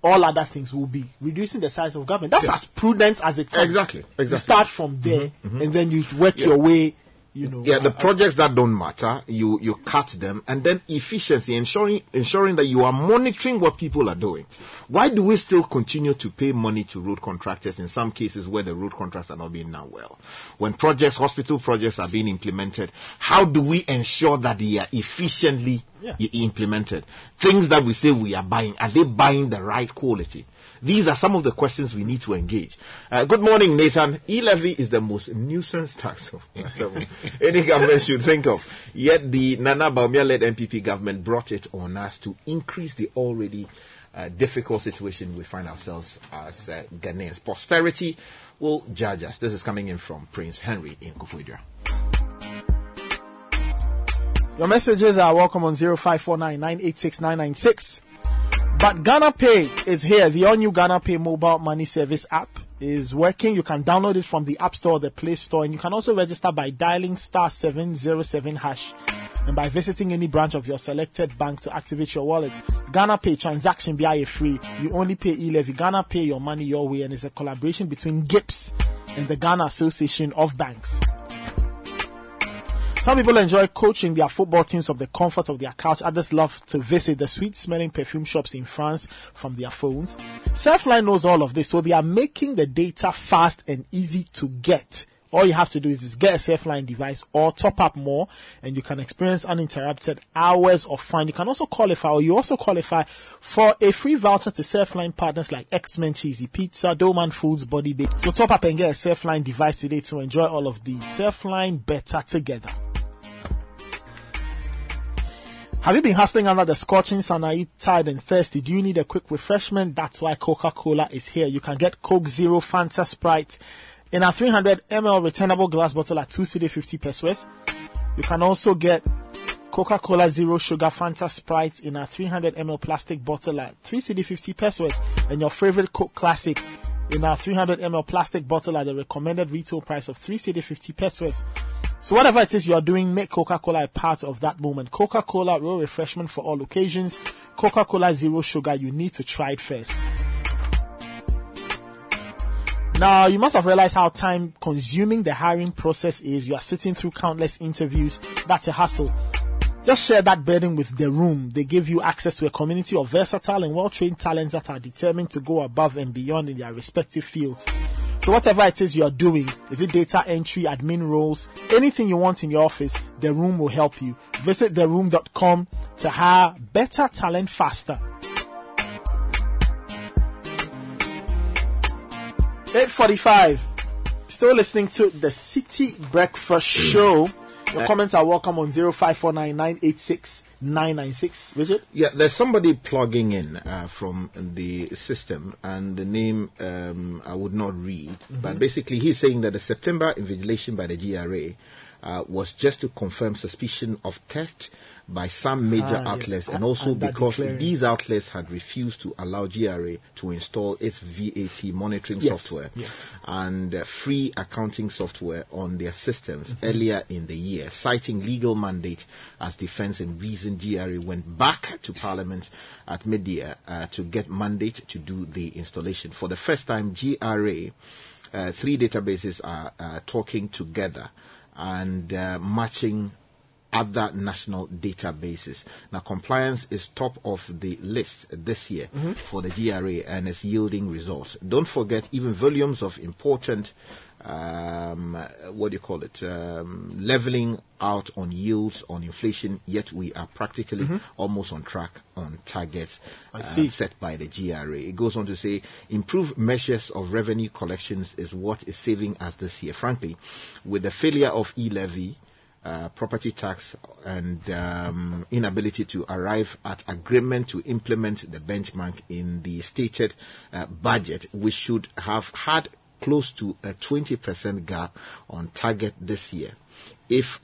all other things, will be reducing the size of government. That's Yeah. as prudent as it comes. Exactly, You exactly. start from there, Mhm, mhm. and then you work Yeah. your way. You know, yeah, the uh, projects that don't matter, you you cut them, and then efficiency, ensuring ensuring that you are monitoring what people are doing. Why do we still continue to pay money to road contractors in some cases where the road contracts are not being done well? When projects, hospital projects are being implemented, how do we ensure that they are efficiently Yeah. implemented? Things that we say we are buying, are they buying the right quality? These are some of the questions we need to engage. Uh, good morning, Nathan. E-levy is the most nuisance tax of any government should think of. Yet the Nana Bawumia-led NPP government brought it on us to increase the already uh, difficult situation we find ourselves as uh, Ghanaians. Posterity will judge us. This is coming in from Prince Henry in Koforidua. Your messages are welcome on 0549 986 996. But Ghana Pay is here. The all new Ghana Pay mobile money service app is working. You can download it from the App Store or the Play Store, and you can also register by dialing star 707 hash and by visiting any branch of your selected bank to activate your wallet. Ghana Pay transaction BIA free. You only pay e-levy. Ghana Pay your money your way, and it's a collaboration between GhIPSS and the Ghana Association of Banks. Some people enjoy coaching their football teams of the comfort of their couch. Others love to visit the sweet smelling perfume shops in France from their phones. Surfline knows all of this, so they are making the data fast and easy to get. All you have to do is, is get a Surfline device or top up more and you can experience uninterrupted hours of fun. You can also qualify or you also qualify for a free voucher to Surfline partners like X-Men Cheesy Pizza, Doman Foods, Body Bake. So top up and get a Surfline device today to enjoy all of these. Surfline better together. Have you been hustling under the scorching sun? Are you tired and thirsty? Do you need a quick refreshment? That's why Coca-Cola is here. You can get Coke Zero Fanta Sprite in a 300 ml returnable glass bottle at 2 cedi 50 pesewas. You can also get Coca-Cola Zero Sugar Fanta Sprite in a 300 ml plastic bottle at 3 cedi 50 pesewas. And your favorite Coke Classic in a 300 ml plastic bottle at the recommended retail price of 3 cedi 50 pesewas. So whatever it is you are doing, make Coca-Cola a part of that moment. Coca-Cola real refreshment for all occasions. Coca-Cola Zero Sugar, you need to try it first. Now, you must have realized how time consuming the hiring process is. You are sitting through countless interviews. That's a hassle. Just share that burden with the room. They give you access to a community of versatile and well-trained talents that are determined to go above and beyond in their respective fields. So whatever it is you are doing, is it data entry, admin roles, anything you want in your office, the room will help you. Visit theroom.com to hire better talent faster. 845. Still listening to the City Breakfast Show. Your Uh, comments are welcome on 0549 Richard? Yeah, there's somebody plugging in uh, from the system, and the name um, I would not read. But Mhm. basically, he's saying that the September invigilation by the GRA uh, was just to confirm suspicion of theft by some major Ah, outlets, and And- also and because declaring. these outlets had refused to allow GRA to install its VAT monitoring Yes, software yes. and uh, free accounting software on their systems Mhm. earlier in the year, citing legal mandate as defense and reason GRA went back to Parliament at mid-year uh, to get mandate to do the installation. For the first time, GRA, uh, three databases are uh, talking together and uh, matching other national databases. Now, compliance is top of the list this year Mhm. for the GRA and is yielding results. Don't forget, even volumes of important, um, what do you call it, um, leveling out on yields on inflation, yet we are practically Mhm. almost on track on targets uh, set by the GRA. It goes on to say, improved measures of revenue collections is what is saving us this year. Frankly, with the failure of e-levy, uh, property tax and um, inability to arrive at agreement to implement the benchmark in the stated uh, budget, we should have had close to a 20% gap on target this year. If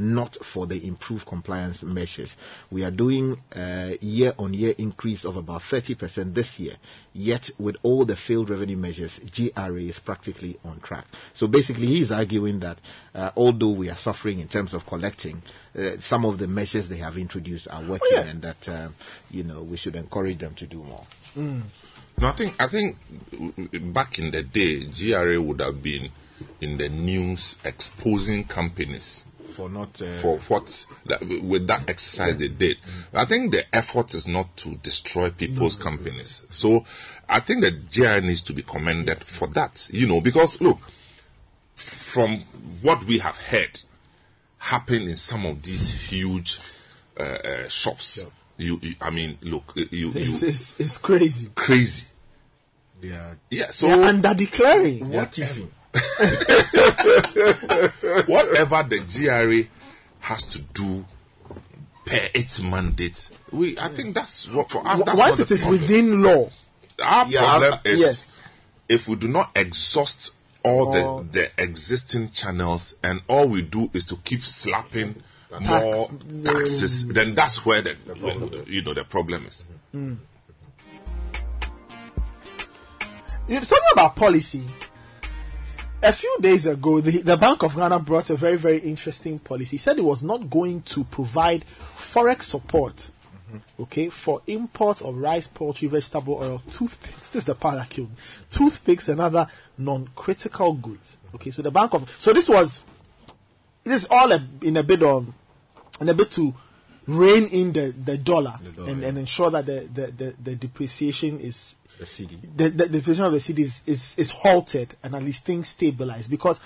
not for the improved compliance measures. We are doing a year on year increase of about 30% this year. Yet, with all the failed revenue measures, GRA is practically on track. So basically, he's arguing that uh, although we are suffering in terms of collecting, uh, some of the measures they have introduced are working yeah. and that, um, you know, we should encourage them to do more. No, I think I think uh, back in the day, GRA would have been in the news exposing companies For not. Uh, for what that, with that exercise they did. I think the effort is not to destroy people's companies. So I think the GRA needs to be commended for that. You know, because look, from what we have heard happen in some of these huge uh, uh, shops. You, you, I mean, look, you, you, This is it's crazy. crazy. Yeah. Yeah. So under declaring. what if whatever the GRA has to do per its mandate, we I think that's what for us. That's Once not it problem. within law, Our Yeah, problem is yes. if we do not exhaust all All- the, the existing channels and all we do is to keep slapping more taxes, then that's where the, you know the problem is. Mm. It's talking about policy. A few days ago, the, the Bank of Ghana brought a very, very interesting policy. It said it was not going to provide forex support, Mm-hmm. okay, for imports of rice, poultry, vegetable oil, toothpicks. This is the part that killed me. Toothpicks and other non-critical goods. Okay, so the Bank of so this was this is all a, in a bit of in a bit to rein in the, the dollar, dollar, and, yeah. and ensure that the, the, the, the depreciation is The cedi. the, the depreciation of the cedi is, is, is halted and at least things stabilize because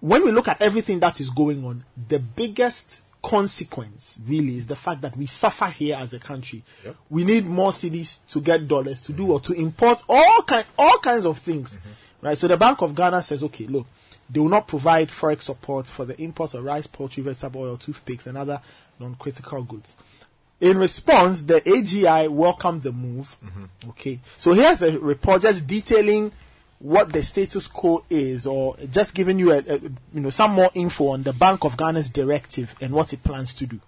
when we look at everything that is going on, the biggest consequence really is the fact that we suffer here as a country. Yep. We need more cedis to get dollars to do mm-hmm. or to import all kind all kinds of things. Mm-hmm. Right? So the Bank of Ghana says, okay, look, they will not provide forex support for the imports of rice, poultry, vegetable oil, toothpicks, and other non-critical goods. In response, the AGI welcomed the move. Mm-hmm. Okay, so here's a report just detailing what the status quo is, or just giving you a, a you know some more info on the Bank of Ghana's directive and what it plans to do.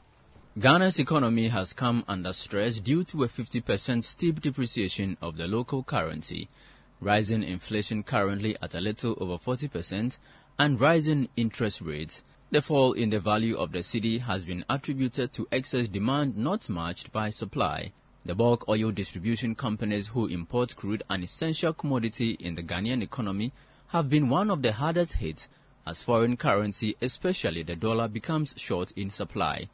Ghana's economy has come under stress due to a 50% steep depreciation of the local currency, rising inflation currently at a little over 40%, and rising interest rates. The fall in the value of the cedi has been attributed to excess demand not matched by supply. The bulk oil distribution companies who import crude, an essential commodity in the Ghanaian economy, have been one of the hardest hit as foreign currency, especially the dollar, becomes short in supply.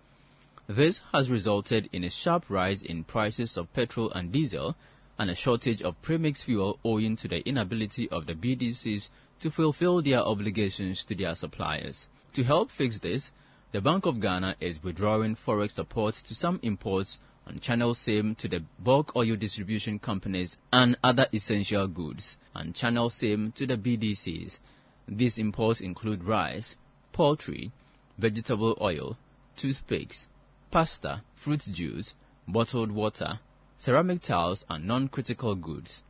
This has resulted in a sharp rise in prices of petrol and diesel and a shortage of premix fuel owing to the inability of the BDCs to fulfill their obligations to their suppliers. To help fix this, the Bank of Ghana is withdrawing forex support to some imports and channel same to the bulk oil distribution companies and other essential goods, and channel same to the BDCs. These imports include rice, poultry, vegetable oil, toothpicks, pasta, fruit juice, bottled water, ceramic tiles, and non-critical goods.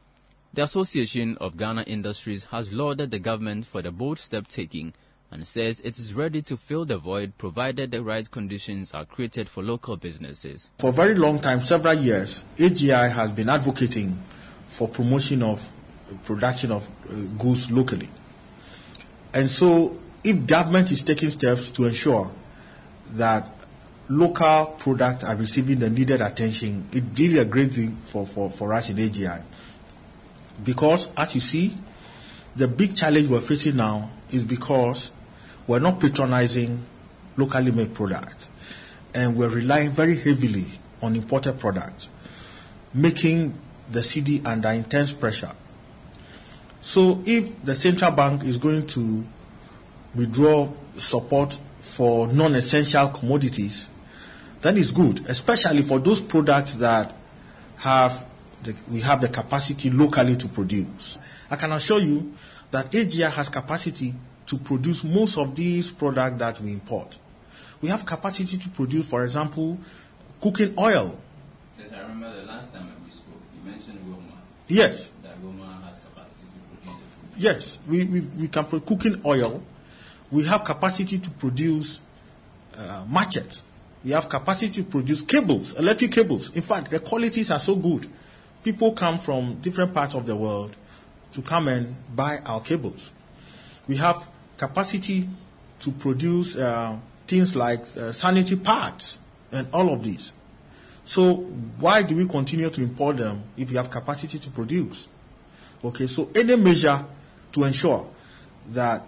The Association of Ghana Industries has lauded the government for the bold step taking and says it is ready to fill the void provided the right conditions are created for local businesses. For a very long time, several years, AGI has been advocating for promotion of production of uh, goods locally. And so, if government is taking steps to ensure that local products are receiving the needed attention, it's really a great thing for, for, for us in AGI. Because, as you see, the big challenge we're facing now is because we're not patronizing locally made products and we're relying very heavily on imported products, making the cedi under intense pressure. So, if the central bank is going to withdraw support for non essential commodities, then it's good, especially for those products that have the, we have the capacity locally to produce. I can assure you that AGI has capacity to produce most of these products that we import. We have capacity to produce, for example, cooking oil. Yes, I remember the last time we spoke, you mentioned Wilmar. Yes, That Wilmar has capacity to produce yes, we, we, we can produce cooking oil. We have capacity to produce uh, machetes. We have capacity to produce cables, electric cables. In fact, the qualities are so good. People come from different parts of the world to come and buy our cables. We have capacity to produce uh, things like uh, sanitary pads and all of these. So why do we continue to import them if we have capacity to produce? Okay, so any measure to ensure that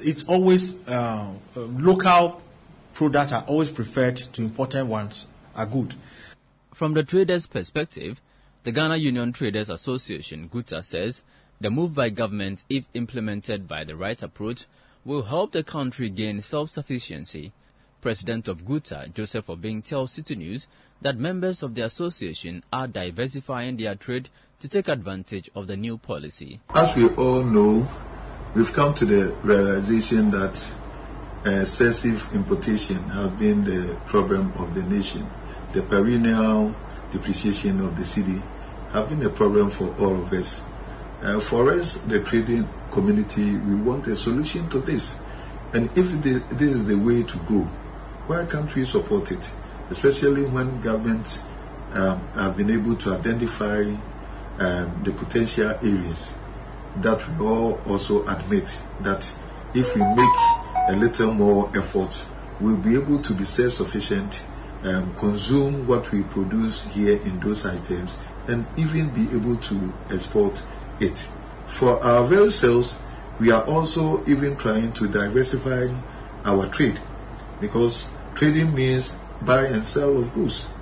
it's always uh, uh, local products are always preferred to imported ones are good. From the traders' perspective, the Ghana Union Traders Association, GUTA, says the move by government, if implemented by the right approach, will help the country gain self-sufficiency. President of GUTA, Joseph Obeng, tells City News that members of the association are diversifying their trade to take advantage of the new policy. As we all know, we've come to the realization that excessive importation has been the problem of the nation. The perennial depreciation of the cedi have been a problem for all of us. Uh, for us, the trading community, we want a solution to this. And if the, this is the way to go, why can't we support it? Especially when governments um, have been able to identify um, the potential areas that we all also admit that if we make a little more effort, we'll be able to be self-sufficient, um, consume what we produce here in those items, and even be able to export it. For our very selves, we are also even trying to diversify our trade because trading means buy and sell of goods.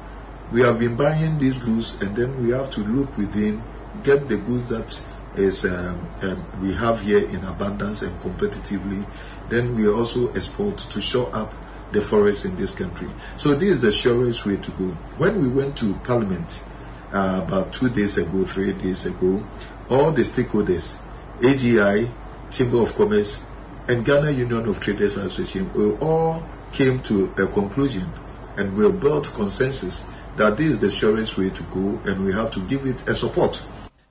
We have been buying these goods and then we have to look within, get the goods that is um, um, we have here in abundance and competitively. Then we also export to show up the forests in this country. So this is the surest way to go. When we went to Parliament uh, about two days ago, three days ago, all the stakeholders, AGI, Chamber of Commerce, and Ghana Union of Traders Association, we all came to a conclusion and we built consensus that this is the surest way to go and we have to give it a support.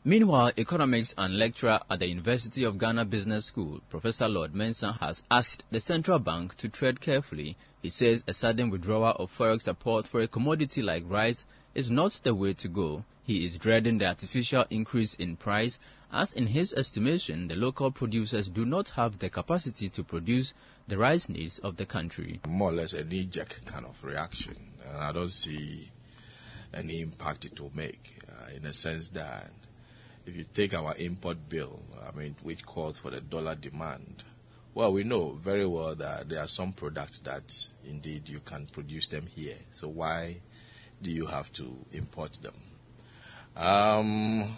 Meanwhile, economics and lecturer at the University of Ghana Business School, Professor Lord Mensah, has asked the central bank to tread carefully. He says a sudden withdrawal of forex support for a commodity like rice is not the way to go. He is dreading the artificial increase in price, as in his estimation, the local producers do not have the capacity to produce the rice needs of the country. More or less a knee-jerk kind of reaction, and I don't see any impact it will make, uh, in a sense that if you take our import bill, I mean, which calls for the dollar demand, well, we know very well that there are some products that indeed you can produce them here. So why do you have to import them? Um,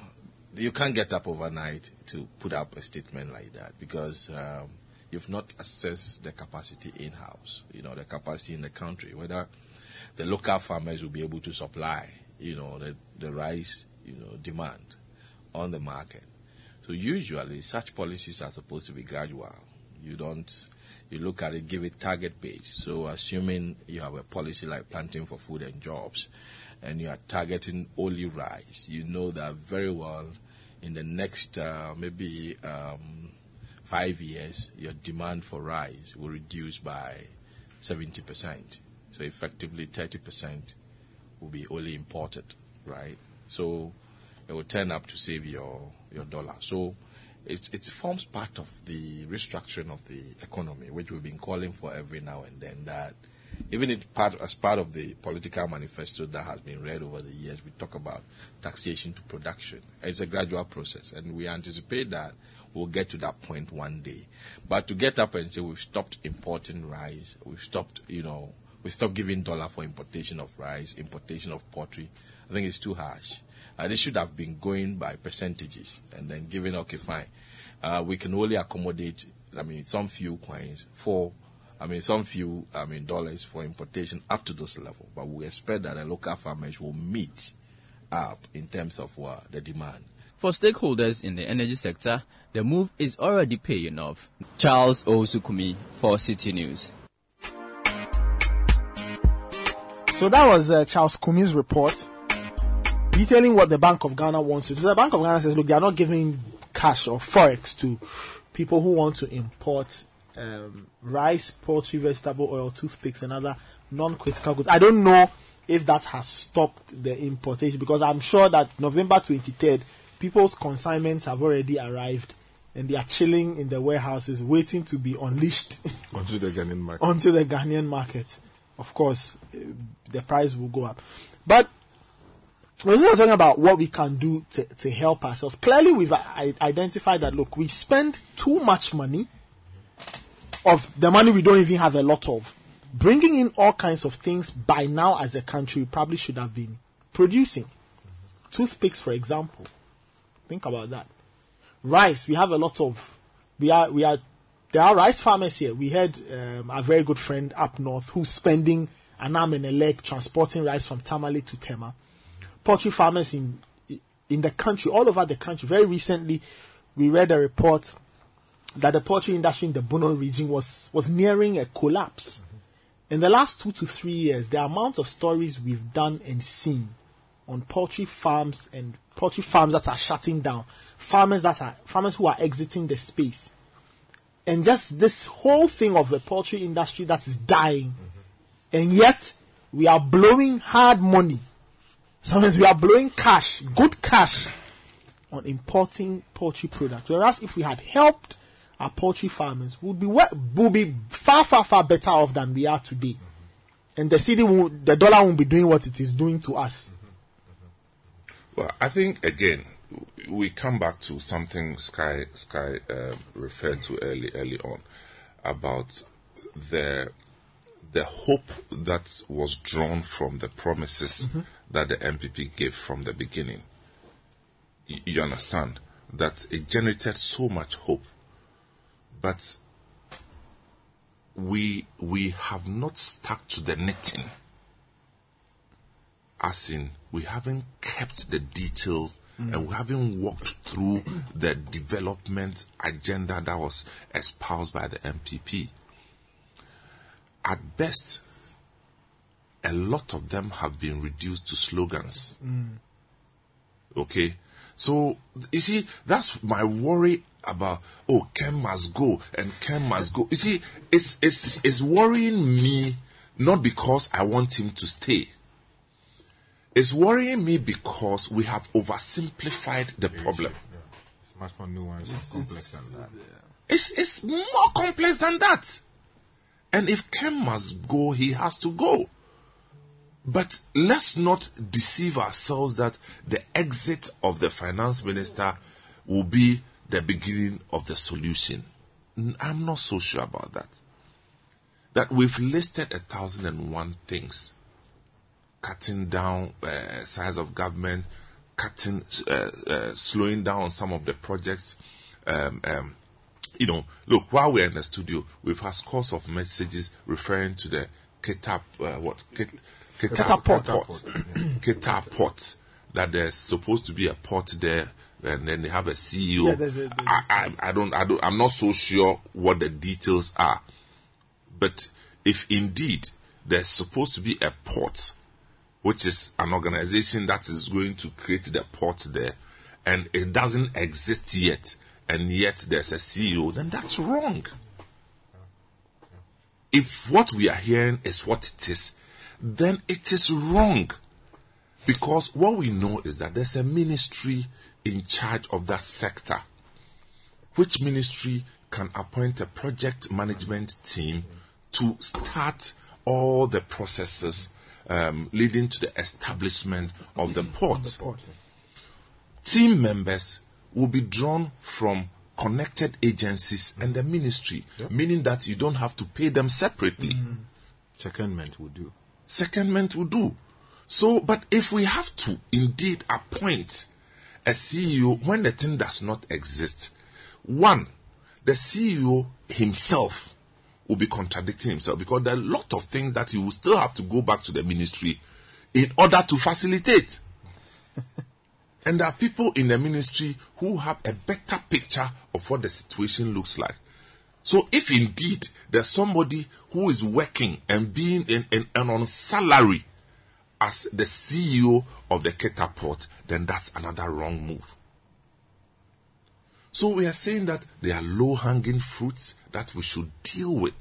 you can't get up overnight to put up a statement like that because um, you've not assessed the capacity in house, you know, the capacity in the country, whether the local farmers will be able to supply, you know, the, the rice, you know, demand on the market. So usually such policies are supposed to be gradual. You don't, you look at it, give it target page. So assuming you have a policy like planting for food and jobs, and you are targeting only rice, you know that very well in the next uh, maybe um, five years, your demand for rice will reduce by 70%. So effectively 30% will be only imported, right? So it will turn up to save your, your dollar. So it, it forms part of the restructuring of the economy, which we've been calling for every now and then. That even part, as part of the political manifesto that has been read over the years, we talk about taxation to production. It's a gradual process, and we anticipate that we'll get to that point one day. But to get up and say we've stopped importing rice, we've stopped, you know, we stopped giving dollar for importation of rice, importation of poultry, I think it's too harsh. Uh, they should have been going by percentages and then giving, okay, fine. Uh, we can only accommodate, I mean, some few coins for, I mean, some few, I mean, dollars for importation up to this level. But we expect that the local farmers will meet up in terms of uh, the demand. For stakeholders in the energy sector, the move is already paying off. Charles Osukumi for City News. So that was uh, Charles Kumi's report detailing what the Bank of Ghana wants to do. The Bank of Ghana says, look, they are not giving cash or forex to people who want to import um, rice, poultry, vegetable oil, toothpicks, and other non-critical goods. I don't know if that has stopped the importation because I'm sure that November 23rd, people's consignments have already arrived and they are chilling in the warehouses waiting to be unleashed onto the Ghanaian market. onto the Ghanaian market. Of course, uh, the price will go up. But we're still talking about what we can do to, to help ourselves. Clearly, we've identified that look, we spend too much money of the money we don't even have a lot of. Bringing in all kinds of things by now as a country, we probably should have been producing. Toothpicks, for example. Think about that. Rice, we have a lot of. We are we are there are rice farmers here. We had um, a very good friend up north who's spending an arm and a leg transporting rice from Tamale to Tema. Poultry farmers in in the country, all over the country. Very recently, we read a report that the poultry industry in the Bono region was was nearing a collapse. Mm-hmm. In the last two to three years, the amount of stories we've done and seen on poultry farms and poultry farms that are shutting down, farmers that are farmers who are exiting the space, and just this whole thing of the poultry industry that is dying, mm-hmm. and yet we are blowing hard money. Sometimes we are blowing cash, good cash, on importing poultry products. Whereas if we had helped our poultry farmers, would be we- would be far far far better off than we are today. And the cedi, won't, the dollar won't be doing what it is doing to us. Well, I think again we come back to something Sky Sky uh, referred to early early on about the the hope that was drawn from the promises that the NPP gave from the beginning. You understand that it generated so much hope, but we we have not stuck to the knitting as in we haven't kept the detail mm. and we haven't walked through the development agenda that was espoused by the NPP. At best, a lot of them have been reduced to slogans. Mm. Okay? So, you see, that's my worry about, oh, Ken must go and Ken must go. You see, it's, it's, it's worrying me not because I want him to stay. It's worrying me because we have oversimplified the problem. It's much more nuanced and complex than that. It's, it's more complex than that. And if Ken must go, he has to go. But let's not deceive ourselves that the exit of the finance minister will be the beginning of the solution. I'm not so sure about that. That we've listed a thousand and one things cutting down uh, size of government, cutting, uh, uh, slowing down some of the projects. Um, um, you know, look, while we're in the studio, we've had scores of messages referring to the Keta, uh, what? Ket, Port. Keta port. That there's supposed to be a port there, and then they have a CEO. Yeah, there's a- there's I, I, I don't, I don't, I'm not so sure what the details are. But if indeed there's supposed to be a port, which is an organization that is going to create the port there, and it doesn't exist yet, and yet there's a CEO, then that's wrong. If what we are hearing is what it is, then it is wrong. Because what we know is that there's a ministry in charge of that sector, which ministry can appoint a project management team to start all the processes um, leading to the establishment of the port. Team members will be drawn from connected agencies and the ministry, meaning that you don't have to pay them separately. Secondment would do. Secondment will do. So, but if we have to indeed appoint a CEO when the thing does not exist, one, the CEO himself will be contradicting himself because there are a lot of things that he will still have to go back to the ministry in order to facilitate. and there are people in the ministry who have a better picture of what the situation looks like. So if indeed there's somebody who is working and being in, in, and on salary as the CEO of the Keta Port, then that's another wrong move. So we are saying that there are low hanging fruits that we should deal with.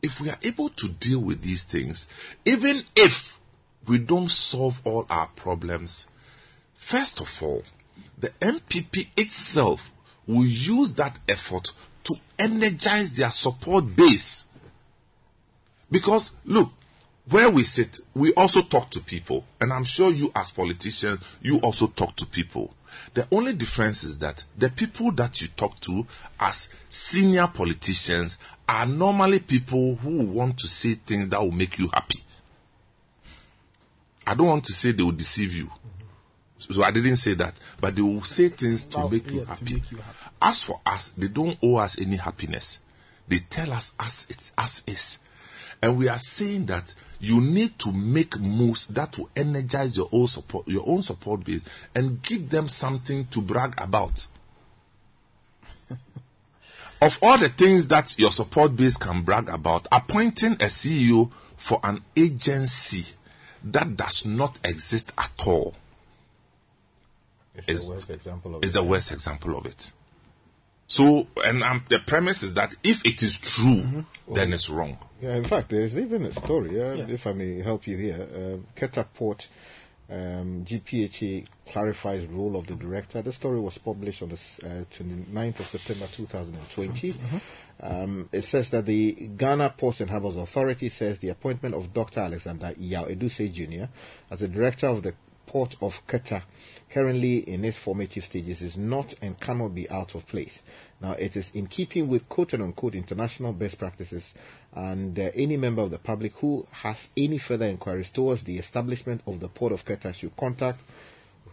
If we are able to deal with these things, even if we don't solve all our problems, first of all, the NPP itself will use that effort to energize their support base. Because, look, where we sit, we also talk to people. And I'm sure you, as politicians, you also talk to people. The only difference is that the people that you talk to as senior politicians are normally people who want to say things that will make you happy. I don't want to say they will deceive you. So I didn't say that. But they will say things to make you happy. make you happy. As for us, they don't owe us any happiness. They tell us as it's as is. And we are saying that you need to make moves that will energize your own support, your own support base, and give them something to brag about. of all the things that your support base can brag about, appointing a CEO for an agency that does not exist at all is the worst example of it. the worst example of it. So, and um, the premise is that if it is true, then it's wrong. Yeah, in fact, there's even a story, uh, Yes. if I may help you here. Uh, Keta Port Um, GPHA clarifies role of the director. The story was published on the uh, 29th of September 2020. Um, it says that the Ghana Ports and Harbours Authority says the appointment of Dr. Alexander Yao Eduse Jr. as the director of the Port of Keta, currently in its formative stages, is not and cannot be out of place. Now, it is in keeping with quote unquote international best practices, and uh, any member of the public who has any further inquiries towards the establishment of the Port of Keta should contact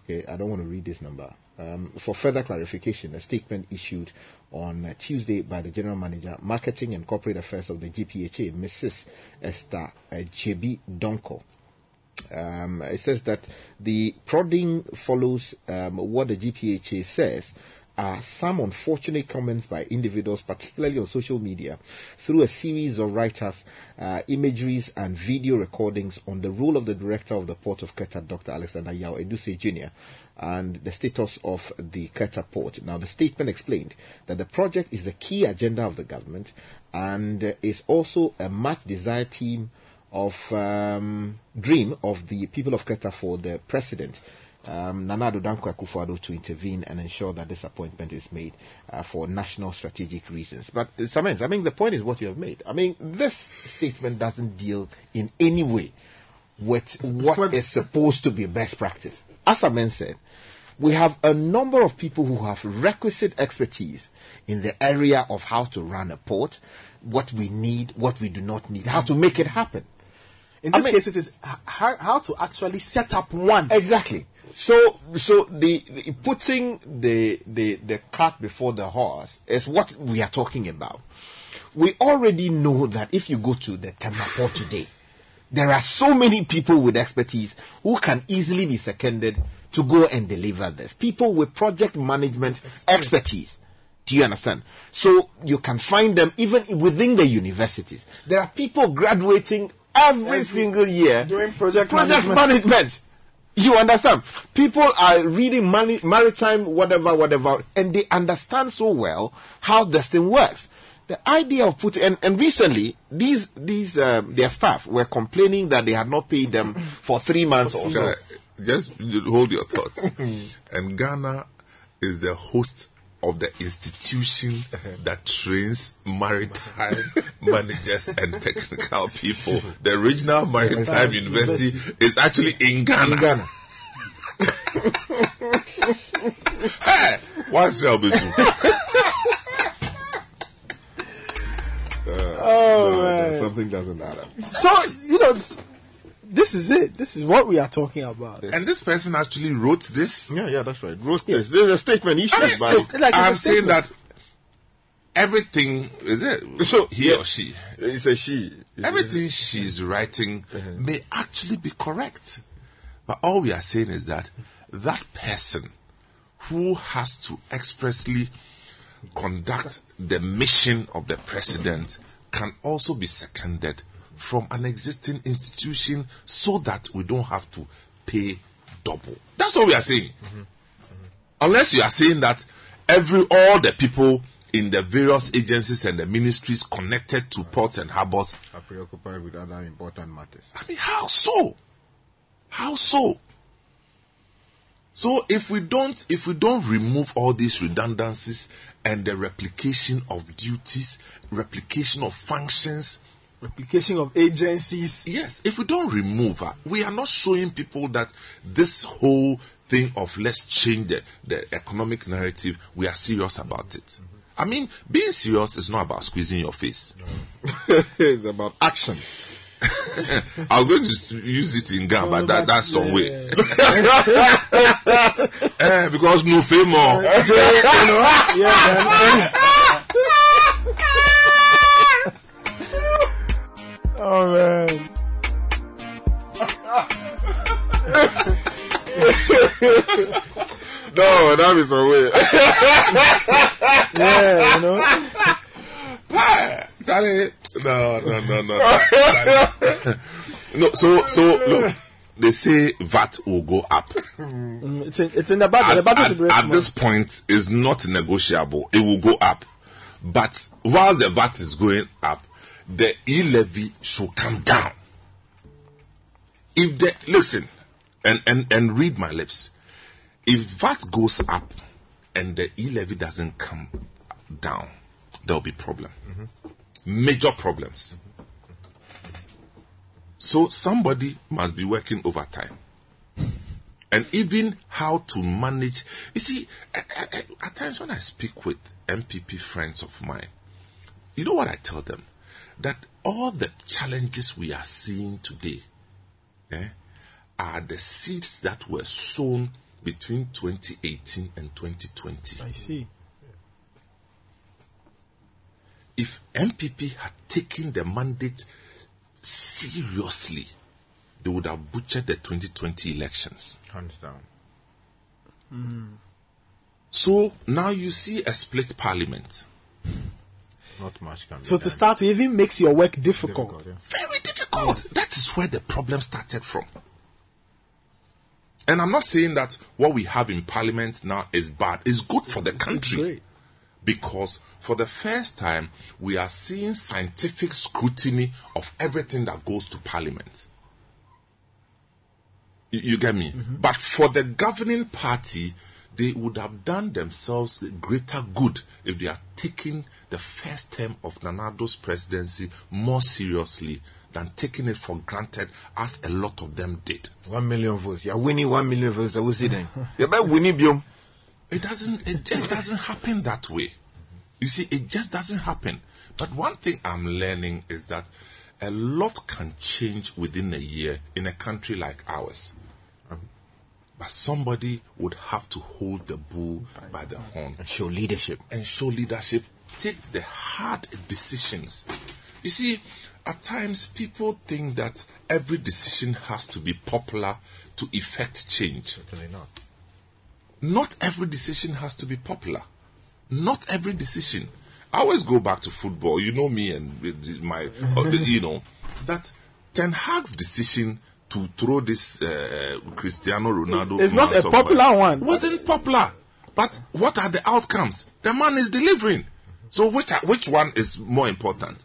Okay, I don't want to read this number. Um, for further clarification, a statement issued on uh, Tuesday by the General Manager, Marketing and Corporate Affairs of the GPHA, Mrs. Esther uh, JB Donko. Um, it says that the prodding follows um, what the GPHA says are some unfortunate comments by individuals, particularly on social media, through a series of write-ups, uh, imageries, and video recordings on the role of the director of the Port of Keta, Dr. Alexander Yao Eduse Jr., and the status of the Keta port. Now, the statement explained that the project is the key agenda of the government and is also a much desired theme of um, dream of the people of Keta for the president. Um, Nana Addo Dankwa Akufo-Addo to intervene and ensure that this appointment is made uh, for national strategic reasons. But uh, Samens, I mean, the point is what you have made. I mean, this statement doesn't deal in any way with what is supposed to be best practice. As Amen said, we have a number of people who have requisite expertise in the area of how to run a port, what we need, what we do not need, how to make it happen. In I this mean- case, it is how, how to actually set up one. Exactly. So, so the, the putting the, the the cart before the horse is what we are talking about. We already know that if you go to the Tema port today, there are so many people with expertise who can easily be seconded to go and deliver this. People with project management expertise. Do you understand? So you can find them even within the universities. There are people graduating every, Every- single year doing project project management. management. You understand? People are reading money, maritime, whatever, whatever, and they understand so well how this thing works. The idea of putting and, and recently these these um, their staff were complaining that they had not paid them for three months or so. Okay, just hold your thoughts. and Ghana is the host of the institution uh-huh. that trains maritime managers and technical people. The regional maritime university is actually in Ghana. hey, what's your business? Oh, no, man. something doesn't add up. So you know, this is it. This is what we are talking about. And this person actually wrote this. Yeah, yeah, that's right. Wrote this. There's a statement issued I mean, by. look, like it's I'm saying that everything is it So he yeah, or she It's a she. It's- everything she's writing uh-huh. may actually be correct but all we are saying is that that person who has to expressly conduct the mission of the president can also be seconded from an existing institution so that we don't have to pay double that's what we are saying unless you are saying that every all the people in the various agencies and the ministries connected to ports and harbors are preoccupied with other important matters. I mean, how so? How so? So if we don't if we don't remove all these redundancies and the replication of duties, replication of functions, Replication of agencies. yes, if we don't remove her, we are not showing people that this whole thing of let's change the, the economic narrative, we are serious about it. I mean, being serious is not about squeezing your face. it's about action. I was going to use it in Ghana, but that, that's some way. Eh, because no fame more. Oh man. No, that is a weird. Yeah, you know. Charlie, no, no, no, no. No, so, so, look, they say VAT will go up. Mm, It's in, it's in the budget. At, the budget at- at this point, is not negotiable. It will go up. But while the VAT is going up, the e levy should come down. If the listen, and, and, and read my lips. If VAT goes up and the e levy doesn't come down, there'll be problem. Mm-hmm. Major problems. Mm-hmm. So somebody must be working overtime. And even how to manage. You see, at times when I speak with NPP friends of mine, you know what I tell them? That all the challenges we are seeing today eh, are the seeds that were sown between 2018 and 2020. I see. If NPP had taken the mandate seriously, they would have butchered the 2020 elections. Hands down. So now you see a split parliament. Not much can be So to start, it even makes your work difficult. Very difficult. That is where the problem started from. And I'm not saying that what we have in parliament now is bad. It's good for the country. Because for the first time, we are seeing scientific scrutiny of everything that goes to parliament. You, you get me? Mm-hmm. But for the governing party, they would have done themselves greater good if they are taking the first term of Nana Addo's presidency more seriously than taking it for granted as a lot of them did. One million votes. You're winning one million votes. I will see them. You're about winning biom. It doesn't. It just doesn't happen that way. You see, it just doesn't happen. But one thing I'm learning is that a lot can change within a year in a country like ours. But somebody would have to hold the bull by the horn and show leadership. And show leadership. Take the hard decisions. You see, at times people think that every decision has to be popular to effect change. Certainly not. Not every decision has to be popular. Not every decision. I always go back to football. You know me and my, uh, you know, that Ten Hag's decision to throw this uh, Cristiano Ronaldo. It's not a somewhere popular one. Wasn't popular. But what are the outcomes? The man is delivering. So which which one is more important?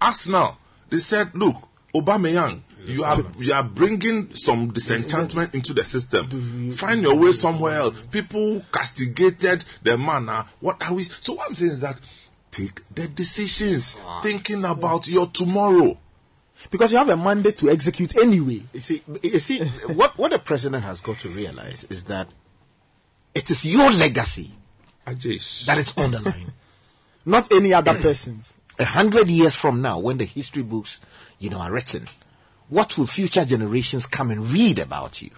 Arsenal. They said, look, Aubameyang, you are you are bringing some disenchantment into the system. Find your way somewhere else. People castigated the man. Ah, what are we? So what I'm saying is that take the decisions, ah. thinking about your tomorrow. Because you have a mandate to execute anyway. You see, you see, what what the president has got to realize is that it is your legacy that is on the line, not any other person's. A hundred years from now, when the history books, you know, are written, what will future generations come and read about you?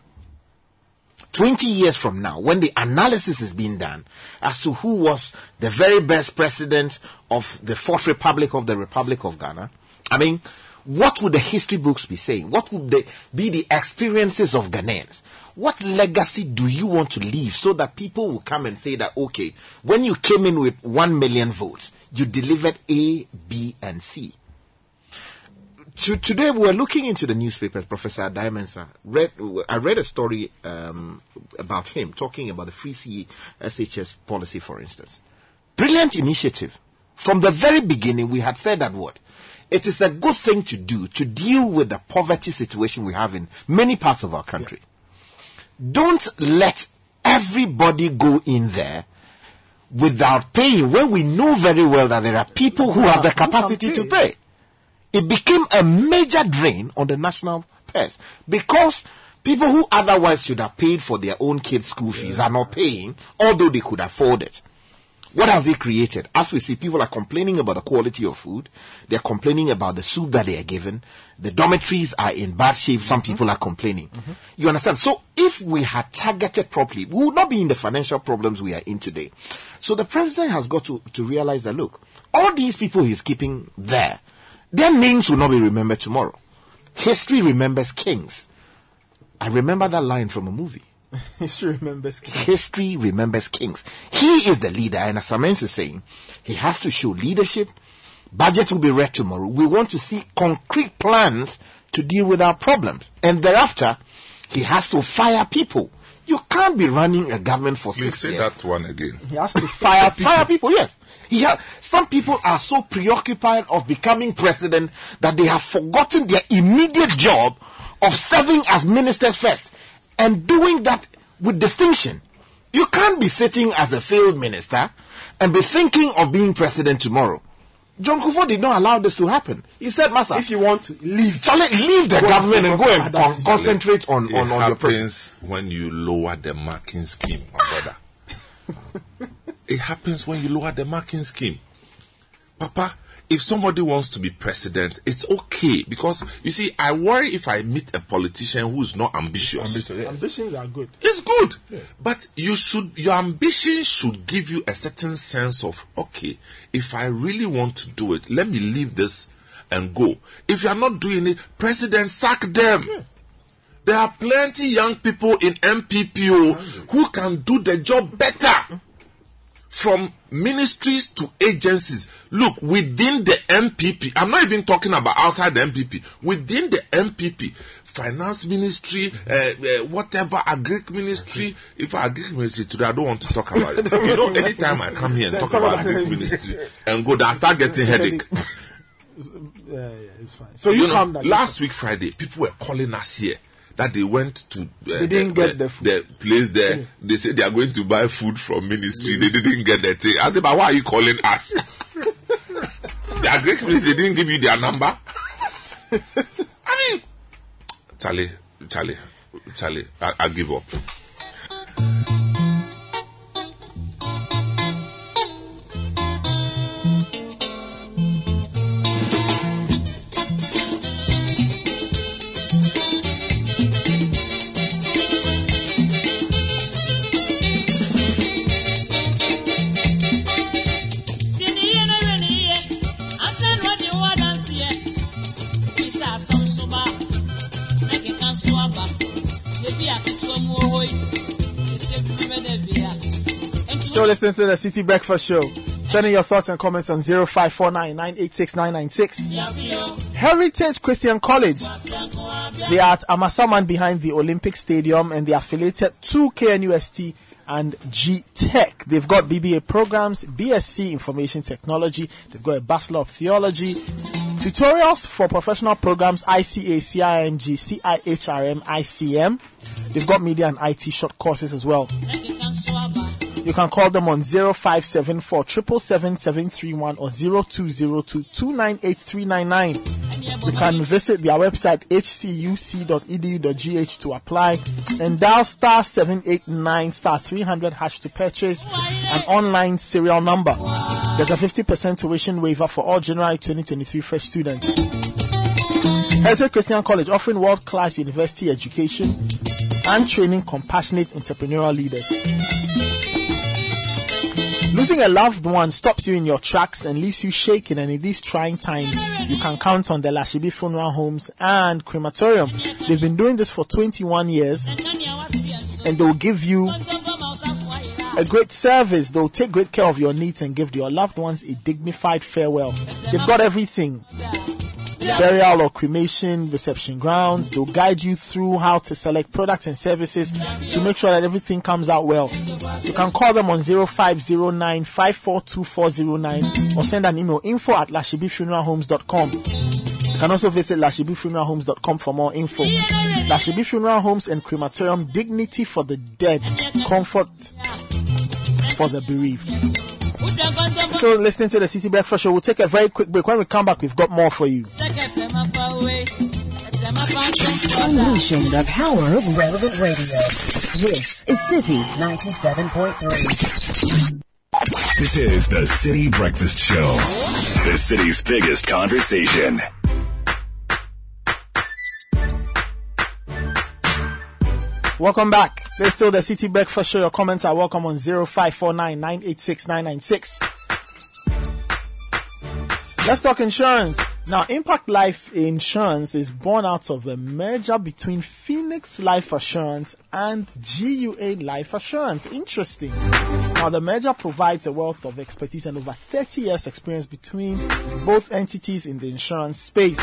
20 years from now, when the analysis is being done as to who was the very best president of the Fourth Republic of the Republic of Ghana, I mean, what would the history books be saying? What would they be the experiences of Ghanaians? What legacy do you want to leave so that people will come and say that, okay, when you came in with one million votes, you delivered A, B, and C? to, today we're looking into the newspapers. Professor Addae-Mensah read. I read a story um, about him talking about the free CE SHS policy, for instance. Brilliant initiative. From the very beginning, we had said that what it is a good thing to do to deal with the poverty situation we have in many parts of our country. Don't let everybody go in there without paying when we know very well that there are people who have the capacity to pay it became a major drain on the national purse because people who otherwise should have paid for their own kids' school fees are not paying, although they could afford it. What has it created? As we see, people are complaining about the quality of food. They're complaining about the soup that they are given. The dormitories are in bad shape. Some mm-hmm. people are complaining. Mm-hmm. You understand? So if we had targeted properly, we would not be in the financial problems we are in today. So the president has got to, to realize that, look, all these people he's keeping there, their names will not be remembered tomorrow. History remembers kings. I remember that line from a movie. History remembers kings. History remembers kings. He is the leader, and as Samens is saying, he has to show leadership. Budget will be read tomorrow. We want to see concrete plans to deal with our problems. And thereafter, he has to fire people. You can't be running a government for Please six say years. that one again. He has to fire people. Fire people, yes. He ha- some people are so preoccupied of becoming president that they have forgotten their immediate job of serving as ministers first. And doing that with distinction. You can't be sitting as a failed minister and be thinking of being president tomorrow. John Kufuor did not allow this to happen. He said, Masa, If you want to leave, Charlie, leave the Go government and go and con- concentrate on, It on, on your president. happens when you lower the marking scheme, my brother. it happens when you lower the marking scheme. Papa, if somebody wants to be president, it's okay because you see, I worry if I meet a politician who's not ambitious. ambitions are good. It's good, but you should your ambition should give you a certain sense of okay. If I really want to do it, let me leave this and go. If you are not doing it, president sack them. There are plenty young people in MPPO who can do the job better. From ministries to agencies. Look, within the NPP, I'm not even talking about outside the NPP, within the NPP, finance ministry, uh, uh, whatever, agric ministry. If agric ministry today, I don't want to talk about it. You know, anytime I come here and talk about agric ministry and go down, I start getting headache. Yeah, yeah, it's fine. So you, know, come down. last week Friday, people were calling us here that they went to uh, They didn't the, get the food. the place there. They said they are going to buy food from ministry. They didn't get the thing. I said, but why are you calling us? they the agric ministry didn't give you their number. I mean, Charlie, Charlie, Charlie, I, I give up. Still listening to the City Breakfast Show. Sending your thoughts and comments on 0549 986 996. Heritage Christian College. They are at Amasaman behind the Olympic Stadium and they are affiliated to KNUST and G Tech. They've got BBA programs, BSc Information Technology. They've got a Bachelor of Theology. Tutorials for professional programs ICA, CIMG, CIHRM, ICM. They've got media and IT short courses as well. You can call them on 0574 777 or 0202 298399. You can visit their website hcuc.edu.gh to apply and dial star 789 star 300 hash to purchase an online serial number. There's a 50% tuition waiver for all January 2023 fresh students. Heritage Christian College offering world-class university education and training compassionate entrepreneurial leaders. Losing a loved one stops you in your tracks and leaves you shaken. and in these trying times, you can count on the Lashibi Funeral Homes and Crematorium. They've been doing this for 21 years, and they'll give you a great service. They'll take great care of your needs and give your loved ones a dignified farewell. They've got everything burial or cremation reception grounds. They'll guide you through how to select products and services to make sure that everything comes out well. You can call them on 0509 542409 or send an email info at lashibifuneralhomes.com. You can also visit lashibifuneralhomes.com for more info. Lashibi Funeral Homes and Crematorium, dignity for the dead, comfort for the bereaved. So listening to the City Breakfast Show, we'll take a very quick break. When we come back, we've got more for you. Unleashing the power of relevant radio. This is City 97.3. This is the City Breakfast Show, the city's biggest conversation. Welcome back. There's still the City Breakfast Show. Your comments are welcome on 0549 986 996. Let's talk insurance. Now, Impact Life Insurance is born out of a merger between Phoenix Life Assurance and GUA Life Assurance. Interesting. Now, the merger provides a wealth of expertise and over 30 years experience between both entities in the insurance space.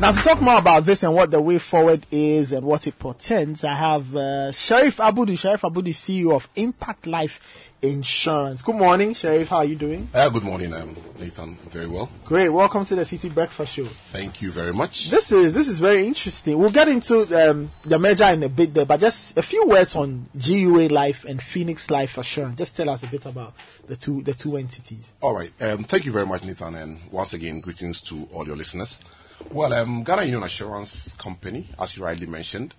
Now, to talk more about this and what the way forward is and what it portends, I have uh, Sheriff Abudu. Sheriff Abudu, CEO of Impact Life Insurance. Good morning, Sheriff. How are you doing? Uh, good morning, um, Nathan. Very well. Great. Welcome to the City Breakfast Show. Thank you very much. This is this is very interesting. We'll get into um, the merger in a bit there, but just a few words on GUA Life and Phoenix Life Assurance. Just tell us a bit about the two the two entities. All right. Um, thank you very much, Nathan, and once again, greetings to all your listeners. Well, um, Ghana Union Assurance Company, as you rightly mentioned,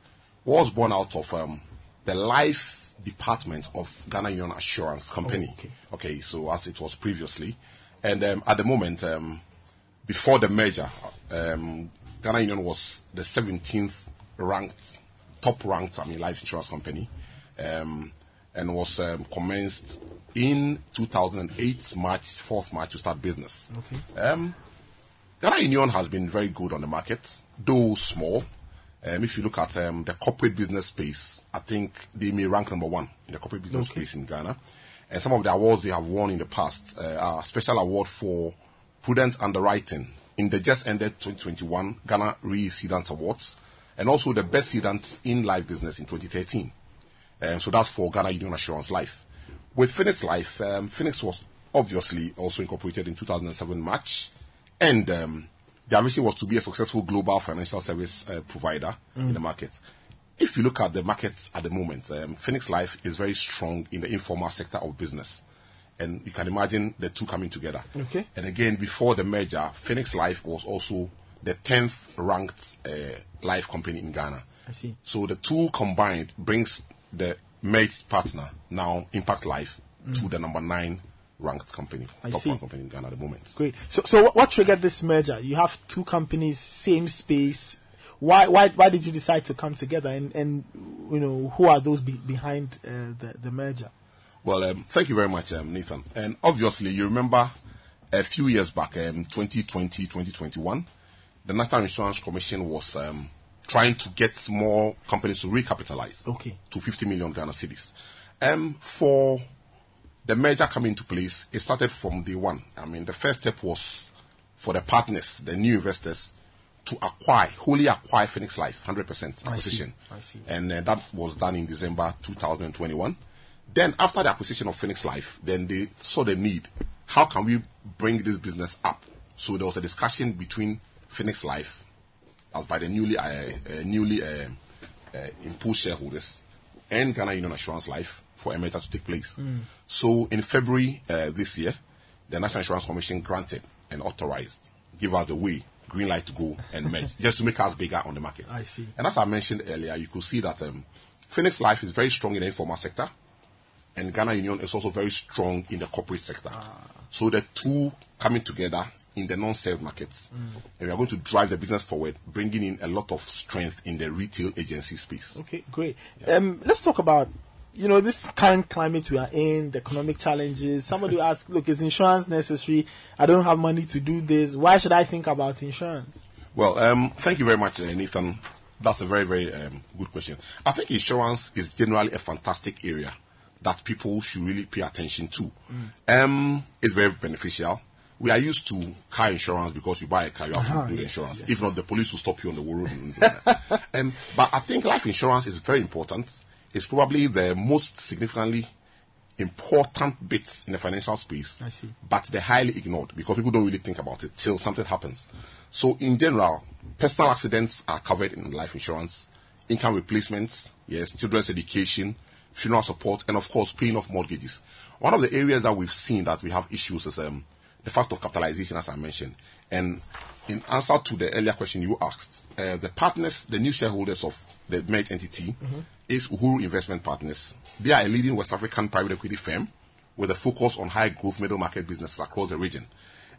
was born out of um, the life department of Ghana Union Assurance Company. Oh, okay. okay. so as it was previously, and um, at the moment, um, before the merger, um, Ghana Union was the 17th ranked, top ranked, I mean, life insurance company, um, and was um, commenced in 2008, March 4th March to start business. Okay. Um, Ghana Union has been very good on the market, though small. Um, if you look at um, the corporate business space, I think they may rank number one in the corporate business Okay. space in Ghana. And some of the awards they have won in the past uh, are a special award for prudent underwriting in the just ended 2021 Ghana Re-Cedants Awards, and also the best cedant in life business in 2013. Um, so that's for Ghana Union Assurance Life. With Phoenix Life, um, Phoenix was obviously also incorporated in 2007 March, and um, their mission was to be a successful global financial service uh, provider in Mm. the market. If you look at the market at the moment, um, Phoenix Life is very strong in the informal sector of business. And you can imagine the two coming together. Okay. And again, before the merger, Phoenix Life was also the 10th ranked uh, life company in Ghana. I see. So the two combined brings the merged partner, now Impact Life, to Mm. the number nine ranked company, I top see. ranked company in Ghana at the moment. Great. So, so what, what triggered this merger? You have two companies, same space. Why, why, why did you decide to come together? And, and you know, who are those be, behind uh, the, the merger? Well, um, thank you very much, um, Nathan. And obviously, you remember a few years back, um, 2020, 2021, the National Insurance Commission was um, trying to get more companies to recapitalize Okay. to 50 million Ghana cedis. Um, for the merger coming into place, it started from day one. I mean, the first step was for the partners, the new investors, to acquire, wholly acquire Phoenix Life, 100% I acquisition. see. I see. And uh, that was done in December 2021. Then, after the acquisition of Phoenix Life, then they saw the need. How can we bring this business up? So there was a discussion between Phoenix Life, as by the newly uh, uh, newly uh, uh, imposed shareholders, and Ghana Union Assurance Life for a merger to take place. Mm. So in February uh, this year, the National Insurance Commission granted and authorized, give us the way, green light to go and merge, just to make us bigger on the market. I see. And as I mentioned earlier, you could see that um, Phoenix Life is very strong in the informal sector, and Ghana Union is also very strong in the corporate sector. So the two coming together in the non-served markets, and we are going to drive the business forward, bringing in a lot of strength in the retail agency space. Okay, great. Um, let's talk about you know this current climate we are in, the economic challenges. Somebody will ask, look, is insurance necessary? I don't have money to do this. Why should I think about insurance? Well, um, thank you very much, uh, Nathan. That's a very, very um, good question. I think insurance is generally a fantastic area that people should really pay attention to. Um, it's very beneficial. We are used to car insurance because you buy a car, you have to do the yes, insurance. yes. If not, the police will stop you on the road. And things like that. um, but I think life insurance is very important. It's probably the most significantly important bit in the financial space I see. but they're highly ignored because people don't really think about it till something happens. So in general, personal accidents are covered in life insurance, income replacements, yes, children's education, funeral support, and of course paying off mortgages. One of the areas that we've seen that we have issues is um, the fact of capitalization, as I mentioned. And in answer to the earlier question you asked, uh, the partners, the new shareholders of the merged entity, is Uhuru Investment Partners. They are a leading West African private equity firm with a focus on high growth middle market businesses across the region.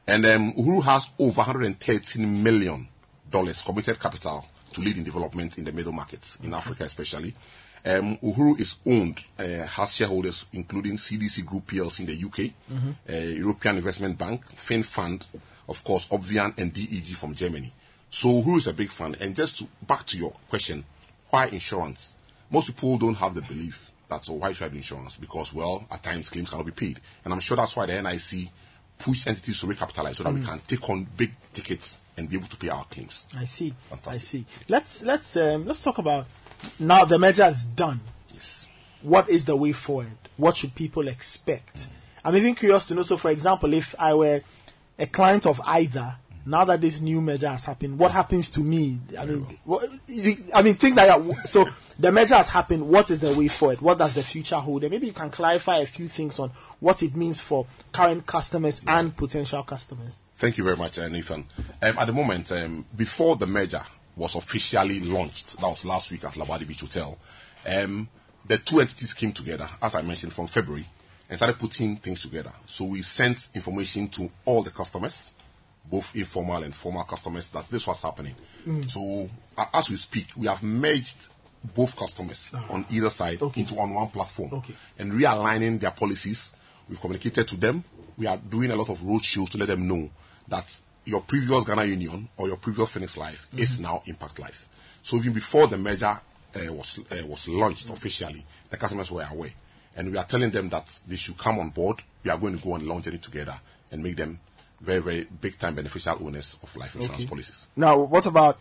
And um, Uhuru has over 113 million dollars committed capital to lead in development in the middle markets in Africa, especially. Um, Uhuru is owned, uh, has shareholders including CDC Group PLC in the UK, Mhm. uh, European Investment Bank, Finnfund, of course, Obviam and DEG from Germany. So Uhuru is a big fund. And just to, back to your question, why insurance? Most people don't have the belief that so why should I do insurance? Because well, at times claims cannot be paid, and I'm sure that's why the NIC push entities to recapitalize so that we Mm. can take on big tickets and be able to pay our claims. I see. I see. Let's let's um, let's talk about now the measure is done. Yes. What is the way forward? What should people expect? I'm even curious to know. So, for example, if I were a client of either, now that this new measure has happened, what happens to me? I mean, what, I mean things like that. So the measure has happened. What is the way forward? What does the future hold? And maybe you can clarify a few things on what it means for current customers and potential customers. Thank you very much, uh, Nathan. Um, at the moment, um, before the merger was officially launched, that was last week at Labadi Beach Hotel, um, the two entities came together, as I mentioned, from February and started putting things together. So we sent information to all the customers, both informal and formal customers, that this was happening. Mm. So uh, as we speak, we have merged both customers on either side into on one platform and realigning their policies. We've communicated to them. We are doing a lot of road shows to let them know that your previous Ghana Union or your previous Phoenix Life is Mhm. now Impact Life. So even before the merger uh, was uh, was launched officially, the customers were aware, and we are telling them that they should come on board. We are going to go on a long journey together and make them very very big time beneficial owners of life insurance Okay. policies. Now, what about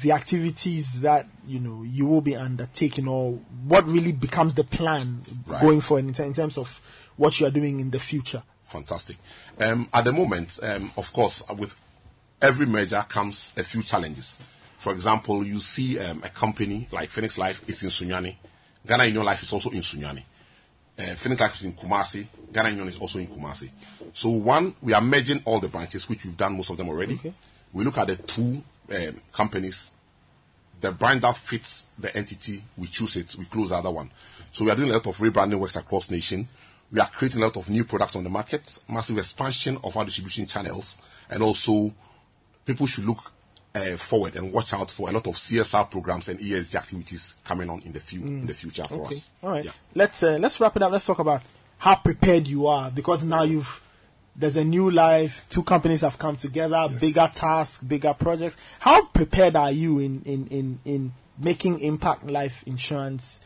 the activities that you know you will be undertaking, or what really becomes the plan Right. going forward in, in terms of what you are doing in the future? Fantastic. Um, at the moment, um, of course, uh, with every merger comes a few challenges. For example, you see um, a company like Phoenix Life is in Sunyani. Ghana Union Life is also in Sunyani. Uh, Phoenix is in Kumasi. Ghana Union is also in Kumasi. So one, we are merging all the branches, which we've done most of them already. We look at the two um, companies. The brand that fits the entity, we choose it, we close the other one. So we are doing a lot of rebranding works across nation. We are creating a lot of new products on the market, massive expansion of our distribution channels, and also people should look uh, forward and watch out for a lot of CSR programs and ESG activities coming on in the, fu- in the future for Okay. us. All right. Let's uh, let's wrap it up. Let's talk about how prepared you are because now you've there's a new life. Two companies have come together. Bigger tasks, bigger projects. How prepared are you in in in in making impact life insurance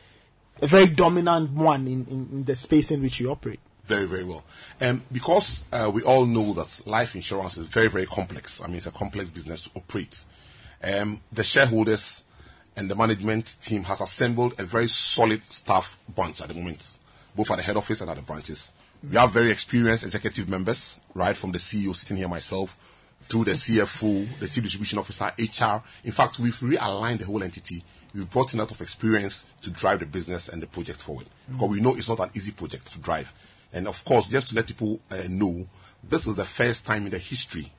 a very dominant one in, in, in the space in which you operate? Very, very well. Um, because uh, we all know that life insurance is very, very complex. I mean, it's a complex business to operate. Um, the shareholders and the management team has assembled a very solid staff bunch at the moment, both at the head office and at the branches. We have very experienced executive members, right from the CEO sitting here myself, through the CFO, the Chief Distribution Officer, HR. In fact, we've realigned the whole entity. We've brought in a lot of experience to drive the business and the project forward. Because we know it's not an easy project to drive. And of course, just to let people uh, know, this is the first time in the history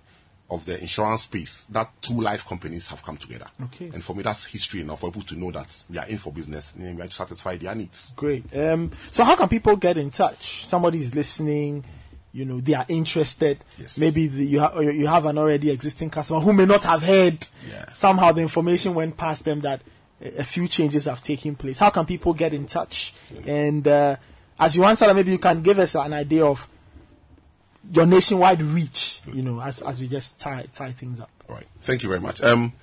of the insurance space that two life companies have come together. Okay. And for me, that's history enough for people to know that we are in for business and we are to satisfy their needs. Great. Um, so how can people get in touch? Somebody is listening. You know they are interested. Yes. Maybe the, you ha- you have an already existing customer who may not have heard. Yeah. Somehow the information went past them that a a few changes have taken place. How can people get in touch? And uh, as you answer, maybe you can give us an idea of your nationwide reach. You know, as as we just tie tie things up. All right. Thank you very much. Um,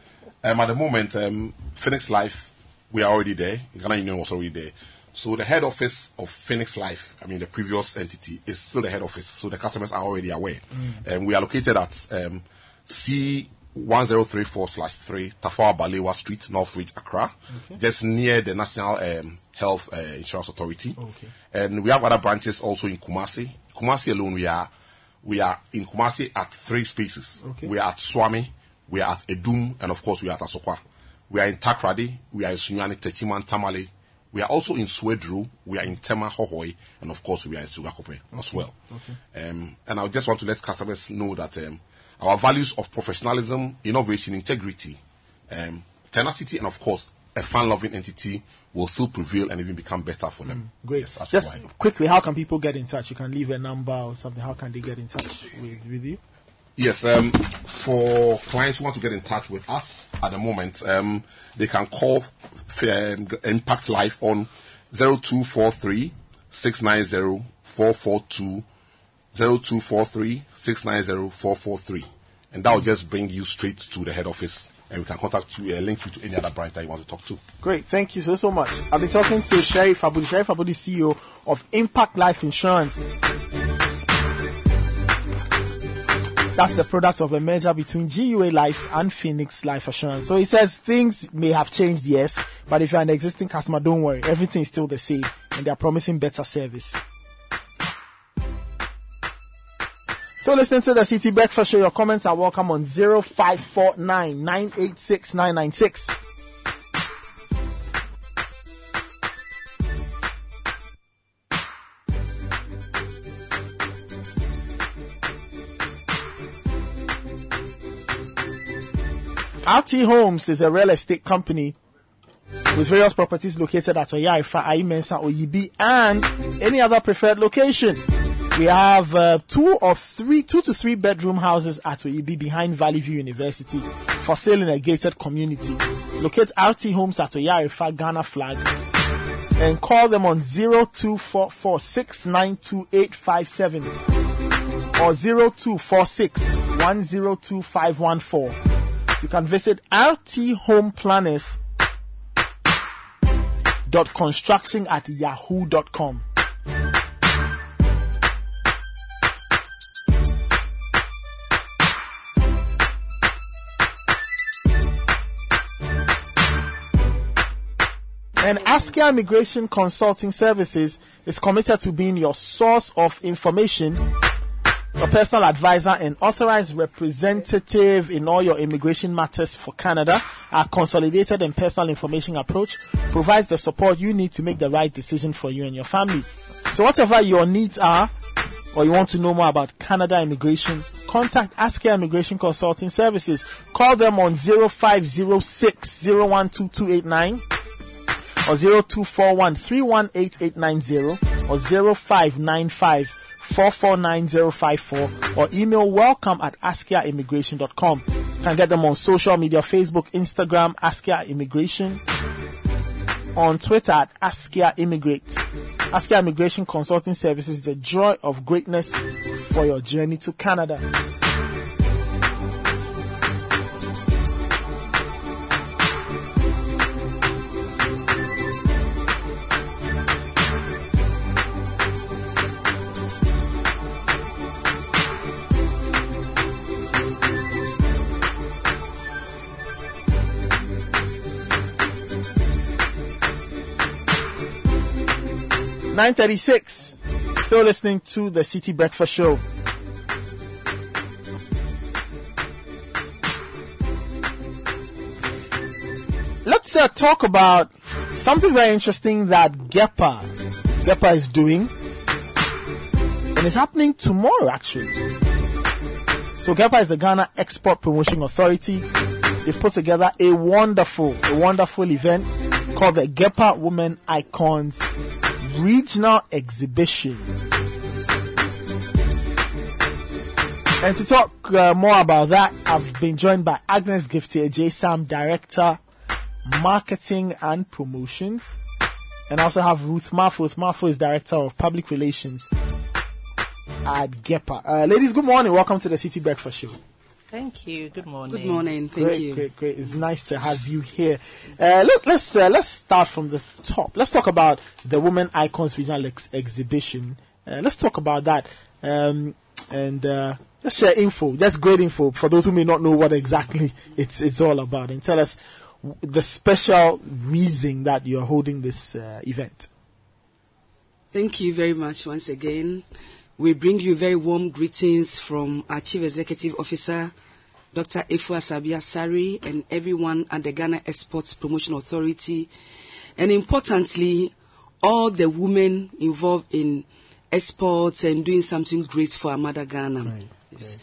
um, at the moment, um, Phoenix Life, we are already there. Ghana Union was already there. So the head office of Phoenix Life, I mean the previous entity, is still the head office. So the customers are already aware. And we are located at um, C1034 slash 3 Tafawa Balewa Street, Northridge, Accra, just near the National um, Health uh, Insurance Authority. Okay. And we have other branches also in Kumasi. Kumasi alone, we are we are in Kumasi at three spaces. Okay. We are at Suame, we are at Adum, and of course we are at Asokwa. We are in Takoradi, we are in Sunyani, Techiman, Tamale. We are also in Swedru, we are in Tema, Hohoe, and of course we are in Sogakope as well. Okay. Um, and I just want to let customers know that um, our values of professionalism, innovation, integrity, um, tenacity, and of course, a fun-loving entity will still prevail and even become better for them. Great. Yes, Just why. quickly, how can people get in touch? You can leave a number or something. How can they get in touch with, with you? Yes, um, for clients who want to get in touch with us at the moment, um, they can call um, Impact Life on 0243 690 442 0243 690 443. And that will just bring you straight to the head office and we can contact you, uh, link you to any other branch that you want to talk to. Great. Thank you so, so much. I've been talking to Sheriff Abudu. Sheriff Abudu, CEO of Impact Life Insurance. That's the product of a merger between GUA Life and Phoenix Life Assurance. So he says things may have changed, yes, but if you're an existing customer, don't worry, everything is still the same and they're promising better service. Still listening to the City Breakfast Show. Your comments are welcome on 0549 986 996. RT Homes is a real estate company with various properties located at Oyarifa, Aimensa, Oyibi, and any other preferred location. We have uh, two or three, two to three bedroom houses at Oyibi behind Valley View University for sale in a gated community. Locate RT Homes at Oyarifa, Ghana flag, and call them on 0244 or 0246 102514. You can visit RT Home Planners dot rthomeplanners.construction at yahoo.com. And Askia Immigration Consulting Services is committed to being your source of information, your personal advisor, and authorized representative in all your immigration matters for Canada. Our consolidated and personal information approach provides the support you need to make the right decision for you and your family. So, whatever your needs are, or you want to know more about Canada immigration, contact Askia Immigration Consulting Services. Call them on 0506 012289 or 0241 318890 or 0595 449054 or email welcome at askiaimmigration.com. You can get them on social media Facebook, Instagram, Askia Immigration, on Twitter at Askia Immigrate. Askia Immigration Consulting Services is the joy of greatness for your journey to Canada. Nine thirty-six. Still listening to the City Breakfast Show. Let's uh, talk about something very interesting that GEPA GEPA is doing, and it's happening tomorrow actually. So GEPA is the Ghana Export Promotion Authority. They've put together a wonderful, a wonderful event called the GEPA Women Icons Regional Exhibition. And to talk uh, more about that, I've been joined by Agnes Giftier, J Sam Director, Marketing and Promotions. And I also have Ruth Marfo. Ruth Marfo is Director of Public Relations at GEPA. Uh, ladies, good morning. Welcome to the City Breakfast Show. Thank you. Good morning. Good morning. Thank great, you. Great, great. It's nice to have you here. Uh, look, let's uh, let's start from the top. Let's talk about the Women Icons Regional ex- Exhibition. Uh, let's talk about that. Um, and uh, let's share info. That's great info for those who may not know what exactly it's it's all about. And tell us the special reason that you're holding this uh, event. Thank you very much once again. We bring you very warm greetings from our Chief Executive Officer, Dr. Afua Asabea Asare, and everyone at the Ghana Exports Promotion Authority, and importantly, all the women involved in exports and doing something great for our mother Ghana. Yes.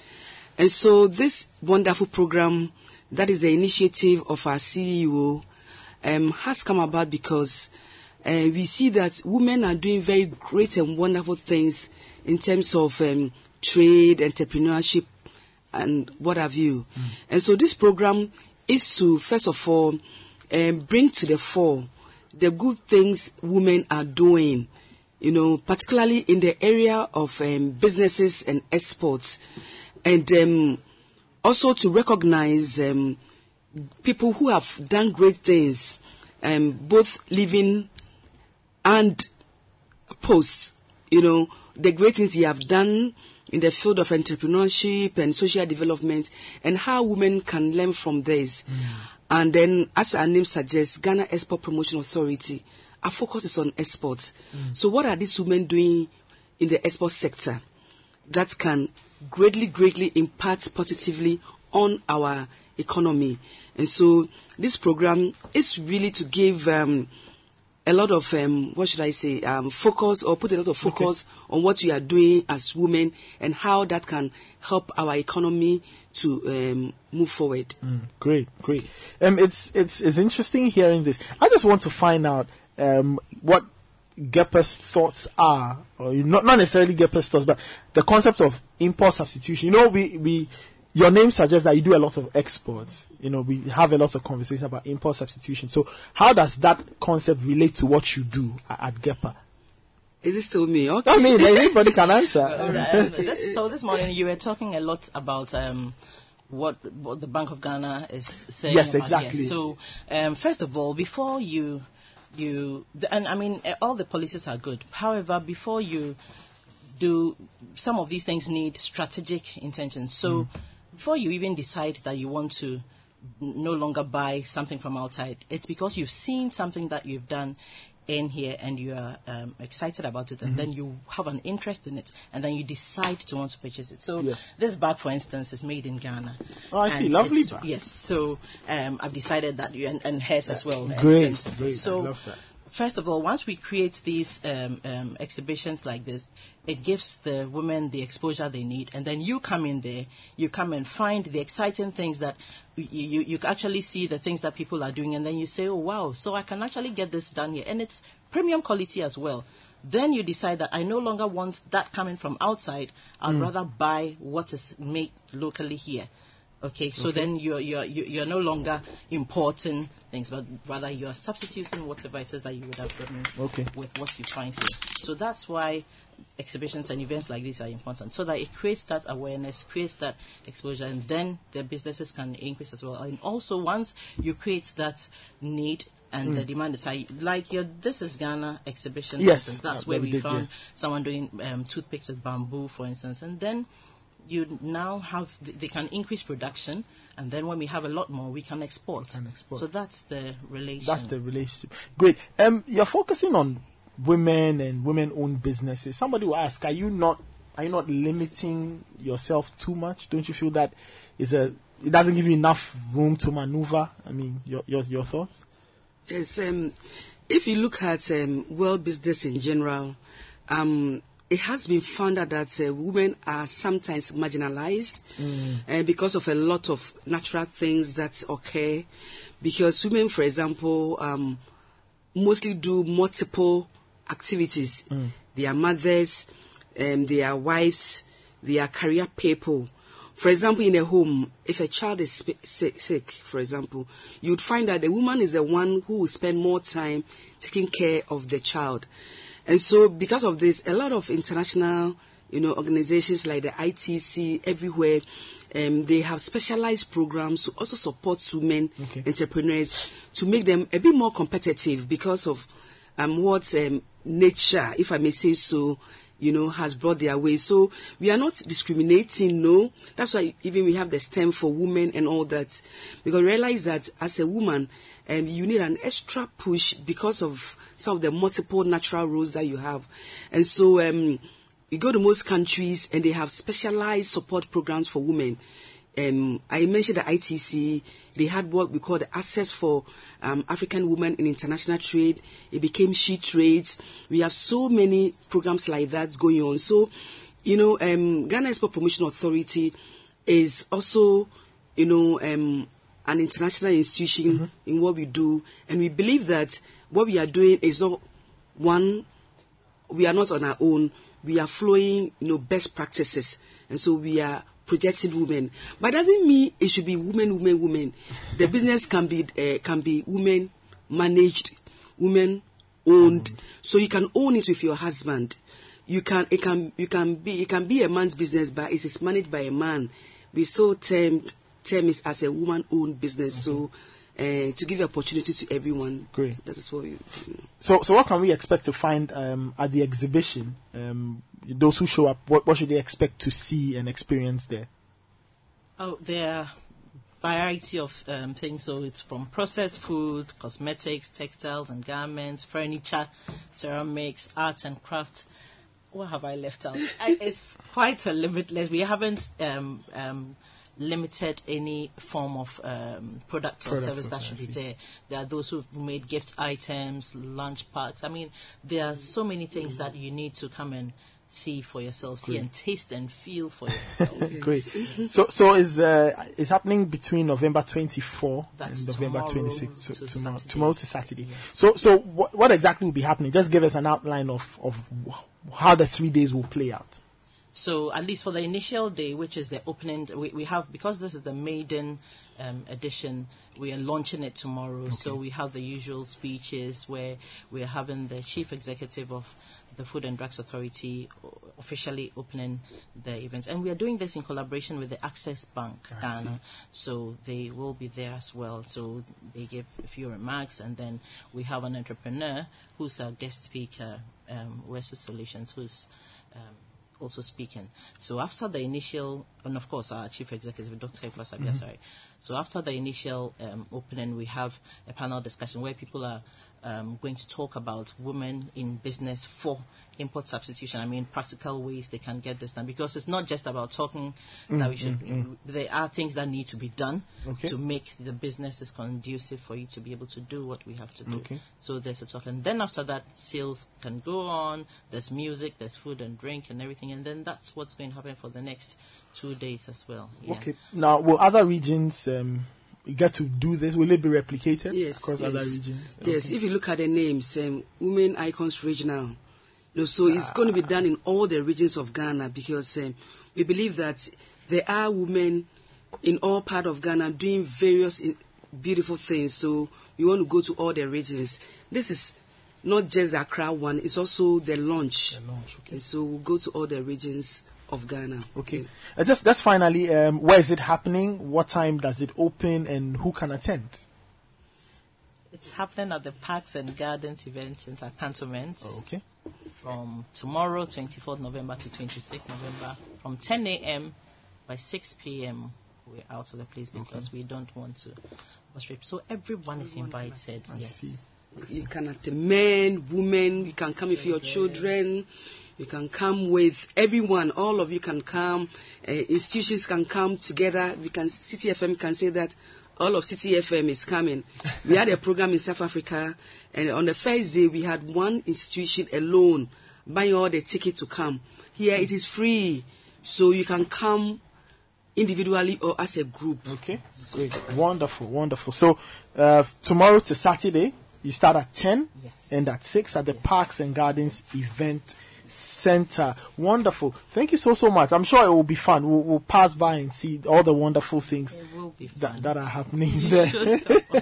And so, this wonderful program, that is the initiative of our CEO, um, has come about because uh, we see that women are doing very great and wonderful things in terms of um, trade, entrepreneurship, and what have you. Mm. And so this program is to, first of all, um, bring to the fore the good things women are doing, you know, particularly in the area of um, businesses and exports. And um, also to recognize um, people who have done great things, um, both living and post, you know, the great things you have done in the field of entrepreneurship and social development, and how women can learn from this. And then, as our name suggests, Ghana Export Promotion Authority, our focus is on exports. So, what are these women doing in the export sector that can greatly, greatly impact positively on our economy? And so, this program is really to give um, a lot of um, what should I say um, focus or put a lot of focus on what we are doing as women and how that can help our economy to um, move forward. Mm, great, great. Um, it's it's it's interesting hearing this. I just want to find out um what Gepa's thoughts are, or not not necessarily Gepa's thoughts, but the concept of import substitution. You know, we we your name suggests that you do a lot of exports. You know, we have a lot of conversation about import substitution. So, how does that concept relate to what you do at, at GEPA? Is it still me? Okay. I mean, anybody can answer. All right. Um, this, so this morning you were talking a lot about um, what what the Bank of Ghana is saying. Yes, about exactly. Here. So um, first of all, before you you and I mean eh, all the policies are good. However, before you do some of these things need strategic intention. So before you even decide that you want to n- no longer buy something from outside, it's because you've seen something that you've done in here and you are um, excited about it and Mhm. then you have an interest in it and then you decide to want to purchase it. So Yeah. this bag, for instance, is made in Ghana. Oh, I see. Lovely bag. Yes. So um, I've decided that you and, and hairs as well. Great, And- and- great. So first of all, once we create these um, um, exhibitions like this, it gives the women the exposure they need, and then you come in there, you come and find the exciting things that you, you, you actually see the things that people are doing, and then you say, oh wow, so I can actually get this done here, and it's premium quality as well. Then you decide that I no longer want that coming from outside. I'd Mm. rather buy what is made locally here. Okay, so Okay. then you're, you're, you're no longer importing things, but rather you are substituting whatever it is that you would have gotten Okay. with what you find here. So that's why exhibitions and events like this are important, so that it creates that awareness, creates that exposure, and then the businesses can increase as well. And also, once you create that need and the Mm. demand is high, like your This is Ghana exhibition, Yes, instance, that- that's that where we we found yeah. someone doing um, toothpicks with bamboo, for instance, and then you now have th- they can increase production, and then when we have a lot more, we can export. Can export. So that's the relation. That's the relationship. Great. Um, you're focusing on women and women-owned businesses. Somebody will ask, are you not are you not limiting yourself too much? Don't you feel that is a it doesn't give you enough room to maneuver? I mean, your your your thoughts? Yes, um, if you look at um, world business in general, um, it has been found out that uh, women are sometimes marginalized uh, because of a lot of natural things that occur. Because women, for example, um, mostly do multiple activities. They are mothers, um, they are wives, their career people. For example, in a home, if a child is sp- sick, sick, for example, you'd find that the woman is the one who will spend more time taking care of the child. And so, because of this, a lot of international, you know, organizations like the ITC everywhere, um, they have specialized programs to also support women Okay. entrepreneurs to make them a bit more competitive because of um, what um, nature, if I may say so, you know, has brought their way. So we are not discriminating, no. That's why even we have the STEM for women and all that. Because realize that as a woman, um, you need an extra push because of some of the multiple natural roles that you have. And so um, you go to most countries and they have specialized support programs for women. Um, I mentioned the ITC. They had what we call the Access for um, African Women in International Trade. It became She Trades. We have so many programs like that going on. So, you know, um, Ghana Export Promotion Authority is also, you know, um, an international institution in what we do, and we believe that what we are doing is not one we are not on our own. We are flowing, you know, best practices, and so we are projecting women. But doesn't mean it should be women, women, women. The business can be uh, can be women managed, women owned. So you can own it with your husband. You can it can you can be it can be a man's business, but it is managed by a man. We still term term it as a woman owned business. So uh, to give opportunity to everyone. Great. That is what we. do. So, so what can we expect to find um, at the exhibition? Um, those who show up, what, what should they expect to see and experience there? Oh, there are variety of um, things. So it's from processed food, cosmetics, textiles and garments, furniture, ceramics, arts and crafts. What have I left out? I, it's quite a limitless. We haven't um, um, limited any form of um, product or Product service that should be there. There are those who've made gift items, lunch packs. I mean, there are so many things that you need to come and see for yourself, see Great. and taste and feel for yourself. Great. So, so is uh, is happening between November 24 That's and November tomorrow 26. So, to tomorrow, Saturday. tomorrow to Saturday. So, so what, what exactly will be happening? Just give us an outline of of how the three days will play out. So at least for the initial day, which is the opening, we, we have because this is the maiden um, edition. We are launching it tomorrow, so we have the usual speeches where we are having the chief executive of the Food and Drugs Authority officially opening the events, and we are doing this in collaboration with the Access Bank Ghana. So they will be there as well. So they give a few remarks, and then we have an entrepreneur who's our guest speaker, um, West Solutions, who's um, also speaking. So after the initial, and of course our chief executive, Dr. Afua Asabea, Mhm. sorry. So after the initial um, opening, we have a panel discussion where people are um, going to talk about women in business for import substitution. I mean, practical ways they can get this done because it's not just about talking that we Mm, should. mm, mm. There are things that need to be done Okay. to make the businesses conducive for you to be able to do what we have to do. Okay. So there's a talk, and then after that, sales can go on. There's music, there's food and drink and everything, and then that's what's going to happen for the next two days as well. Yeah. Okay. Now, will other regions um, get to do this? Will it be replicated Yes, across yes. other regions? Yes, Okay. if you look at the names, um, Women Icons Regional. You know, so it's going to be done in all the regions of Ghana because um, we believe that there are women in all part of Ghana doing various in, beautiful things. So we want to go to all the regions. This is not just the Accra one; it's also the launch. The launch, okay. And so we'll go to all the regions of Ghana. Okay. Uh, just just finally, um, where is it happening? What time does it open, and who can attend? It's happening at the Parks and Gardens Event Center, Cantonments. okay. From tomorrow, 24th November to 26th November, from 10 a.m. by 6 p.m. We're out of the place because we don't want to frustrate. So everyone is invited. yes. You can attend men, women, you can come with your children, you can come with everyone, all of you can come, uh, institutions can come together. We can, CTFM can say that all of CTFM is coming. We had a program in South Africa, and on the first day, we had one institution alone buying all the tickets to come. Here, it is free, so you can come individually or as a group. Okay. Great. Wonderful, wonderful. So uh, tomorrow to Saturday, you start at 10 and at 6 at the Parks and Gardens Event Center. Wonderful. Thank you so, so much. I'm sure it will be fun. We'll, we'll pass by and see all the wonderful things that, that are happening there.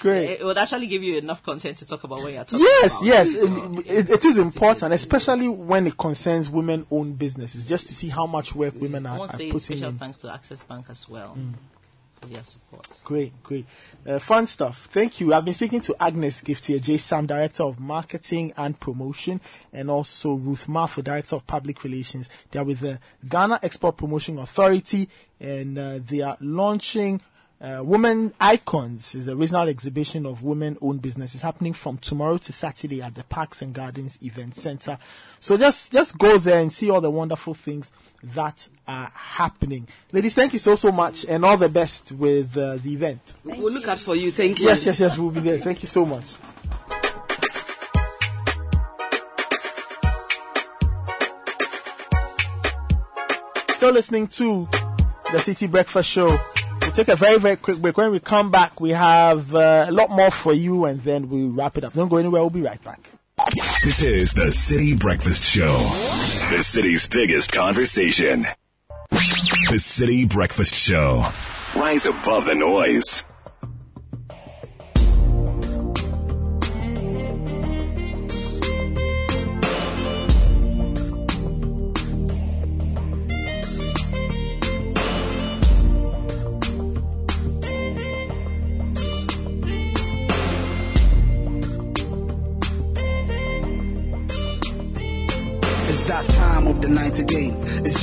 Great. It would actually give you enough content to talk about what you're talking Yes, about. yes, it, it- it is important, especially when it concerns women-owned businesses, just to see how much work women I are, want are to say putting special in. thanks to Access Bank as well Mm. Their support. Great, great. Uh, fun stuff. Thank you. I've been speaking to Agnes Giftier, J. Sam, Director of Marketing and Promotion, and also Ruth Marfo, Director of Public Relations. They are with the Ghana Export Promotion Authority, and uh, they are launching uh, Women Icons is a regional exhibition of women-owned businesses happening from tomorrow to Saturday at the Parks and Gardens Event Center. So just just go there and see all the wonderful things that are happening. Ladies, thank you so so much, and all the best with uh, the event. We'll look out for you. Thank you. Yes, yes, yes, we'll be there. Thank you so much. Still listening to the City Breakfast Show. Take a very, very quick break. When we come back, we have uh, a lot more for you, and then we'll wrap it up. Don't go anywhere. We'll be right back. This is the City Breakfast Show, the city's biggest conversation. The City Breakfast Show. Rise above the noise.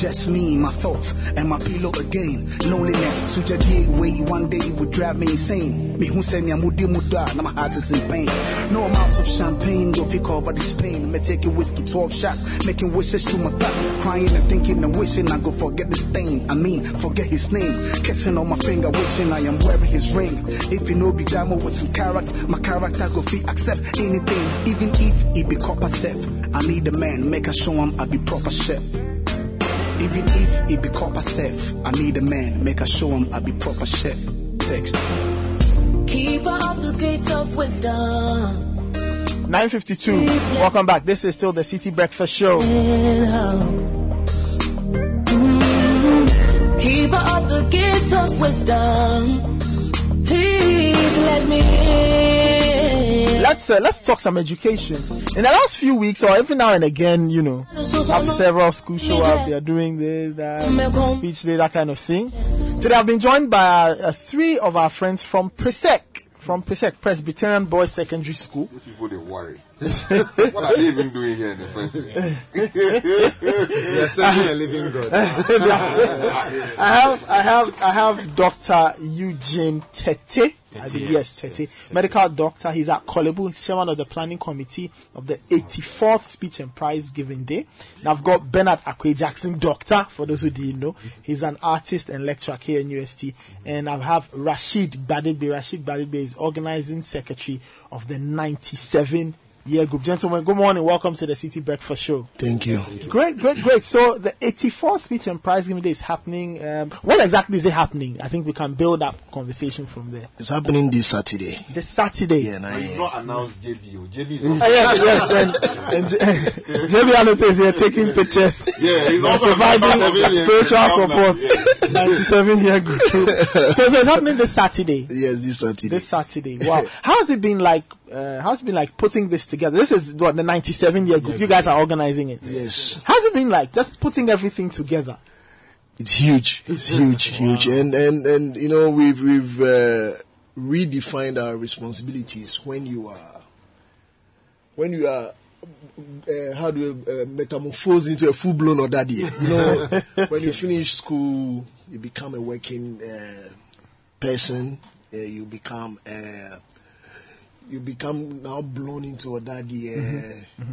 Just me, my thoughts, and my pillow again. Loneliness, such a day way one day would drive me insane. Me who say me a moody muda, now my heart is in pain. No amount of champagne will fi cover this pain. Me taking whiskey 12 shots, making wishes to my thoughts, crying and thinking and wishing I go forget the stain. I mean, forget his name. Kissing on my finger, wishing I am wearing his ring. If you know be drama with some character, my character go fi accept anything, even if it be copper self. I need a man, make a show him I be proper chef. Even if it be copper self, I need a man, make a show him I be proper chef. Text. Keeper of the gates of wisdom. 952. Welcome back. This is still the City Breakfast Show. Mm-hmm. Keeper of the gates of wisdom. Please let me in. Let's uh, let's talk some education. In the last few weeks, or every now and again, you know, have several schools show up. They are doing this, that, speech day, that kind of thing. Today, I've been joined by uh, three of our friends from Presec, from Presec Presbyterian Boys Secondary School. People they worry. what are they even doing here in the first place? They're serving a living God. I have, I have, I have Dr. Eugene Tete. I think, yes, Tete, medical doctor. He's at Korle Bu. Chairman of the planning committee of the 84th speech and prize giving day. Now I've got Bernard Akwe Jackson, doctor, for those who didn't know. He's an artist and lecturer here in UST. And I have Rashid Badegbe. Rashid Badegbe is organizing secretary of the 97 year group. Gentlemen, good morning. Welcome to the City Breakfast Show. Thank you. Great, great, great. So the 84th speech and prize giving day is happening. Um, when exactly is it happening? I think we can build up conversation from there. It's happening this Saturday. This Saturday. Yeah, and I, You've not announced JB. JB is Ah, yes, yes, and, and J- JB Anote is here taking pictures. Yeah, he's also providing spiritual old now. support. 97 year group. so, so it's happening this Saturday. Yes, this Saturday. This Saturday. Wow. How has it been like? Uh, how's it been like putting this together? This is what the 97 year group. You guys are organizing it. Yes. How's it been like just putting everything together? It's huge. It's huge, huge, and and and you know we've we've uh, redefined our responsibilities when you are when you are uh, how do you uh, metamorphose into a full blown Odadee. You know, when you finish school, you become a working uh, person. Uh, you become uh, you become now blown into Odadee. Uh,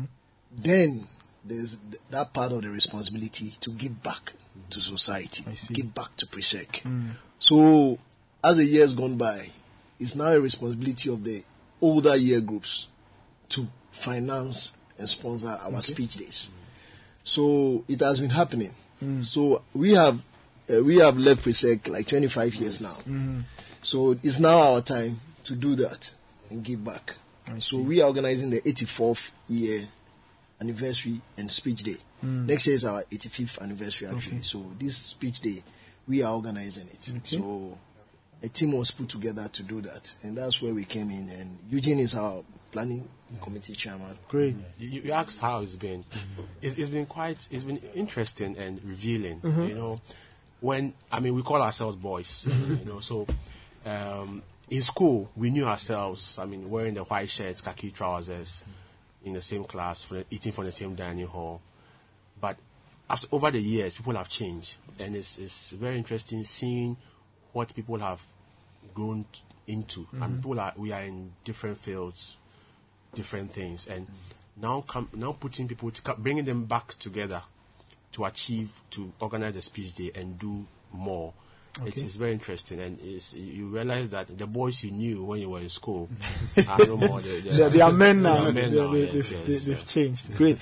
Then there's that part of the responsibility to give back to society, give back to Presec. So, as the years gone by, it's now a responsibility of the older year groups to finance and sponsor our speech days. So it has been happening. So we have uh, we have left Presec like 25 years now. So it's now our time to do that and give back. So we are organizing the 84th year anniversary and speech day. Mm. Next year is our 85th anniversary actually. So this speech day, we are organizing it. Okay. So a team was put together to do that, and that's where we came in. And Eugene is our planning committee chairman. Great. You, you asked how it's been. It's, it's been quite. It's been interesting and revealing. Mhm. You know, when I mean we call ourselves boys. Mhm. You know, so um, in school we knew ourselves. I mean, wearing the white shirts, khaki trousers, in the same class, for the, eating from the same dining hall. But after over the years, people have changed, and it's it's very interesting seeing what people have grown t- into. Mean, Mhm. people are we are in different fields, different things, and now come now putting people to, bringing them back together to achieve to organize a speech day and do more. It's, Okay. it's very interesting, and it's, you realize that the boys you knew when you were in school are no more. They, they, they are men now. They are men They- now, they, yes, have yes, they've changed. Great.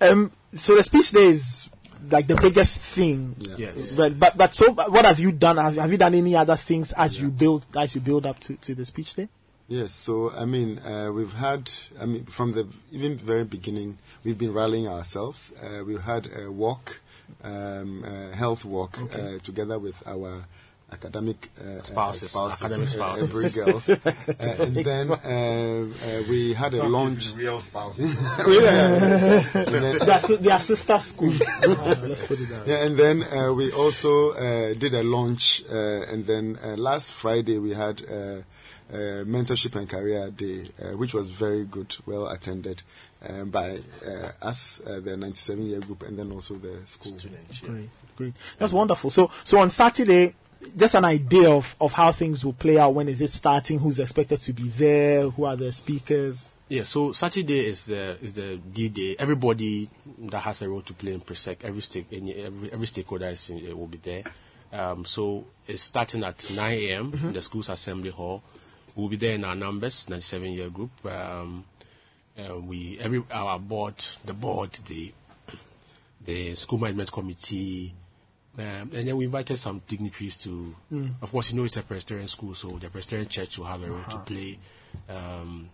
Um, so the speech day is like the biggest thing. Yes. But but but so what have you done? Have, have you done any other things as you build as you build up to, to the speech day? Yes, so I mean, uh, we've had, I mean, from the even very beginning, we've been rallying ourselves. Uh, we've had a walk, um, a health walk, Okay. uh, together with our academic uh, Spouses, uh, academic uh, spouses. Every girls. uh, and then uh, uh, we had a Some launch. real spouse. yeah. And then- Their si- their sister school. Ah, let's put it that way. yeah, and then uh, we also uh, did a launch, uh, and then uh, last Friday we had uh, uh, mentorship and career day, uh, which was very good, well attended um, by uh, us, uh, the 97 year group, and then also the school. Students. Great, great. That's wonderful. So, so on Saturday, just an idea of, of how things will play out. When is it starting? Who's expected to be there? Who are the speakers? Yeah, so Saturday is the is the D day. Everybody that has a role to play in Presec, every stake, any, every every stakeholder is in, uh, will be there. Um, so it's starting at 9 a.m. in the school's assembly hall. We'll be there in our numbers, 97 year group. Um, uh, we every our board, the board, the the school management committee, um, and then we invited some dignitaries to. Mm. Of course, you know it's a Presbyterian school, so the Presbyterian Church will have a role to Uh-huh. play. Um,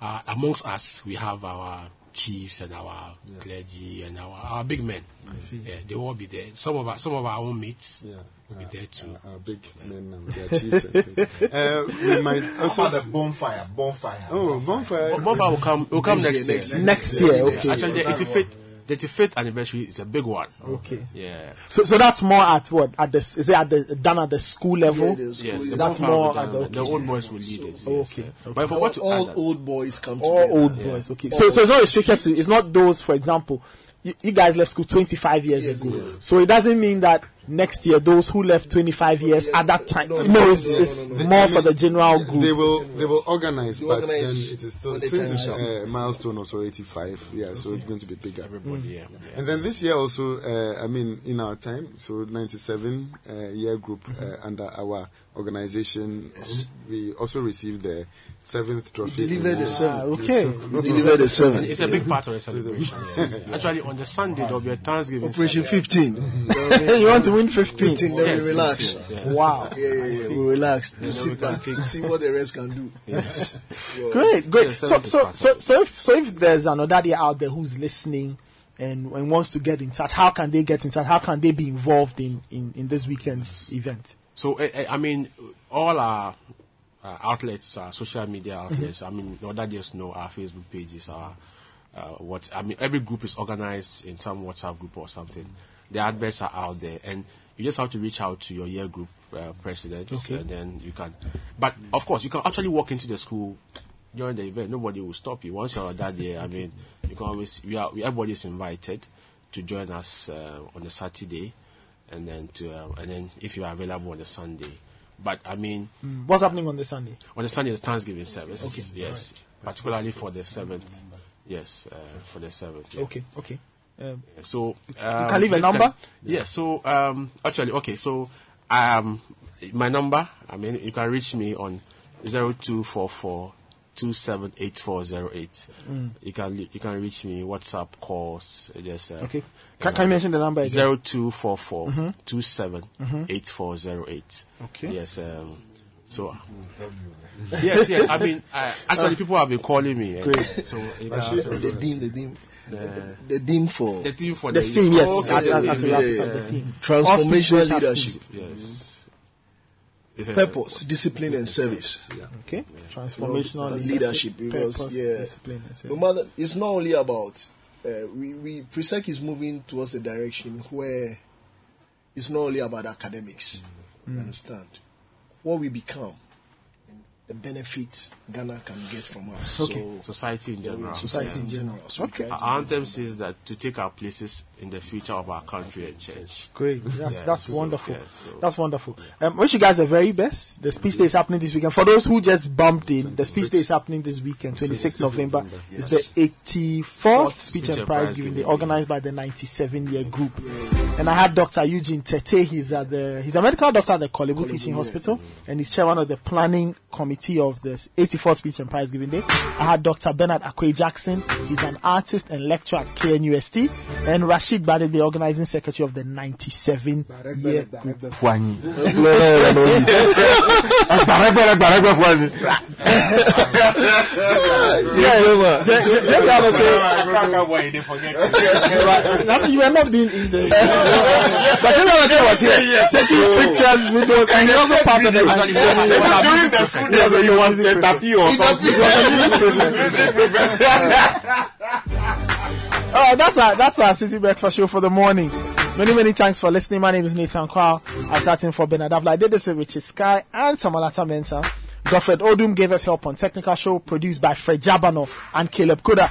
uh, amongst us, we have our chiefs and our clergy and our, our big men. I see. Yeah, they will all be there. Some of our some of our own mates Yeah. Will be there too. Our big men and their chiefs. Uh, we might also the bonfire, bonfire. Oh, bonfire! Bonfire, bonfire will come. Will come next, Next year. year, next year, Yeah. okay. Actually, the That's 85th, the 85th anniversary is a big one. Okay. Yeah. So, so that's more at what? At the is it at the done at the school level? Yes, that's more will at the, done. the old boys will lead it. Yes, okay. yeah. But for what to all old boys come all together. old boys. Okay. So, so it's not restricted to. It's not those, for example. You, you guys left school 25 years ago, so it doesn't mean that next year those who left 25 years at that time. No, it's, it's more for the general group. They will they will organize, but organize then it is still since it's comes. a milestone also 85. Yeah, so it's going to be bigger. Everybody, yeah. And then this year also, uh, I mean, in our time, so 97 uh, year group uh, under our organization, we also received the seventh trophy. delivered the seventh. Ah, okay. We delivered the seventh. It's a big part of the celebration. yes. Actually, on the Sunday there will be a Thanksgiving. Operation 15. you want to win 15? 15, then Yes, we relax. yes, yes. Wow. Yeah, yeah, yeah. We relax. Yeah, to sit back take- to see what the rest can do. Yes. Yeah. Great, great. So, so, so, so if, so if there's another day out there who's listening and, and wants to get in touch, how can they get in touch? How can they be involved in, in, in this weekend's event? So eh, eh, I mean, all our uh, outlets, our social media outlets. I mean, other just know our Facebook pages, our uh, what I mean. Every group is organized in some WhatsApp group or something. The adverts are out there, and you just have to reach out to your year group uh, president, Okay. and then you can. But of course, you can actually walk into the school during the event. Nobody will stop you once you're that day. I mean, you can always. We are. Everybody is invited to join us uh, on the Saturday, and then to uh, and then if you are available on the Sunday. But I mean, What's happening on the Sunday? on the Sunday is Thanksgiving service. Okay. Yes, particularly for the seventh. Yes, uh, for the seventh. yeah. Okay, okay. Um, So um, can leave a this number? yeah. So um, actually, okay. So um, my number. I mean, you can reach me on zero two four four two seven eight four zero eight. Mm. You can you can reach me WhatsApp calls. Just uh, Okay. Can- can you mention the number again? Zero two four four two seven eight four zero eight. Okay. Yes. Um, so. yes, yes. I mean, uh, actually, people have been calling me. and Great. So you Actually, can- the theme, the theme, The- the theme for the theme for The the, theme, yes, Okay, as- as- as we have yeah, yeah. the theme. transformational Auspicious leadership. Yes. Purpose, discipline, and service. Okay. Transformational And leadership because purpose, yeah, discipline, and no matter it's not only about uh, we we Presec is moving towards a direction where it's not only about academics. You Mm. understand what we become, and the benefits Ghana can get from us. Okay. So, Society in general. Society in general. So we try to Our anthem says that to take our places in the future of our country and change. Great. That's Yeah, that's so, wonderful. yeah, so- That's wonderful. Um, wish you guys the very best. The speech day is happening this weekend. For those who just bumped in, the speech day is happening this weekend, 26th November. It's the 84th Speech and Prize Giving Day, organized by the 97 year group. And I had Dr. Eugene Tete. He's at the he's a medical doctor at the Korle Bu Teaching Hospital, and he's chairman of the planning committee of the 84th Speech and Prize Giving Day. I had Dr. Bernard Akwe Jackson. He's an artist and lecturer at KNUST, and Rashid Badebe, the organizing secretary of the 97 year group. You were not being in the. but Jimmy Alate was here taking pictures, videos, and he also part of the. During the food, Yes, he he was was the a or something. Oh, that's our that's our Citi breakfast show for the morning. Many many thanks for listening. My name is Nathan Quao. I sat in for Bernard Avle. I did this with Richard Sky and Samalata Mensa. Godfred Odum gave us help on technical show produced by Fred Jabano and Caleb Kuda.